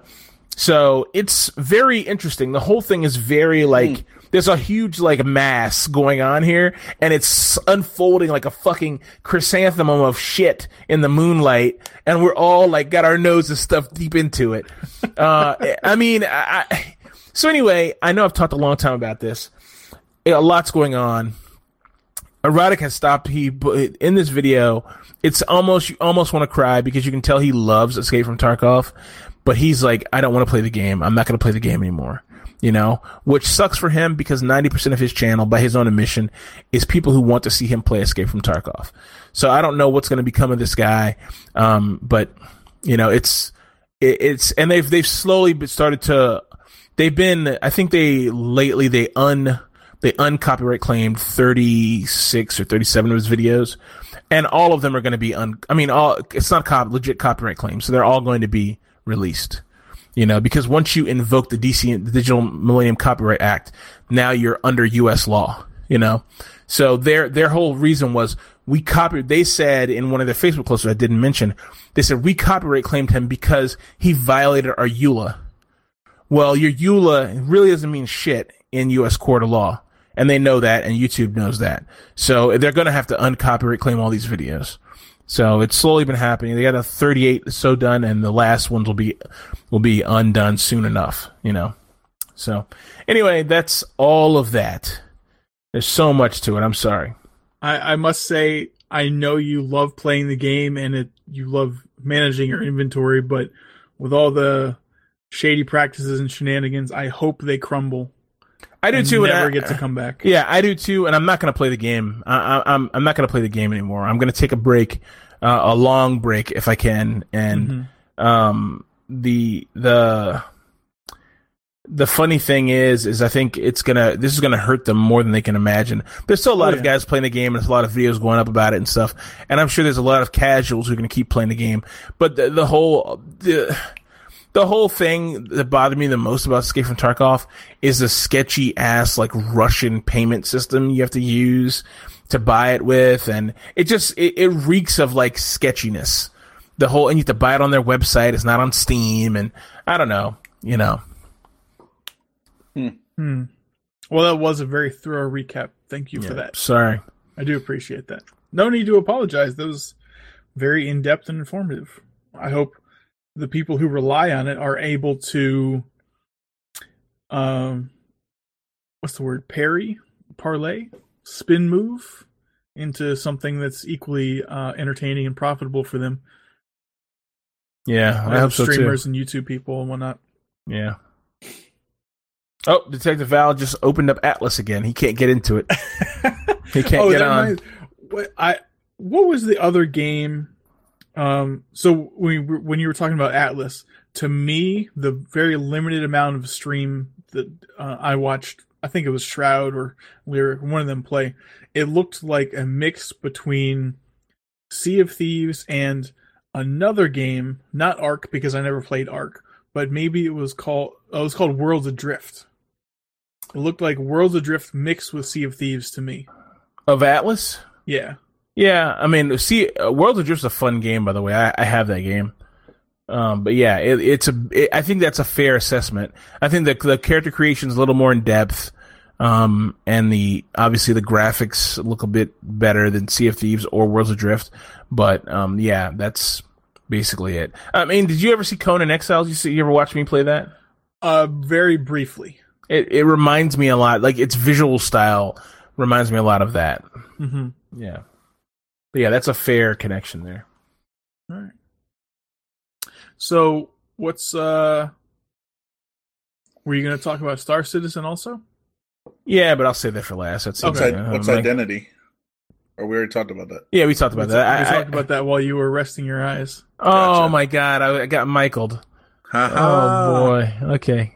So it's very interesting. The whole thing is very like, there's a huge like mass going on here and it's unfolding like a fucking chrysanthemum of shit in the moonlight. And we're all like got our noses stuffed deep into it. *laughs* Uh, I mean, I, I- so anyway, I know I've talked a long time about this. A lot's going on. Erotic has stopped. He in this video, it's almost you almost want to cry because you can tell he loves Escape from Tarkov, but he's like, I don't want to play the game. I'm not going to play the game anymore. You know, which sucks for him because 90% of his channel, by his own admission, is people who want to see him play Escape from Tarkov. So I don't know what's going to become of this guy. Um, but you know, it's, it, it's, and they've, they've slowly started to, they've been, I think they lately, they un, they uncopyright claimed 36 or 37 of his videos and all of them are going to be un i mean all it's not cop, legit copyright claims so they're all going to be released you know because once you invoke the dc the digital millennium copyright act now you're under us law you know so their their whole reason was we copied they said in one of their facebook posts i didn't mention they said we copyright claimed him because he violated our eula well, your EULA really doesn't mean shit in U.S. court of law, and they know that, and YouTube knows that. So they're going to have to uncopyright claim all these videos. So it's slowly been happening. They got a 38 so done, and the last ones will be will be undone soon enough. You know. So anyway, that's all of that. There's so much to it. I'm sorry. I, I must say, I know you love playing the game and it, you love managing your inventory, but with all the shady practices and shenanigans, I hope they crumble. I do too. Never I- get to come back. Yeah, I do too, and I'm not going to play the game. I, I, I'm I'm not going to play the game anymore. I'm going to take a break, uh, a long break if I can, and um, the the the funny thing is, is I think it's gonna this is gonna hurt them more than they can imagine. There's still a lot Oh, of guys playing the game, and there's a lot of videos going up about it and stuff. And I'm sure there's a lot of casuals who are gonna keep playing the game. But the, the whole the the whole thing that bothered me the most about Escape from Tarkov is the sketchy ass like Russian payment system you have to use to buy it with, and it just it, it reeks of like sketchiness. The whole and you have to buy it on their website. It's not on Steam, and I don't know, you know. Hmm. Well, that was a very thorough recap. Thank you for that. Sorry. I do appreciate that. No need to apologize. That was very in depth and informative. I hope the people who rely on it are able to, um, what's the word? Parry, parlay, spin move into something that's equally uh, entertaining and profitable for them. Yeah, I hope so streamers and YouTube people and whatnot. Yeah. Oh, Detective Val just opened up Atlas again. He can't get into it. *laughs* He can't oh, get on. reminds- what I what was the other game? Um, so when you, were- when you were talking about Atlas, to me, the very limited amount of stream that uh, I watched, I think it was Shroud or Lirik, one of them play. It looked like a mix between Sea of Thieves and another game, not Ark because I never played Ark, but maybe it was called oh, it was called Worlds Adrift. It looked like Worlds Adrift mixed with Sea of Thieves to me. Of Atlas? Yeah. Yeah, I mean, see, uh, Worlds Adrift's a fun game, by the way. I, I have that game. Um, but yeah, it, it's a. It, I think that's a fair assessment. I think the the character creation is a little more in depth, um, and the obviously the graphics look a bit better than Sea of Thieves or Worlds Adrift. But um, yeah, that's basically it. I mean, did you ever see Conan Exiles? You see, you ever watch me play that? Uh, very briefly. It it reminds me a lot, like its visual style reminds me a lot of that. Mm-hmm. Yeah, but yeah, that's a fair connection there. All right. So, what's uh? Were you going to talk about Star Citizen also? Yeah, but I'll save that for last. That's What's, okay. i- what's like- identity? Or we already talked about that. Yeah, we talked about we that. I- I- talked about that while you were resting your eyes. oh Gotcha. my god, I, I got Michaeled. Ha Oh boy. Okay.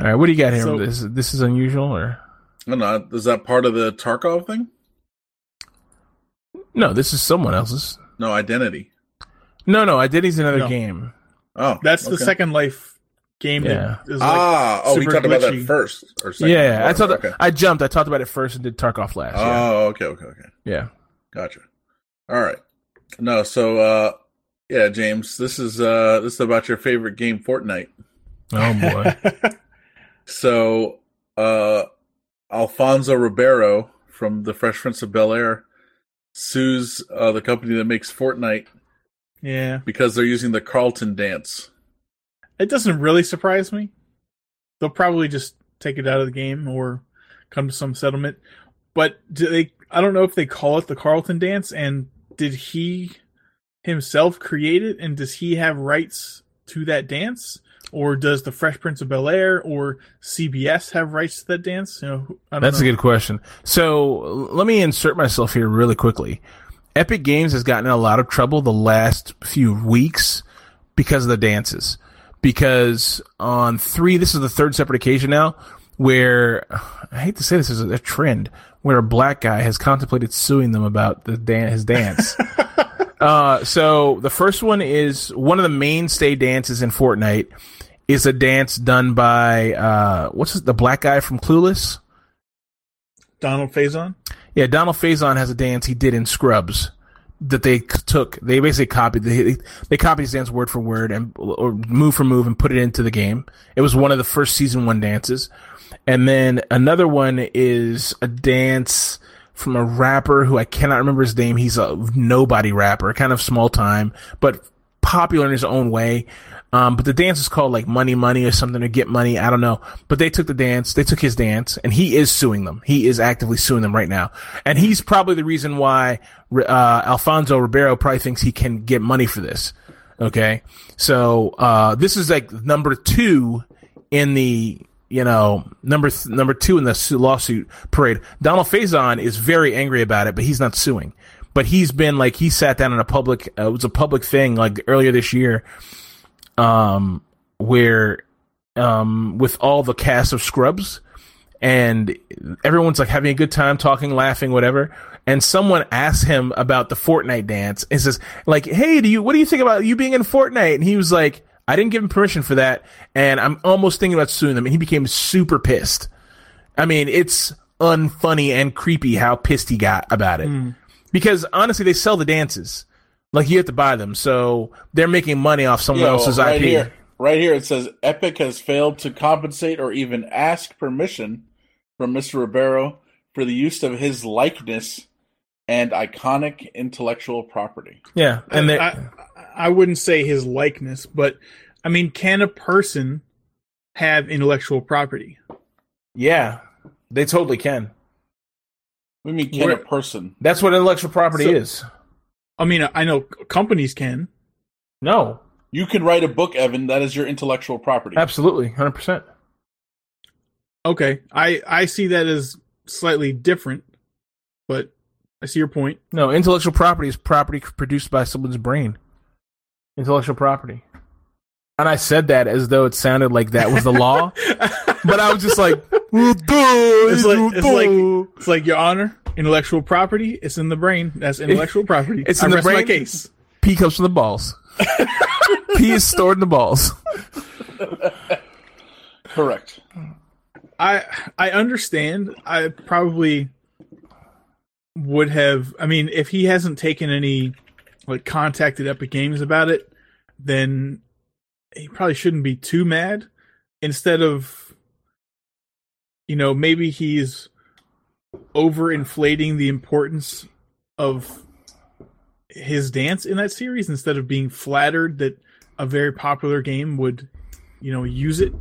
All right, what do you got here? So- this this is unusual, or I don't know. Is that part of the Tarkov thing? No? This is someone else's. No, identity. No, no, Identity's another No. game. Oh, That's the okay. Second Life game Yeah. that is like Ah, oh, we super talked about that glitchy. first. Or second. Yeah, I thought okay. I jumped. I talked about it first and did Tarkov last. yeah. Oh, okay, okay, okay. yeah. Gotcha. All right. No, so uh yeah, James, this is uh this is about your favorite game, Fortnite. Oh boy. *laughs* So uh Alfonso Ribeiro from the Fresh Prince of Bel Air sues uh, the company that makes Fortnite yeah, because they're using the Carlton dance. it doesn't really surprise me. They'll probably just take it out of the game or come to some settlement. But do they? I don't know if they call it the Carlton Dance. And did he himself create it? And does he have rights to that dance? Or does the Fresh Prince of Bel Air or CBS have rights to that dance? You know, I don't That's know. a good question. So let me insert myself here really quickly. Epic Games has gotten in a lot of trouble the last few weeks because of the dances. Because on three, this is the third separate occasion now where I hate to say this is a trend where a black guy has contemplated suing them about the dan- his dance. *laughs* uh, so the first one is one of the mainstay dances in Fortnite is a dance done by uh, what's his, the black guy from Clueless. Donald Faison. Yeah, Donald Faison has a dance he did in Scrubs that they took. They basically copied the they copied his dance word for word and or move for move and put it into the game. It was one of the first season one dances, and then another one is a dance from a rapper who I cannot remember his name. He's a nobody rapper, kind of small time, but popular in his own way. Um, but the dance is called like Money Money or something to get money. I don't know. But they took the dance, they took his dance, and he is suing them. He is actively suing them right now. And he's probably the reason why uh, Alfonso Ribeiro probably thinks he can get money for this. Okay. So uh, this is like number two in the you know number th- number two in the su- lawsuit parade. Donald Faison is very angry about it, but he's not suing. But he's been like he sat down in a public. Uh, it was a public thing like earlier this year, um, where um with all the cast of Scrubs, and everyone's like having a good time talking, laughing, whatever. And someone asks him about the Fortnite dance and says, like, hey, do you, what do you think about you being in Fortnite? And he was like, I didn't give him permission for that. And I'm almost thinking about suing them. And he became super pissed. I mean, it's unfunny and creepy how pissed he got about it. Because honestly, they sell the dances. Like you have to buy them. So they're making money off someone Yo, else's right IP. here, right here it says Epic has failed to compensate or even ask permission from Mr. Ribeiro for the use of his likeness and iconic intellectual property. Yeah. And they I, I wouldn't say his likeness, but I mean, can a person have intellectual property? yeah. They totally can. We mean can Where- a person? That's what intellectual property So- is. I mean, I know companies can. No, You can write a book, Evan. That is your intellectual property. absolutely, hundred percent. Okay, I I see that as slightly different, but I see your point. No, intellectual property is property produced by someone's brain. Intellectual property. And I said that as though it sounded like that was the law, *laughs* but I was just like, It's like it's like it's like your honor, intellectual property. It's in the brain. That's intellectual property. It's I in the rest my brain? case. pee comes from the balls. *laughs* P is stored in the balls. Correct. I I understand. I probably would have. I mean, if he hasn't taken any like contacted Epic Games about it, then he probably shouldn't be too mad. Instead of, you know, maybe he's overinflating the importance of his dance in that series instead of being flattered that a very popular game would, you know, use it.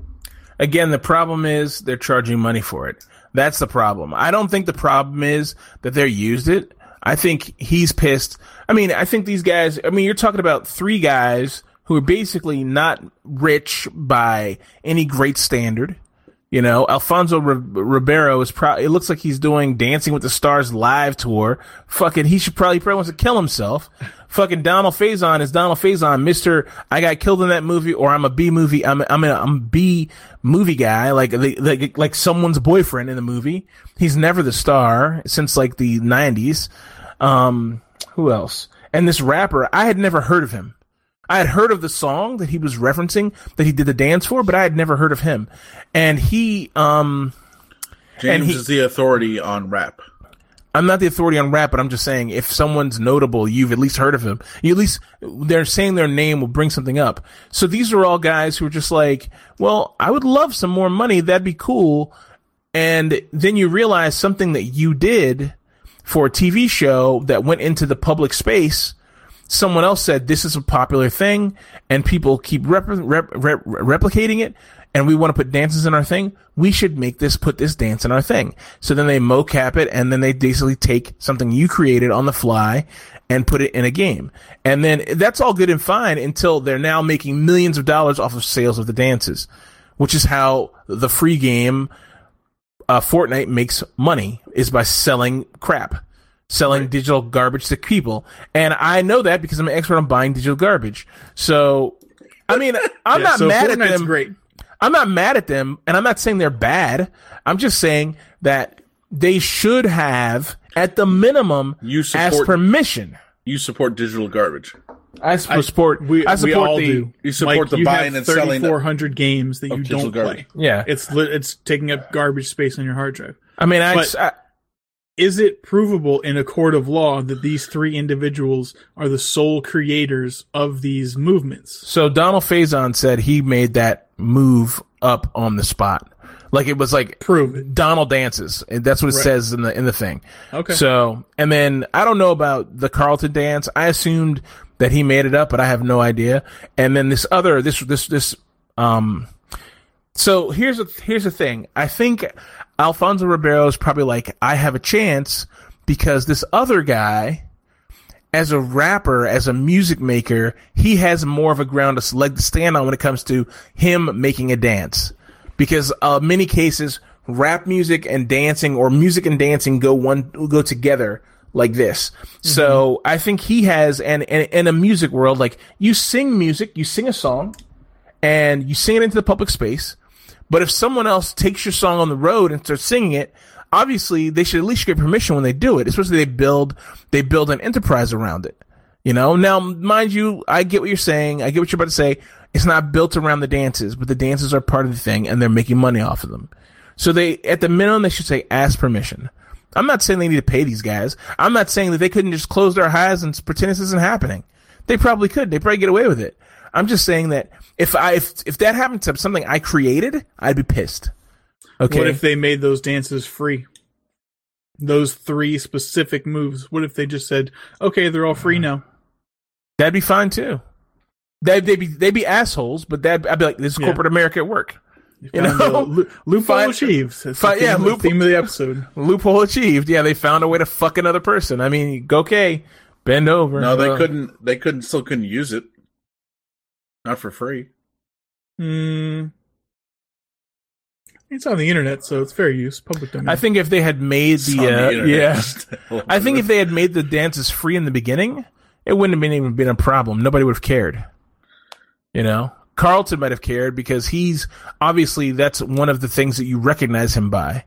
Again, the problem is they're charging money for it. That's the problem. I don't think the problem is that they're used it. I think he's pissed. I mean, I think these guys, I mean, you're talking about three guys who are basically not rich by any great standard. You know, Alfonso R- Ribeiro is probably, it looks like he's doing Dancing with the Stars live tour. Fucking, he should probably, probably wants to kill himself. Fucking Donald Faison is Donald Faison, Mr. I got killed in that movie, or I'm a B movie, I'm, I'm a, I'm a B movie guy, like, like, like someone's boyfriend in the movie. He's never the star since like the 90s. Um, who else? And this rapper, I had never heard of him. I had heard of the song that he was referencing that he did the dance for, but I had never heard of him. And he, um, James he- is the authority on rap. I'm not the authority on rap, but I'm just saying if someone's notable, you've at least heard of him. You at least they're saying their name will bring something up. So these are all guys who are just like, well, I would love some more money. That'd be cool. And then you realize something that you did for a TV show that went into the public space. Someone else said this is a popular thing, and people keep rep- rep- rep- replicating it. And we want to put dances in our thing. We should make this put this dance in our thing. So then they mocap it, and then they basically take something you created on the fly and put it in a game. And then that's all good and fine until they're now making millions of dollars off of sales of the dances, which is how the free game uh, Fortnite makes money is by selling crap, selling digital garbage to people. And I know that because I'm an expert on buying digital garbage. So, I mean, *laughs* I'm Yeah, not so mad Fortnite's at them. great. I'm not mad at them, and I'm not saying they're bad. I'm just saying that they should have, at the minimum, You support permission. you support digital garbage. I support. We, I we support all the. do. You support the you buying and selling 3,400 games that you don't garbage. play. Yeah, It's it's taking up garbage space on your hard drive. I mean, I, but- I Is it provable in a court of law that these three individuals are the sole creators of these movements? So Donald Faison said he made that move up on the spot. Like it was like Prove it. Donald dances. And That's what it Right. says in the in the thing. Okay. So and then I don't know about the Carlton dance. I assumed that he made it up, but I have no idea. And then this other this this this um so here's a here's the thing. I think Alfonso Ribeiro is probably like, I have a chance because this other guy as a rapper, as a music maker, he has more of a ground to leg to stand on when it comes to him making a dance. Because uh, many cases, rap music and dancing, or music and dancing, go one go together like this. So I think he has, and and in a music world, like you sing music, you sing a song, and you sing it into the public space. But if someone else takes your song on the road and starts singing it, obviously they should at least get permission when they do it. Especially they build they build an enterprise around it. You know. Now, mind you, I get what you're saying. I get what you're about to say. It's not built around the dances, but the dances are part of the thing, and they're making money off of them. So they, at the minimum, they should say ask permission. I'm not saying they need to pay these guys. I'm not saying that they couldn't just close their eyes and pretend this isn't happening. They probably could. They probably get away with it. I'm just saying that if I if if that happened to something I created, I'd be pissed. Okay. What if they made those dances free? Those three specific moves. What if they just said, "Okay, they're all free now"? That'd be fine too. They'd, they'd be they'd be assholes, but that I'd be like, this is Yeah. corporate America at work. You Found know? a lo- loophole Find- achieved. That's find- the yeah, theme, loophole- theme of the episode. *laughs* Loophole achieved. Yeah, they found a way to fuck another person. I mean, okay, bend over. No, they Uh, couldn't. They couldn't. Still couldn't use it. Not for free. Hmm. It's on the internet, so it's fair use. Public domain. I think if they had made It's the, uh, internet yeah. *laughs* I think if they had made the dances free in the beginning, it wouldn't have been even been a problem. Nobody would have cared. You know, Carlton might have cared because he's obviously that's one of the things that you recognize him by.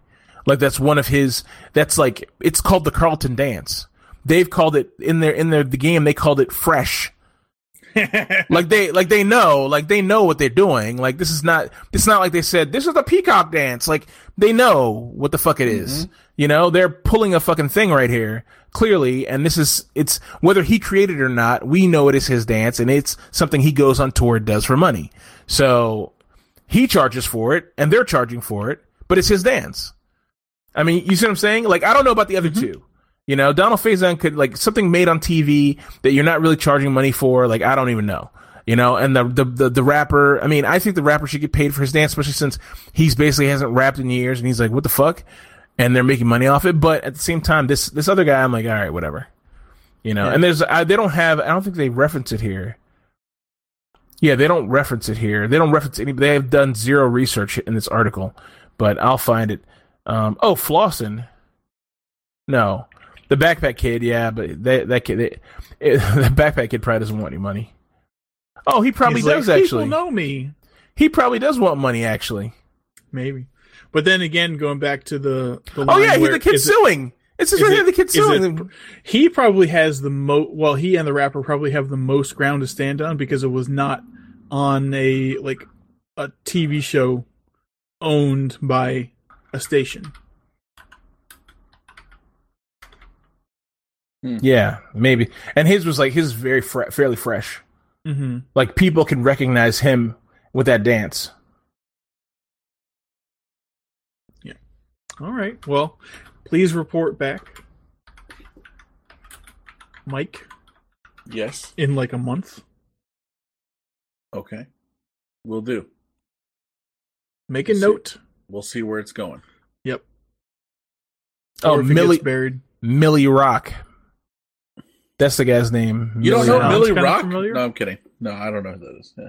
Like that's one of his. That's like it's called the Carlton dance. They've called it in their in their the game. They called it fresh. Like they like they know like they know what they're doing. Like this is not it's not like they said this is the peacock dance. Like they know what the fuck it is. Mm-hmm. you know they're pulling a fucking thing right here clearly and this is it's whether he created it or not we know it is his dance and it's something he goes on tour and does for money. So he charges for it and they're charging for it but it's his dance. I mean you see what i'm saying? Like i don't know about the other mm-hmm. two you know, Donald Faison could like something made on TV that you're not really charging money for. Like I don't even know. You know, and the, the the the rapper. I mean, I think the rapper should get paid for his dance, especially since he's basically hasn't rapped in years, and he's like, "What the fuck?" And they're making money off it. But at the same time, this this other guy, I'm like, all right, whatever. You know, and there's I, they don't have. I don't think they reference it here. Yeah, they don't reference it here. They don't reference any. They have done zero research in this article, but I'll find it. Um, oh, Flossin. No, the backpack kid. Yeah, but that that kid, it, it, *laughs* the backpack kid probably doesn't want any money. Oh, he probably He's like, does actually. People know me. He probably does want money actually. Maybe. But then again, going back to the, the Oh yeah, the kid is it- suing. It's just right here. The kid is it- suing. he probably has the most. Well, he and the rapper probably have the most ground to stand on because it was not on a like a TV show owned by a station. Yeah, maybe. And his was like his is very fre- fairly fresh. Mm-hmm. Like people can recognize him with that dance. Yeah. All right. Well, please report back, Mike, Yes. in like a month. Okay. We'll do. Make a See. note. We'll see where it's going. Yep. Oh, Or if it Millie gets buried. Milly Rock. That's the guy's name. You don't know Rock. Milly Rock? No, I'm kidding. No, I don't know who that is. Yeah.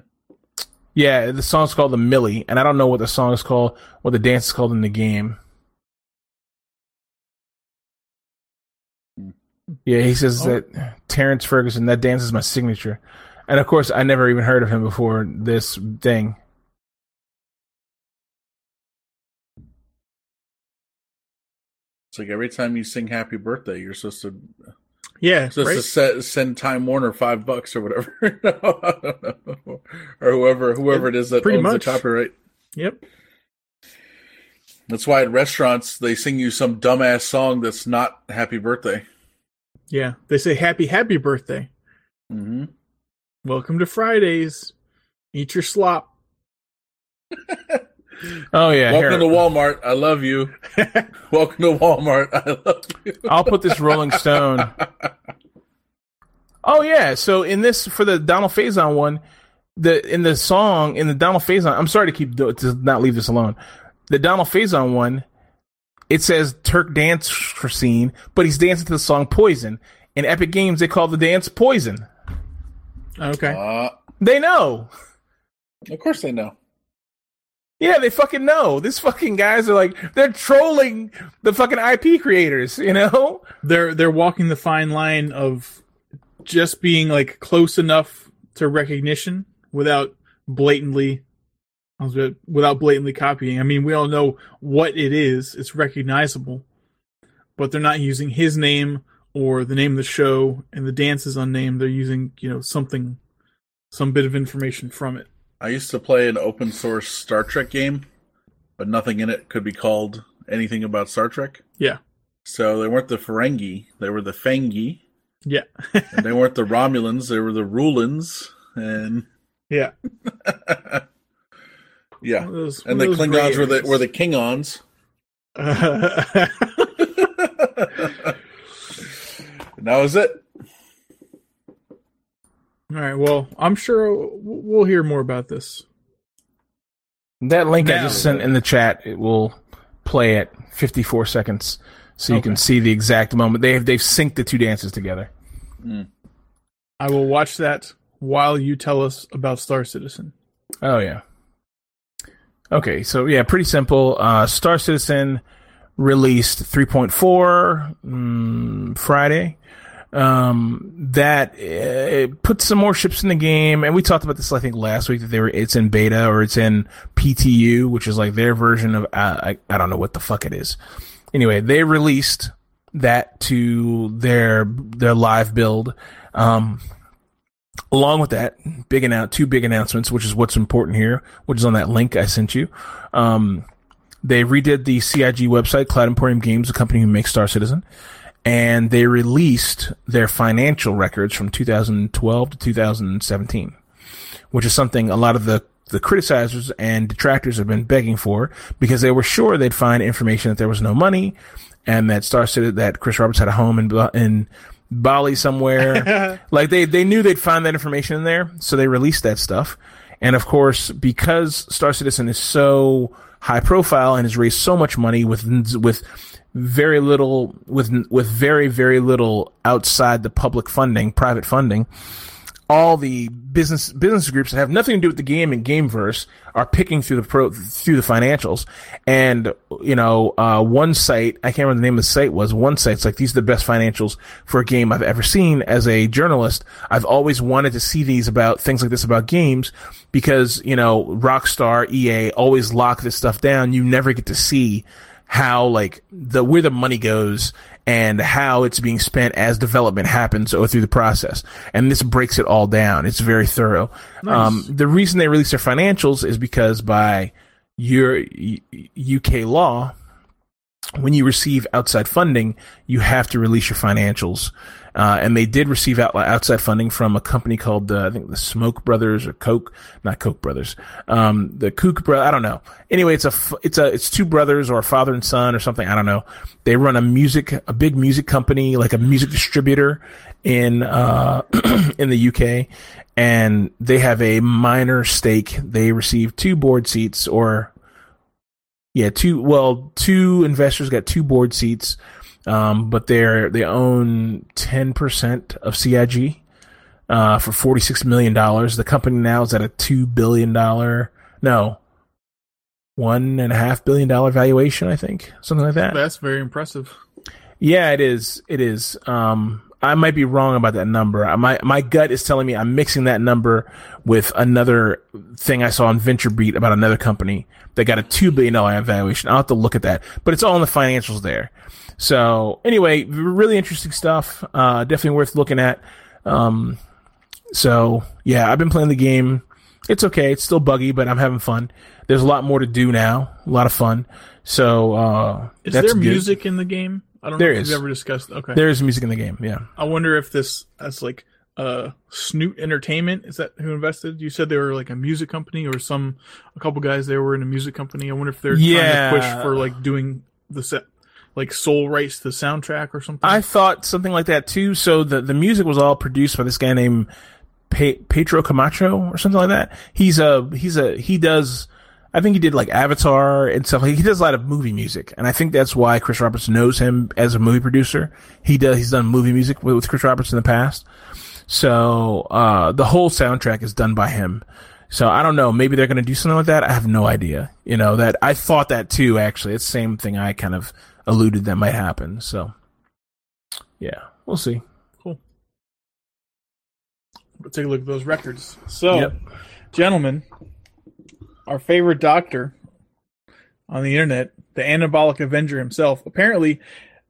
Yeah, the song's called the Millie, and I don't know what the song is called, what the dance is called in the game. Hmm. Yeah, he says Oh. that Terrence Ferguson, that dance is my signature. And of course, I never even heard of him before this thing. It's like every time you sing "Happy Birthday," you're supposed to Yeah. supposed right? to set, send Time Warner five bucks or whatever, *laughs* No, I don't know. or whoever whoever it is that Pretty owns much. the copyright. Yep. That's why at restaurants they sing you some dumbass song that's not "Happy Birthday." Yeah. They say happy, happy birthday. Mm-hmm. Welcome to Fridays. Eat your slop. *laughs* Oh yeah, Welcome here. to Walmart. I love you. *laughs* Welcome to Walmart. I love you. I'll put this Rolling Stone. Oh yeah, so in this for the Donald Faison one, the in the song in the Donald Faison, I'm sorry to keep to not leave this alone. The Donald Faison one, it says Turk dance scene, but he's dancing to the song Poison. In Epic Games, they call the dance Poison. Okay. Uh, They know. of course they know. Yeah, they fucking know. These fucking guys are like they're trolling the fucking IP creators, you know? they're they're walking the fine line of just being like close enough to recognition without blatantly without blatantly copying. I mean, we all know what it is. It's recognizable. But they're not using his name or the name of the show and the dance is unnamed. They're using, you know, something some bit of information from it. I used to play an open source Star Trek game, but nothing in it could be called anything about Star Trek. Yeah. So they weren't the Ferengi, they were the Ferengi. Yeah. And they weren't the Romulans, they were the Rulans. And yeah. *laughs* yeah. Those- And the Klingons were the were the Kingons. *laughs* and that was it. All right. Well, I'm sure we'll hear more about this That link I just sent in the chat it will play at 54 seconds, so you can see the exact moment. They have they've synced the two dances together. I will watch that while you tell us about Star Citizen. Oh yeah. Okay, so yeah, pretty simple. Uh, Star Citizen released 3.4 mm, Friday. Um, that uh, it put some more ships in the game, and we talked about this I think last week that they were it's in beta or it's in PTU, which is like their version of uh, I I don't know what the fuck it is. Anyway, they released that to their their live build. Um, along with that, big annou- two big announcements, which is what's important here, which is on that link I sent you. Um, they redid the CIG website, Cloud Imperium Games, the company who makes Star Citizen, and they released their financial records from 2012 to 2017, which is something a lot of the the criticizers and detractors have been begging for because they were sure they'd find information that there was no money and that Star Citizen that Chris Roberts had a home in in Bali somewhere. *laughs* like they they knew they'd find that information in there, so they released that stuff. And of course, because Star Citizen is so high profile and has raised so much money with with very little with with very very little outside the public funding, private funding, all the business business groups that have nothing to do with the game and gameverse are picking through the pro through the financials. And you know uh, one site i can't remember the name of the site was one site's like these are the best financials for a game i've ever seen as a journalist. I've always wanted to see these about things like this about games because you know rockstar ea always lock this stuff down. You never get to see how like the where the money goes and how it's being spent as development happens or through the process. And this breaks it all down. It's very thorough. Um, the reason they release their financials is because by your UK law, when you receive outside funding, you have to release your financials. Uh, and they did receive out, outside funding from a company called, uh, I think the Smoke Brothers or Coke, not Coke Brothers, um, the Kook Bro, I don't know. Anyway, it's a, it's a, it's two brothers or a father and son or something. I don't know. They run a music, a big music company, like a music distributor in, uh, *clears throat* in the UK. And they have a minor stake. They received two board seats or yeah, two. Well, two investors got two board seats, um, but they're they own ten percent of CIG uh, for forty six million dollars. The company now is at a two billion dollar no one and a half billion dollar valuation. I think something like that. That's very impressive. Yeah, it is. It is. Um, I might be wrong about that number. I- My my gut is telling me I'm mixing that number with another thing I saw on VentureBeat about another company that got a two billion dollar valuation. I'll have to look at that, but it's all in the financials there. So anyway, really interesting stuff. Uh, definitely worth looking at. Um, so yeah, I've been playing the game. It's okay. It's still buggy, but I'm having fun. There's a lot more to do now. A lot of fun. So uh, Is there good. music in the game? I don't There know if is. we've ever discussed. Okay. There is music in the game. Yeah. I wonder if this that's like uh Snoot Entertainment is that who invested? You said they were like a music company or some a couple guys there were in a music company. I wonder if they're Yeah. trying to push for like doing the set like soul to the soundtrack or something. I thought something like that too. So the the music was all produced by this guy named Pe- Pedro Camacho or something like that. He's a he's a he does. I think he did like Avatar and stuff. He does a lot of movie music, and I think that's why Chris Roberts knows him as a movie producer. He does. He's done movie music with, with Chris Roberts in the past. So uh, the whole soundtrack is done by him. So I don't know. Maybe they're going to do something like that. I have no idea. You know that I thought that too. Actually, it's the same thing I kind of alluded that might happen. So yeah, we'll see. Cool. Let's take a look at those records. So, Yep. gentlemen, our favorite doctor on the internet, the anabolic Avenger himself, apparently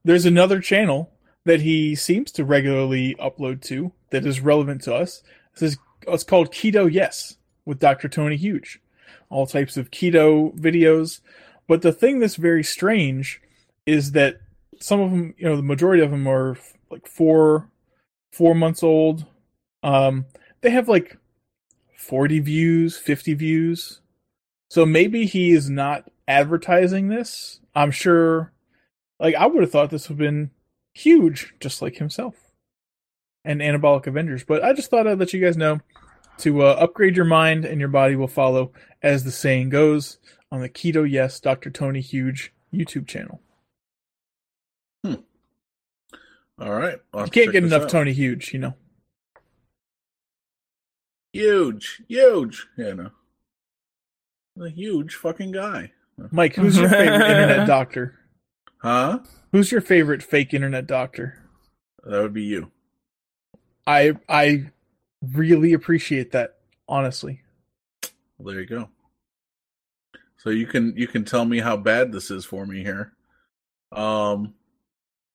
there's another channel that he seems to regularly upload to that is relevant to us. This is it's called Keto Yes with Dr. Tony Huge. All types of keto videos. But the thing that's very strange is that some of them, you know, the majority of them are like four four months old. Um, they have like 40 views, 50 views. So maybe he is not advertising this. I'm sure, like, I would have thought this would have been huge, just like himself and Anabolic Avengers. But I just thought I'd let you guys know to uh, upgrade your mind and your body will follow, as the saying goes, on the Keto Yes Dr. Tony Huge YouTube channel. All right. You can't get enough out. Tony Huge, you know. Huge, huge. Yeah, no. A huge fucking guy. Mike, who's your favorite internet *laughs* doctor? Huh? Who's your favorite fake internet doctor? That would be you. I I really appreciate that, honestly. Well, there you go. So you can you can tell me how bad this is for me here. Um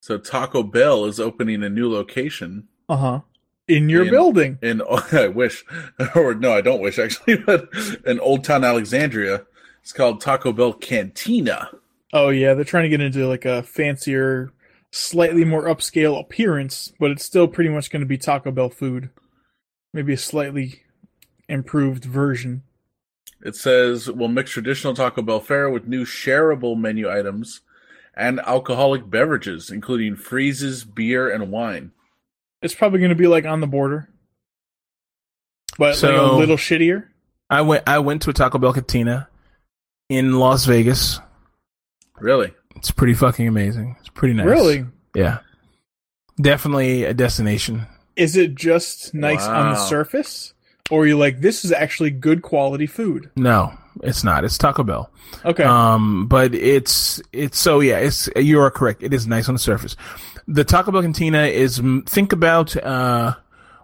so Taco Bell is opening a new location Uh huh. In your In- building. in *laughs* I wish *laughs* or no, I don't wish actually, *laughs* but in Old Town Alexandria. It's called Taco Bell Cantina. Oh yeah, they're trying to get into like a fancier, slightly more upscale appearance, but it's still pretty much going to be Taco Bell food. Maybe a slightly improved version. It says we'll mix traditional Taco Bell fare with new shareable menu items and alcoholic beverages, including freezes, beer, and wine. It's probably going to be like on the border, but like So- a little shittier. I went I went to a Taco Bell cantina in Las Vegas. Really? It's pretty fucking amazing. It's pretty nice. Really? Yeah. Definitely a destination. Is it just nice on the surface, or are you like this is actually good quality food? No, it's not. It's Taco Bell. Okay. Um, but it's it's so yeah. It's you are correct. It is nice on the surface. The Taco Bell Cantina is think about uh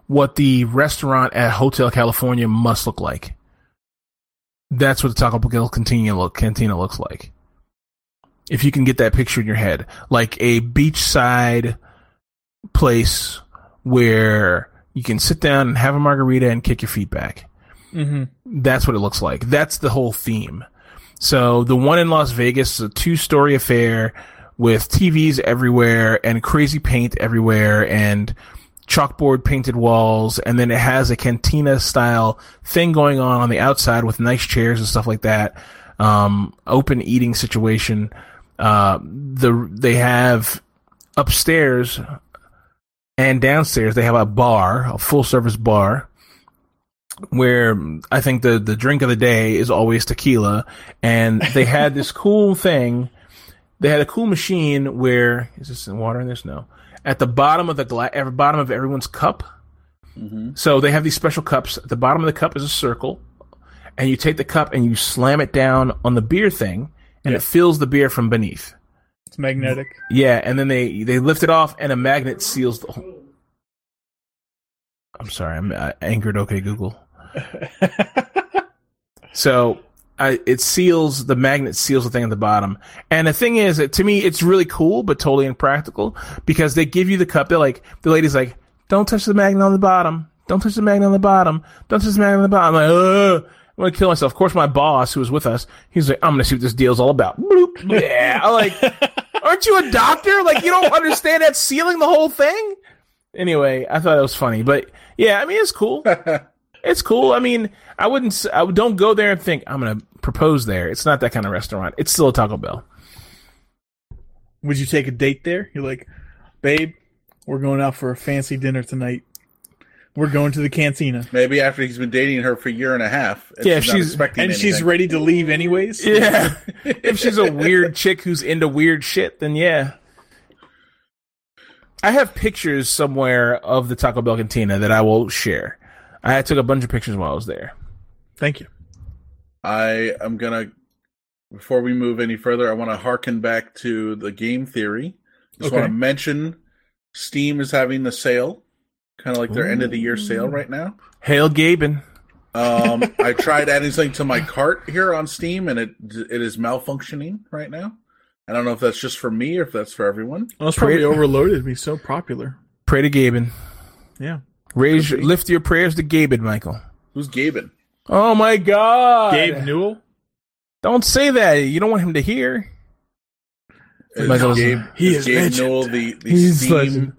what the restaurant at Hotel California must look like. That's what the Taco Bell Cantina look Cantina looks like. If you can get that picture in your head, like a beachside place where you can sit down and have a margarita and kick your feet back hmm that's what it looks like. That's the whole theme. So the one in Las Vegas is a two story affair with TVs everywhere and crazy paint everywhere and chalkboard painted walls. And then it has a cantina style thing going on on the outside with nice chairs and stuff like that. Um, open eating situation. Uh, the, they have upstairs and downstairs, they have a bar, a full service bar where I think the the drink of the day is always tequila, and they had this *laughs* cool thing. They had a cool machine where is this water in this? No, at the bottom of the gla- at the bottom of everyone's cup. Mm-hmm. So they have these special cups. At the bottom of the cup is a circle, and you take the cup and you slam it down on the beer thing, and Yeah. it fills the beer from beneath. It's magnetic. Yeah, and then they they lift it off, and a magnet seals the. whole I'm sorry, I'm uh, angered. Okay, Google. *laughs* So I, it seals the magnet seals the thing at the bottom. And the thing is, to me, it's really cool, but totally impractical because they give you the cup. They're like, the lady's like, don't touch the magnet on the bottom. Don't touch the magnet on the bottom. Don't touch the magnet on the bottom. I'm like, Ugh. I'm gonna kill myself. Of course, my boss, who was with us, he's like, I'm gonna see what this deal's all about. Bloop. *laughs* Yeah. I'm like, aren't you a doctor? Like, you don't understand that sealing the whole thing? Anyway, I thought it was funny, but yeah, I mean, it's cool. *laughs* It's cool. I mean, I wouldn't. s- I don't go there and think I'm gonna propose there. It's not that kind of restaurant. It's still a Taco Bell. Would you take a date there? You're like, babe, we're going out for a fancy dinner tonight. We're going to the cantina. Maybe after he's been dating her for a year and a half. and Yeah, not she's- expecting And she's ready to leave anyways? Yeah. if she's a weird chick who's into weird shit, then yeah. I have pictures somewhere of the Taco Bell cantina that I will share. I took a bunch of pictures while I was there. Thank you. I am gonna before we move any further, I want to harken back to the game theory. Just Okay. want to mention Steam is having the sale, kind of like their end of the year sale right now. Hail Gaben. Um, I tried adding something to my cart here on Steam, and it it is malfunctioning right now. I don't know if that's just for me or if that's for everyone. Well, it's probably Pray- overloaded. Be so popular. Pray to Gaben. Yeah. Raise, lift your prayers to Gaben, Michael. Who's Gaben? Oh my God, Gabe Newell? Don't say that. You don't want him to hear. Is Michael's- Gabe, he is is Gabe legend. Newell the the He's Steam legend.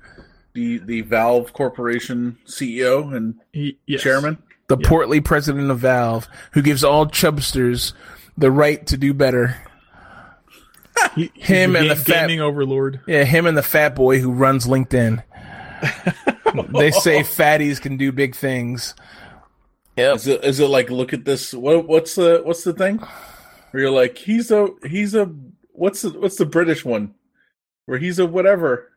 The the Valve Corporation CEO and He, yes. chairman? The portly president of Valve, who gives all chubsters the right to do better. He, Him and the fat- gaming overlord. Yeah, him and the fat boy who runs LinkedIn. *laughs* they say fatties can do big things. Yep. Is it is it like look at this? What what's the what's the thing? Where you're like he's a he's a what's the what's the British one? Where he's a whatever.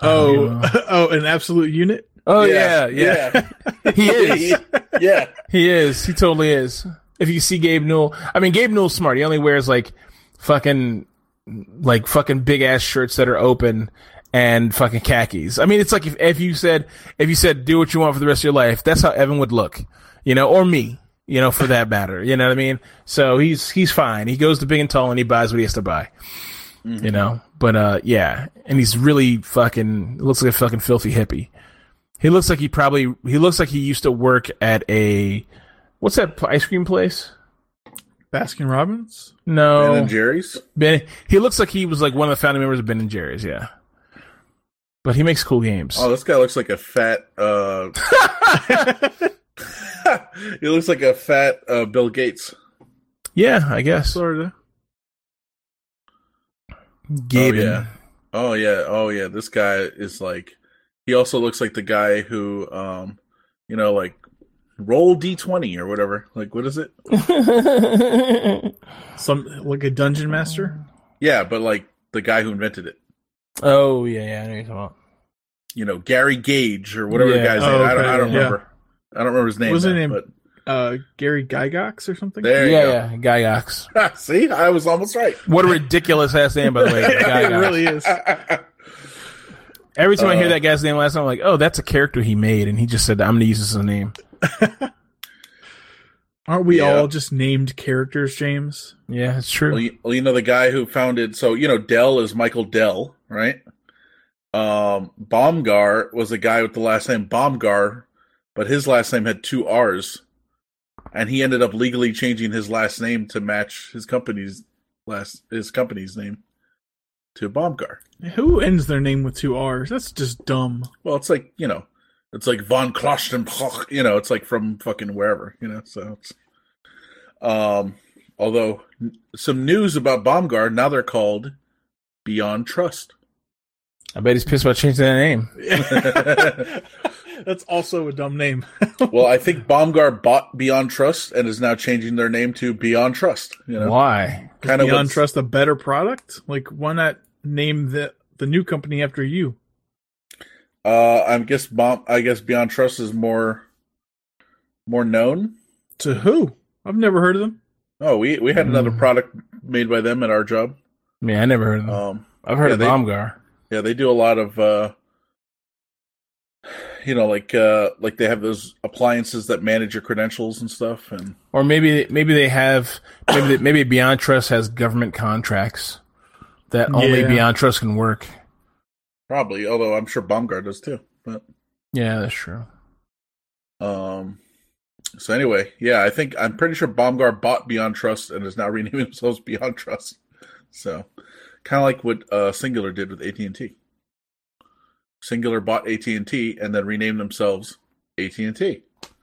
Oh, *laughs* oh, an absolute unit. Oh yeah, yeah. *laughs* *laughs* he is. yeah. He is. He totally is. If you see Gabe Newell, I mean, Gabe Newell's smart. He only wears like fucking, like fucking big ass shirts that are open and fucking khakis. I mean, it's like if, if you said, if you said, do what you want for the rest of your life, that's how Evan would look, you know, or me, you know, for that matter. You know what I mean? So he's, he's fine. He goes to big and tall and he buys what he has to buy, you know, but, uh, yeah. And he's really fucking, looks like a fucking filthy hippie. He looks like he probably, he looks like he used to work at a, what's that ice cream place? Baskin Robbins. No, Ben and Jerry's. Ben. He looks like he was like one of the founding members of Ben and Jerry's. Yeah, but he makes cool games. Oh, this guy looks like a fat. uh *laughs* *laughs* He looks like a fat uh, Bill Gates. yeah, I guess. Florida. Gabe. Oh, yeah. Oh yeah, oh yeah. This guy is like. He also looks like the guy who, um, you know, like roll d twenty or whatever. Like, what is it? *laughs* Some like a dungeon master. Yeah, but like the guy who invented it. oh yeah, yeah. I know you're talking about. You know, Gary Gage or whatever the guy's Oh, name. I don't. I don't yeah. remember. I don't remember his name. Wasn't now, him- But Uh, Gary Gygax or something. there you yeah, go. yeah. Gygax. *laughs* See, I was almost right. What a ridiculous ass name, by the way. *laughs* it really is. Every time I hear Uh, that guy's name last time, I'm like, oh, that's a character he made, and he just said, I'm going to use this as a name. *laughs* Aren't we Yeah. all just named characters, James? Yeah, it's true. Well you, well, you know the guy who founded. So you know Dell is Michael Dell, right? Um, Bomgar was a guy with the last name Bomgar, but his last name had two R's, and he ended up legally changing his last name to match his company's last his company's name to Bomgar. Who ends their name with two R's? That's just dumb. Well, it's like you know, it's like von Klostenbach. You know, it's like from fucking wherever. You know, so. It's, um, although some news about Bomgar now they're called Beyond Trust. I bet he's pissed about changing that name. *laughs* *laughs* That's also a dumb name. *laughs* well, I think Bomgar bought Beyond Trust and is now changing their name to Beyond Trust. You know, Why? kind of Beyond what's- Trust a better product? Like, why not name the the new company after you? Uh, I guess Bomb. I guess Beyond Trust is more more known. To who? I've never heard of them. Oh, we we had another Mm. product made by them at our job. I mean, I never heard of him. Um, I've heard yeah, of they- Bomgar. Yeah, they do a lot of uh you know, like uh like they have those appliances that manage your credentials and stuff and Or maybe maybe they have maybe they, maybe Beyond Trust has government contracts that only Yeah. Beyond Trust can work. probably, although I'm sure Baumgart does too. But Yeah, that's true. um so anyway, yeah, I think I'm pretty sure Baumgart bought Beyond Trust and is now *laughs* renaming themselves Beyond Trust. So kind of like what uh Cingular did with AT&T. Cingular bought AT&T and then renamed themselves AT&T,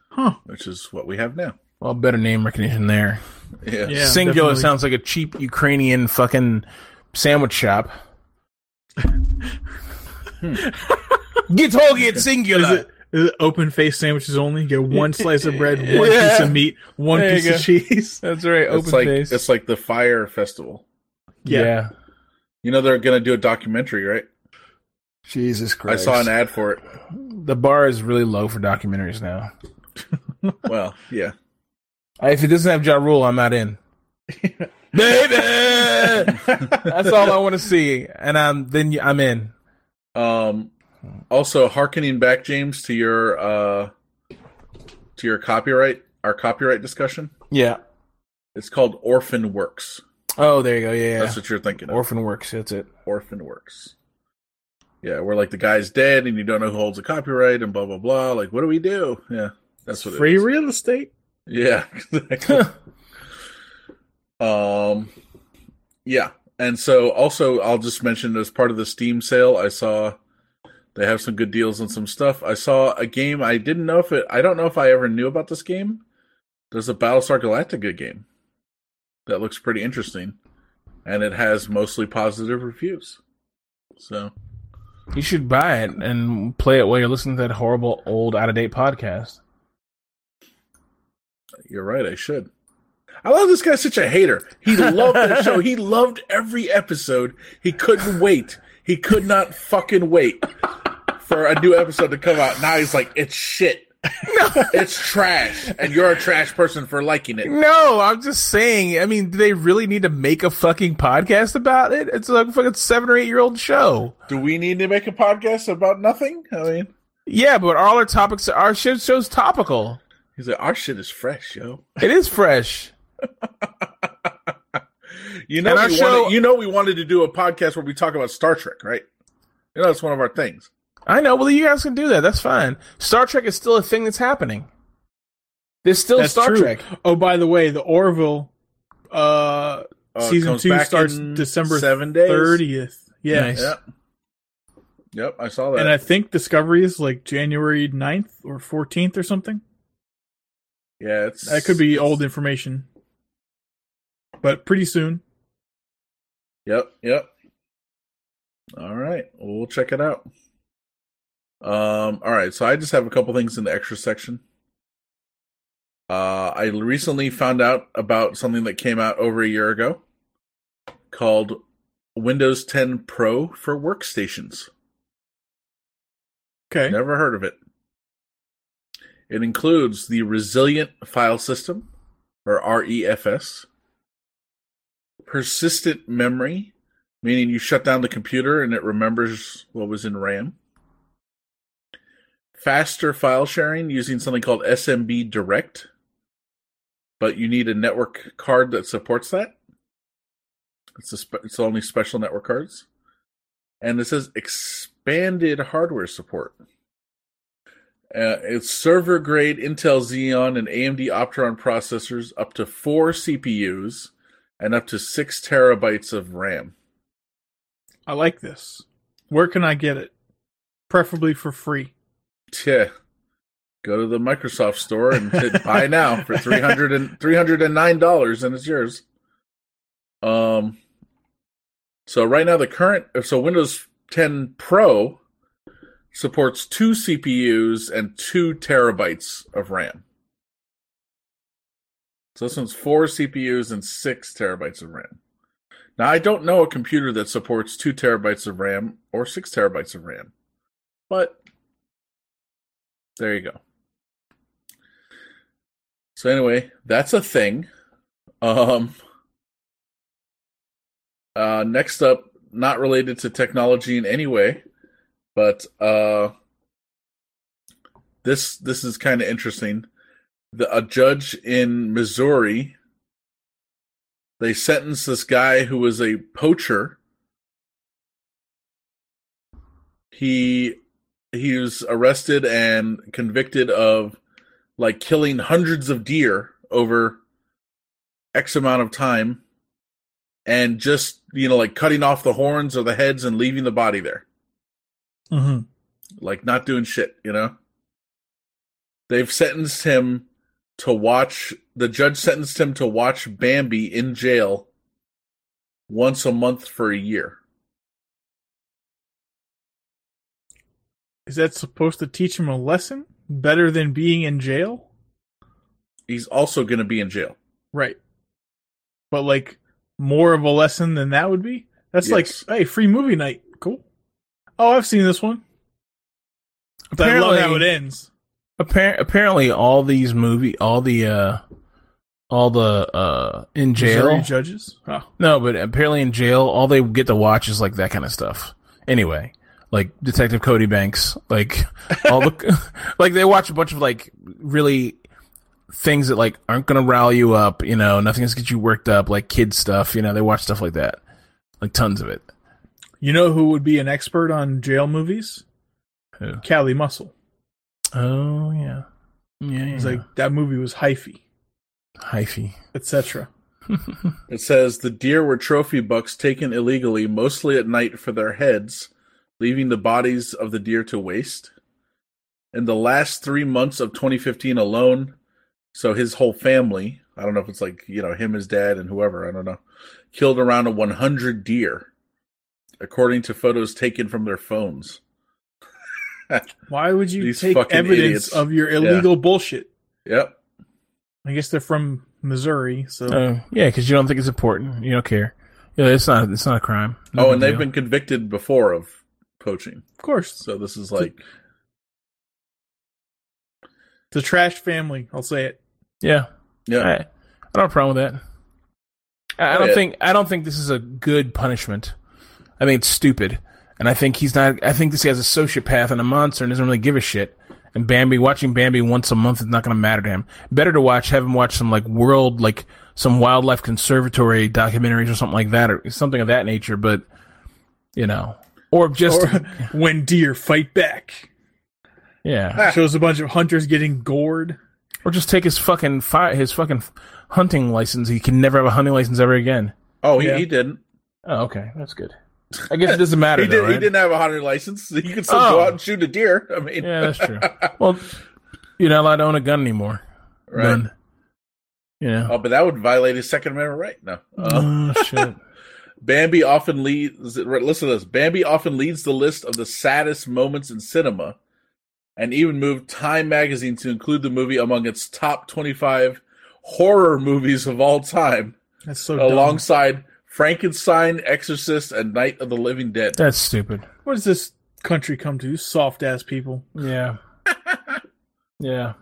Huh. which is what we have now. Well, better name recognition there. Yeah. Yeah. Cingular definitely. sounds like a cheap Ukrainian fucking sandwich shop. Hmm. Get all get Is singular. it, is it open face sandwiches only? You get one slice of bread, *laughs* one Yeah. piece of meat, one There piece of cheese. *laughs* That's right. It's Open like face. it's like the Fyre Festival. yeah. Yeah. You know they're going to do a documentary, right? Jesus Christ! I saw an ad for it. The bar is really low for documentaries now. *laughs* Well, yeah. If it doesn't have Ja Rule, I'm not in. *laughs* Baby, *laughs* that's all I want to see, and I'm then I'm in. Um also harkening back James to your uh to your copyright our copyright discussion. Yeah. It's called Orphan Works. Oh, there you go. Yeah, yeah. That's what you're thinking of. Orphan Works. That's it. Orphan Works. Yeah, where like the guy's dead and you don't know who holds the copyright and blah blah blah. Like what do we do? Yeah. That's what Free it is. real estate. Yeah. *laughs* exactly. Um, yeah, and so also I'll just mention as part of the Steam sale, I saw they have some good deals on some stuff. I saw a game I didn't know if it. I don't know if I ever knew about this game. There's a Battlestar Galactica game that looks pretty interesting, and it has mostly positive reviews. So You should buy it and play it while you're listening to that horrible old out of date podcast. You're right. I should. I love this guy's such a hater. He loved the show. He *laughs* loved every episode. He couldn't wait. He could not fucking wait for a new episode to come out. Now he's like, it's shit. It's trash, and you're a trash person for liking it. No, I'm just saying. I mean, do they really need to make a fucking podcast about it? It's a fucking seven or eight year old show. Do we need to make a podcast about nothing? I mean, Yeah, but all our topics, our shit show's topical. he's like, our shit is fresh, yo. It is fresh. *laughs* You know, we show- wanted, you know, we wanted to do a podcast where we talk about Star Trek, right? You know, that's one of our things. I know. Well, you guys can do that. That's fine. Star Trek is still a thing that's happening. There's still That's Star true. Trek. Oh, by the way, the Orville uh, Uh, season two starts December seven days. thirtieth. Yeah, Nice. Yep. Yep, I saw that. and I think Discovery is like January 9th or fourteenth or something. yeah, it's That could be old information, but pretty soon. Yep, yep. All right, well, we'll check it out. Um, all right, so I just have a couple things in the extra section. Uh, I recently found out about something that came out over a year ago called Windows 10 Pro for workstations. Okay. Never heard of it. It includes the Resilient File System, or REFS, persistent memory, meaning you shut down the computer and it remembers what was in RAM, faster file sharing using something called SMB Direct, but you need a network card that supports that. It's a spe- it's only special network cards, and it says expanded hardware support. Uh, it's server grade Intel Xeon and AMD Opteron processors, up to four CPUs, and up to six terabytes of RAM. I like this. Where can I get it? Preferably for free. Yeah. Go to the Microsoft store and hit *laughs* buy now for 300 and $309 and it's yours. Um so right now the current so Windows 10 Pro supports two CPUs and 2 terabytes of RAM. So this one's 4 CPUs and 6 terabytes of RAM. Now I don't know a computer that supports 2 terabytes of RAM or 6 terabytes of RAM. But there you go. So anyway, that's a thing. Um uh next up, not related to technology in any way, but uh this this is kind of interesting. The a judge in Missouri they sentenced this guy who was a poacher. He he was arrested and convicted of like killing hundreds of deer over x amount of time and just you know like cutting off the horns or the heads and leaving the body there. Mm-hmm. like not doing shit you know? They've sentenced him to watch the judge sentenced him to watch bambi in jail once a month for a year Is that supposed to teach him a lesson better than being in jail? he's also going to be in jail Right. But like more of a lesson than that would be? That's Yes. like, hey, free movie night. Cool. Oh, I've seen this one. But I love Apparently- how it ends. Appar- apparently, all these movie, all the, uh, all the, uh, in jail. Missouri judges. Oh. No, but apparently in jail, all they get to watch is like that kind of stuff. Anyway, like Detective Cody Banks, like all the, *laughs* like they watch a bunch of like really things that like aren't gonna rile you up. You know, nothing's gonna get you worked up, like kid stuff. You know, they watch stuff like that, like tons of it. You know who would be an expert on jail movies? Who? Callie Muscle. Oh yeah, yeah. He's yeah. like, that movie was hyphy, hyphy. etc. It says the deer were trophy bucks taken illegally, mostly at night for their heads, leaving the bodies of the deer to waste. In the last three months of 2015 alone, so his whole family, I don't know if it's like, you know, him, his dad, and whoever, I don't know, killed around a 100 deer, according to photos taken from their phones. *laughs* Why would you These take evidence idiots. of your illegal bullshit? Yep. I guess they're from Missouri, so Oh, yeah, because you don't think it's important. You don't care. Yeah, it's not. It's not a crime. No oh, big and they've been convicted before of poaching. of course, So this is like the trash family. I'll say it. Yeah, yeah. I, I don't have a problem with that. I, I don't yeah. think. I don't think this is a good punishment. I think it's stupid, and I think he's not. I think this guy's a sociopath and a monster and doesn't really give a shit. And Bambi, watching Bambi once a month is not going to matter to him. Better to watch, have him watch some like world, like some wildlife conservatory documentaries or something like that, or something of that nature. But you know, or just Or *laughs* when deer fight back, yeah, shows a bunch of hunters getting gored. or just take his fucking fi- his fucking hunting license. He can never have a hunting license ever again. Oh, he, Yeah. he didn't. Oh, okay, that's good. I guess it doesn't *laughs* matter. He though, did. He right? didn't have a hunting license. *laughs* He could still Oh. go out and shoot a deer. I mean, Yeah, that's true. well, you're not allowed to own a gun anymore. right. None. Yeah. Oh, but that would violate his Second Amendment right. No. Uh, Oh shit. Bambi often leads. Listen to this. Bambi often leads the list of the saddest moments in cinema, and even moved Time magazine to include the movie among its top twenty-five horror movies of all time, That's so dumb. alongside Frankenstein, Exorcist, and Night of the Living Dead. That's stupid. What does this country come to? Soft ass people. Yeah. *laughs* yeah.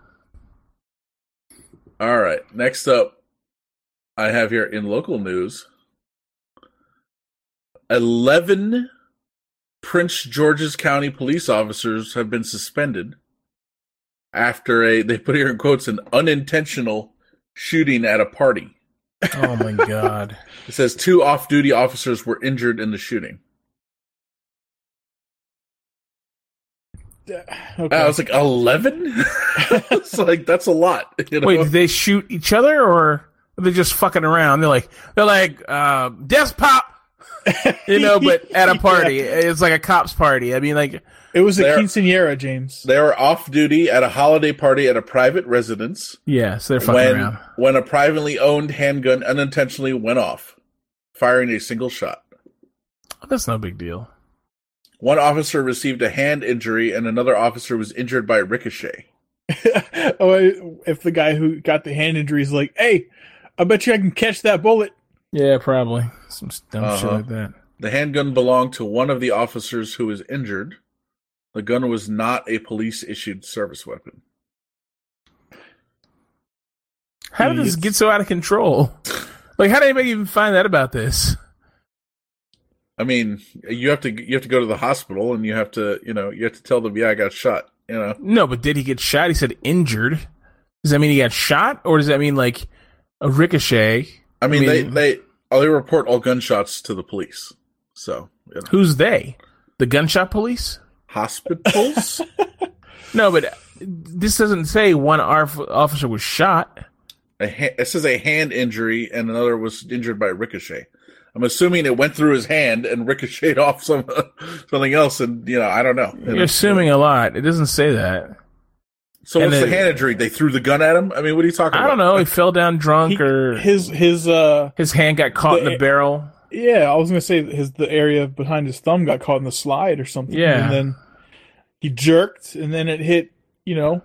All right. Next up, I have here in local news 11 Prince George's County police officers have been suspended after a, they put here in quotes, an unintentional shooting at a party. Oh my *laughs* god. It says two off duty officers were injured in the shooting. Okay. *laughs* I was like, 11? it's like, that's a lot. *laughs* You know? Wait, did they shoot each other or are they just fucking around? They're like they're like uh death pop *laughs* you know, but at a party. It's like a cops party. I mean like it was a They're- quinceanera, James. They were off duty at a holiday party at a private residence. yeah, so they're fucking when around. when a privately owned handgun unintentionally went off, firing a single shot. That's no big deal. One officer received a hand injury, and another officer was injured by ricochet. *laughs* oh, if the guy who got the hand injury is like, "Hey, I bet you I can catch that bullet." Yeah, probably. Some dumb Uh-huh. like that. The handgun belonged to one of the officers who was injured. The gun was not a police issued service weapon. How did this get so out of control? Like, how did anybody even find out about this? I mean, you have to you have to go to the hospital, and you have to you know you have to tell them, yeah, I got shot. You know, No, but did he get shot? He said injured. Does that mean he got shot, or does that mean like a ricochet? I mean, I they mean- they oh, Oh, they report all gunshots to the police. So you know. Who's they? The gunshot police? hospitals. *laughs* No, but this doesn't say one officer was shot. a ha- it says a hand injury, and another was injured by ricochet. I'm assuming it went through his hand and *laughs* ricocheted off some something else, and you know, I don't know. You're assuming a lot. It doesn't say that. So and what's the then- hand injury? They threw the gun at him. I mean, what are you talking about? I about? don't know. He *laughs* fell down drunk, He- or his his uh his hand got caught in the the- barrel. yeah, I was gonna say his the area behind his thumb got caught in the slide or something. Yeah. and then he jerked, and then it hit you know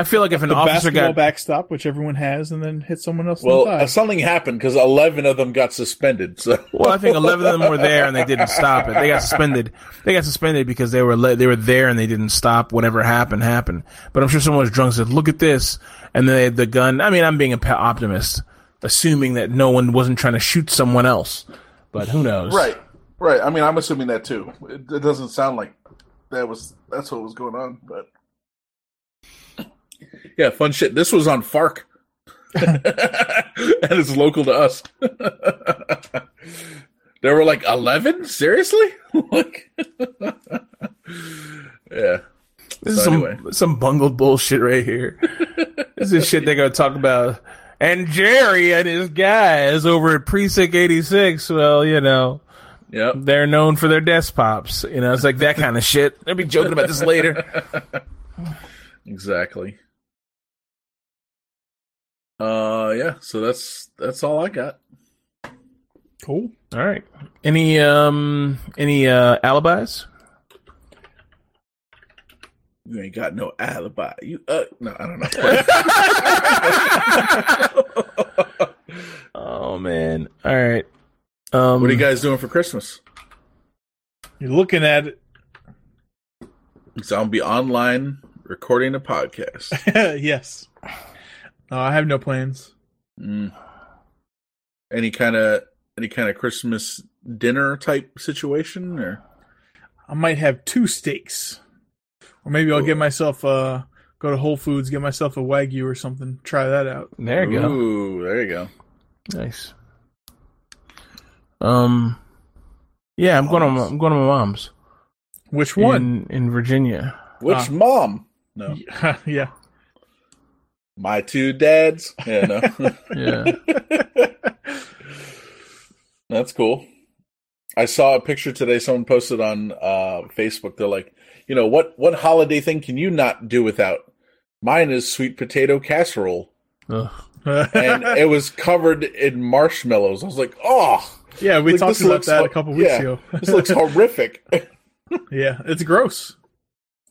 I feel like if an the officer basketball got backstop, which everyone has, and then hit someone else. Well, in the thigh. uh, something happened because 11 of them got suspended. So Well, I think eleven of them were there and they didn't stop it. They got suspended. They got suspended because they were le- they were there and they didn't stop. Whatever happened happened. But I'm sure someone was drunk and said, "Look at this," and then they had the gun. I mean, I'm being an optimist, assuming that no one wasn't trying to shoot someone else. But who knows? right, right. I mean, I'm assuming that too. It, it doesn't sound like that was that's what was going on, but yeah, fun shit. This was on Fark, *laughs* and it's local to us. *laughs* there were like eleven. Seriously? *laughs* like, yeah. This is some anyway. some bungled bullshit right here. this is shit they're gonna talk about. And Jerry and his guys over at Precinct 86. Well, you know. Yep. they're known for their desk pops. You know, it's like that kind of shit. They'll be joking about this later. Exactly. Uh, yeah. So that's that's all I got. cool. All right. Any um any uh alibis? You ain't got no alibi. You uh no, I don't know. *laughs* *laughs* oh man. All right. Um, what are you guys doing for Christmas? You're looking at it. So I'll be online recording a podcast. *laughs* yes. No, I have no plans. Mm. Any kind of any kind of Christmas dinner type situation, or I might have two steaks, or maybe I'll Ooh. get myself uh go to Whole Foods, get myself a wagyu or something. Try that out. There you go. Ooh, there you go. Nice. Um, yeah, I'm going to I'm going to my mom's Which one? in in Virginia. Which Ah. mom? No, *laughs* yeah. My two dads. Yeah, no, *laughs* Yeah. *laughs* that's cool. I saw a picture today. Someone posted on uh, Facebook. They're like, you know, what what holiday thing can you not do without? Mine is sweet potato casserole, and it was covered in marshmallows. I was like, oh, yeah, we like, talked about that a couple weeks yeah, ago. this looks *laughs* horrific. yeah, it's gross.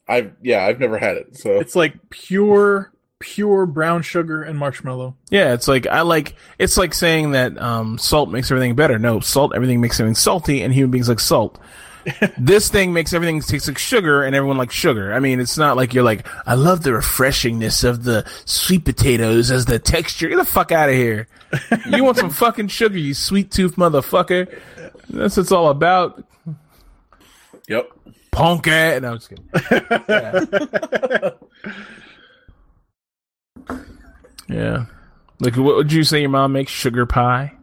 I've yeah, I've never had it. So It's like pure, pure brown sugar and marshmallow. Yeah, it's like I like it's like saying that um, salt makes everything better. No, salt everything makes everything salty, and human beings like salt. *laughs* this thing makes everything taste like sugar, and everyone likes sugar. I mean, it's not like you're like I love the refreshingness of the sweet potatoes as the texture. Get the fuck out of here! *laughs* you want some fucking sugar, you sweet tooth motherfucker. That's what it's all about. yep. Punk it. No, I'm just kidding. *laughs* Yeah. Yeah. Like, what would you say your mom makes? Sugar pie?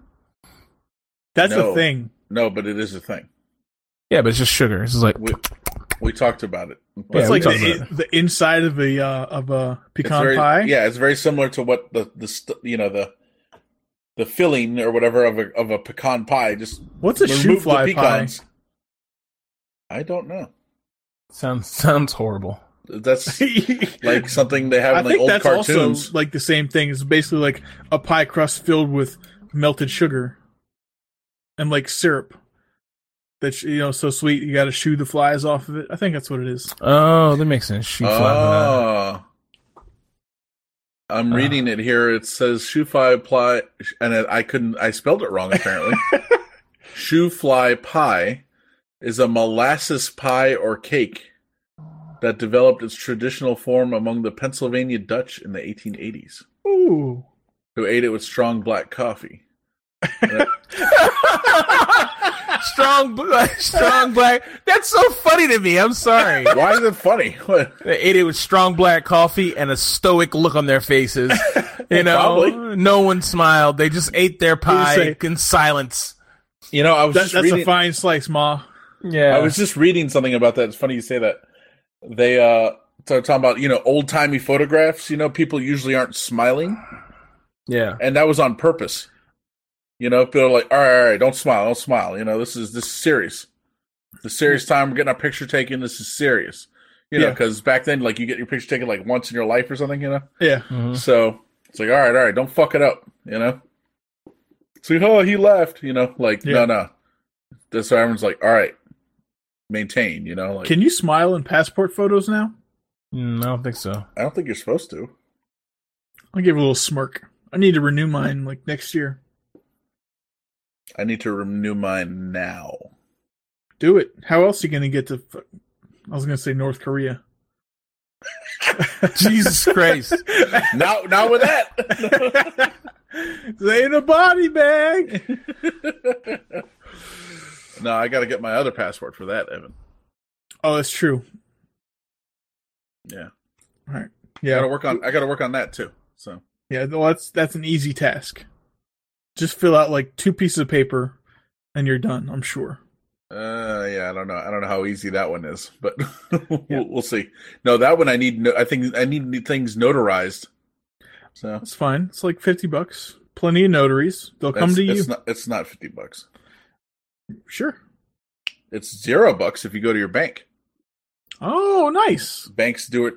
That's No. a thing. No, but it is a thing. Yeah, but it's just sugar. It's just like, We we talked about it. Yeah, it's like the, about the inside of a uh, of a pecan very, pie. Yeah, it's very similar to what the the st- you know the the filling or whatever of a of a pecan pie. Just What's a shoe the fly pie? pecans. I don't know. sounds sounds horrible. That's *laughs* like something they have I in like think old that's cartoons. also like the same thing. It's basically like a pie crust filled with melted sugar and like syrup. That you know, so sweet you got to shoo the flies off of it. I think that's what it is. Oh, that makes sense. She flat. Oh. I'm Uh. reading it here. It says shoofly pie, and it, I couldn't. I spelled it wrong apparently. *laughs* shoofly pie is a molasses pie or cake that developed its traditional form among the Pennsylvania Dutch in the 1880s, Ooh, who ate it with strong black coffee. *laughs* strong, bl- *laughs* strong black. That's so funny to me. I'm sorry. *laughs* Why is it funny? What? They ate it with strong black coffee and a stoic look on their faces. You know, Probably. no one smiled. They just ate their pie say- in silence. You know, I was that, just that's reading. a fine slice, ma. Yeah, I was just reading something about that. It's funny you say that. They uh so talking about, you know, old timey photographs, you know, people usually aren't smiling. yeah. And that was on purpose. You know, people are like, all right, all right, don't smile, don't smile. You know, this is this is serious. The serious time we're getting our picture taken, this is serious. You know, Yeah. because back then, like you get your picture taken like once in your life or something, you know? Yeah, Mhm. So it's like, all right, all right, don't fuck it up, you know? So oh he left, you know, like Yeah. no no. That's why everyone's like, all right, maintain, you know, like can you smile in passport photos now? Mm, I don't think so. I don't think you're supposed to. I'll give a little smirk. I need to renew mine like next year. I need to renew mine now. Do it. How else are you gonna get to? fu- I was gonna say North Korea. *laughs* Jesus Christ. *laughs* Not not with that. They in a body bag. *laughs* no, I got to get my other passport for that, Evan. Oh, that's true. Yeah, All right. I got to Yeah. work on. I got to work on that too. So Yeah. Well, that's that's an easy task. Just fill out like two pieces of paper, and you're done. I'm sure. Uh, yeah, I don't know. I don't know how easy that one is, but *laughs* we'll, Yeah. we'll see. No, that one I need. No, I think I need things notarized. So It's fine. It's like fifty bucks. Plenty of notaries. They'll come it's, to you. It's not, it's not fifty bucks. Sure. It's zero bucks if you go to your bank. Oh, nice. Banks do it.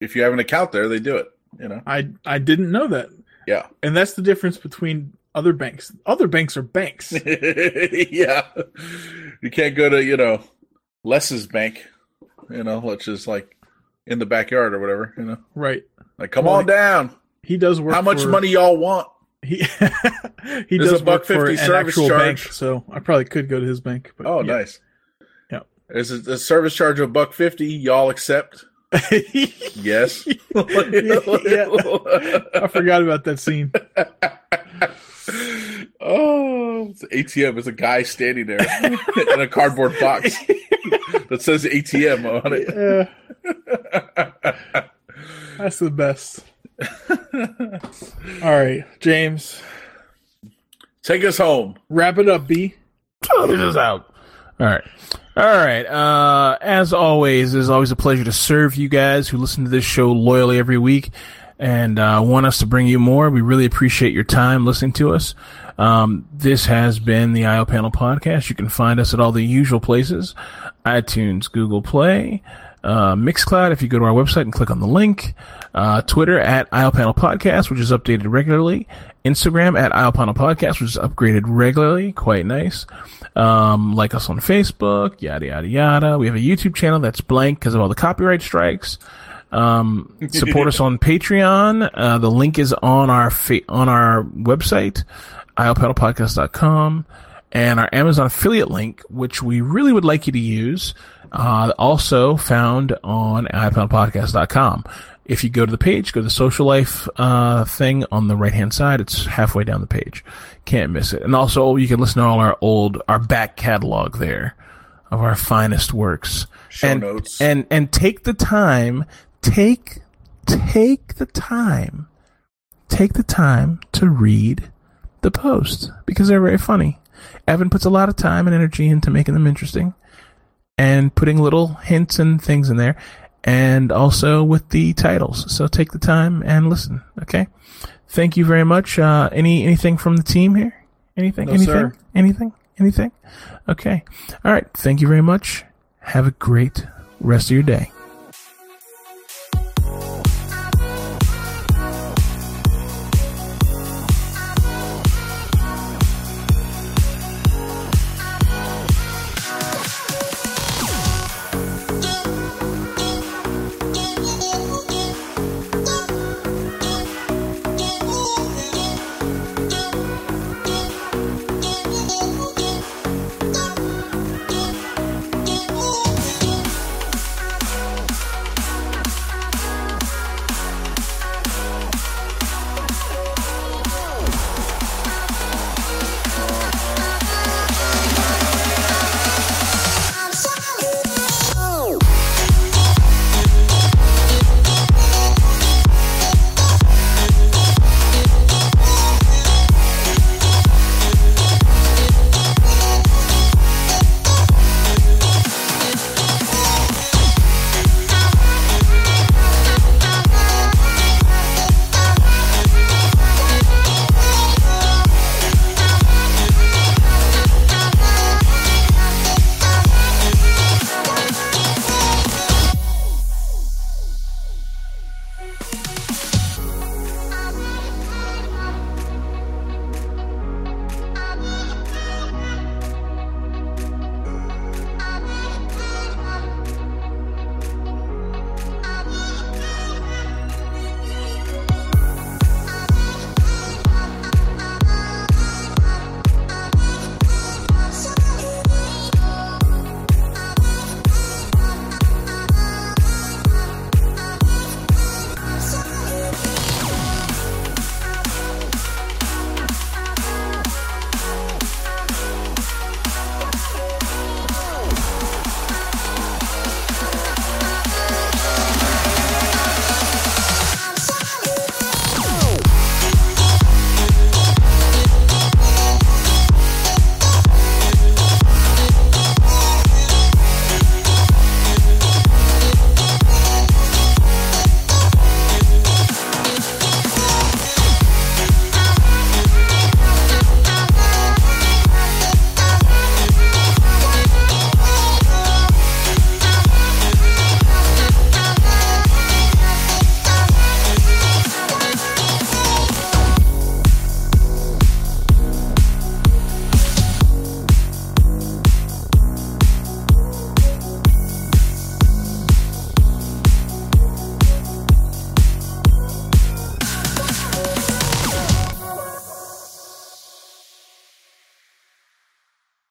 If you have an account there, they do it. You know. I I didn't know that. Yeah. And that's the difference between other banks. Other banks are banks. *laughs* yeah. You can't go to you know Les's bank. You know, which is like in the backyard or whatever. You know, Right. like come Well, on down. He does work. How much for- money y'all want? He *laughs* he There's does a buck work for 50 an service actual charge. bank, so I probably could go to his bank. But Oh, yeah. nice. Yeah. Is it a service charge of a buck fifty? Y'all accept? *laughs* Yes. *laughs* I forgot about that scene. oh, it's an ATM. It's a guy standing there in a cardboard box that says ATM on it. Yeah, that's the best. *laughs* All right, James, Take us home. wrap it up, B. It is out. All right. All right. Uh, as always, it's always a pleasure to serve you guys who listen to this show loyally every week and uh, want us to bring you more. We really appreciate your time listening to us. Um, this has been the IO Panel Podcast. You can find us at all the usual places iTunes, Google Play, uh, Mixcloud if you go to our website and click on the link, uh, Twitter at Panel Podcast, which is updated regularly, Instagram at Panel Podcast, which is upgraded regularly. Quite nice. Um, like us on Facebook, yada, yada, yada. We have a YouTube channel that's blank because of all the copyright strikes. Um, *laughs* support us on Patreon. Uh, the link is on our fa- on our website, iopanelpodcast.com, and our Amazon affiliate link, which we really would like you to use, uh, also found on iopanelpodcast.com. If you go to the page, go to the social life uh, thing on the right hand side. It's halfway down the page. Can't miss it. And also, you can listen to all our old, our back catalog there of our finest works. Show and, notes. and and take the time, take take the time, take the time to read the post because they're very funny. Evan puts a lot of time and energy into making them interesting and putting little hints and things in there and also with the titles. So take the time and listen. Okay. Thank you very much. Uh, any, anything from the team here? Anything? No, anything? sir. Anything? Anything? Okay. All right. Thank you very much. Have a great rest of your day.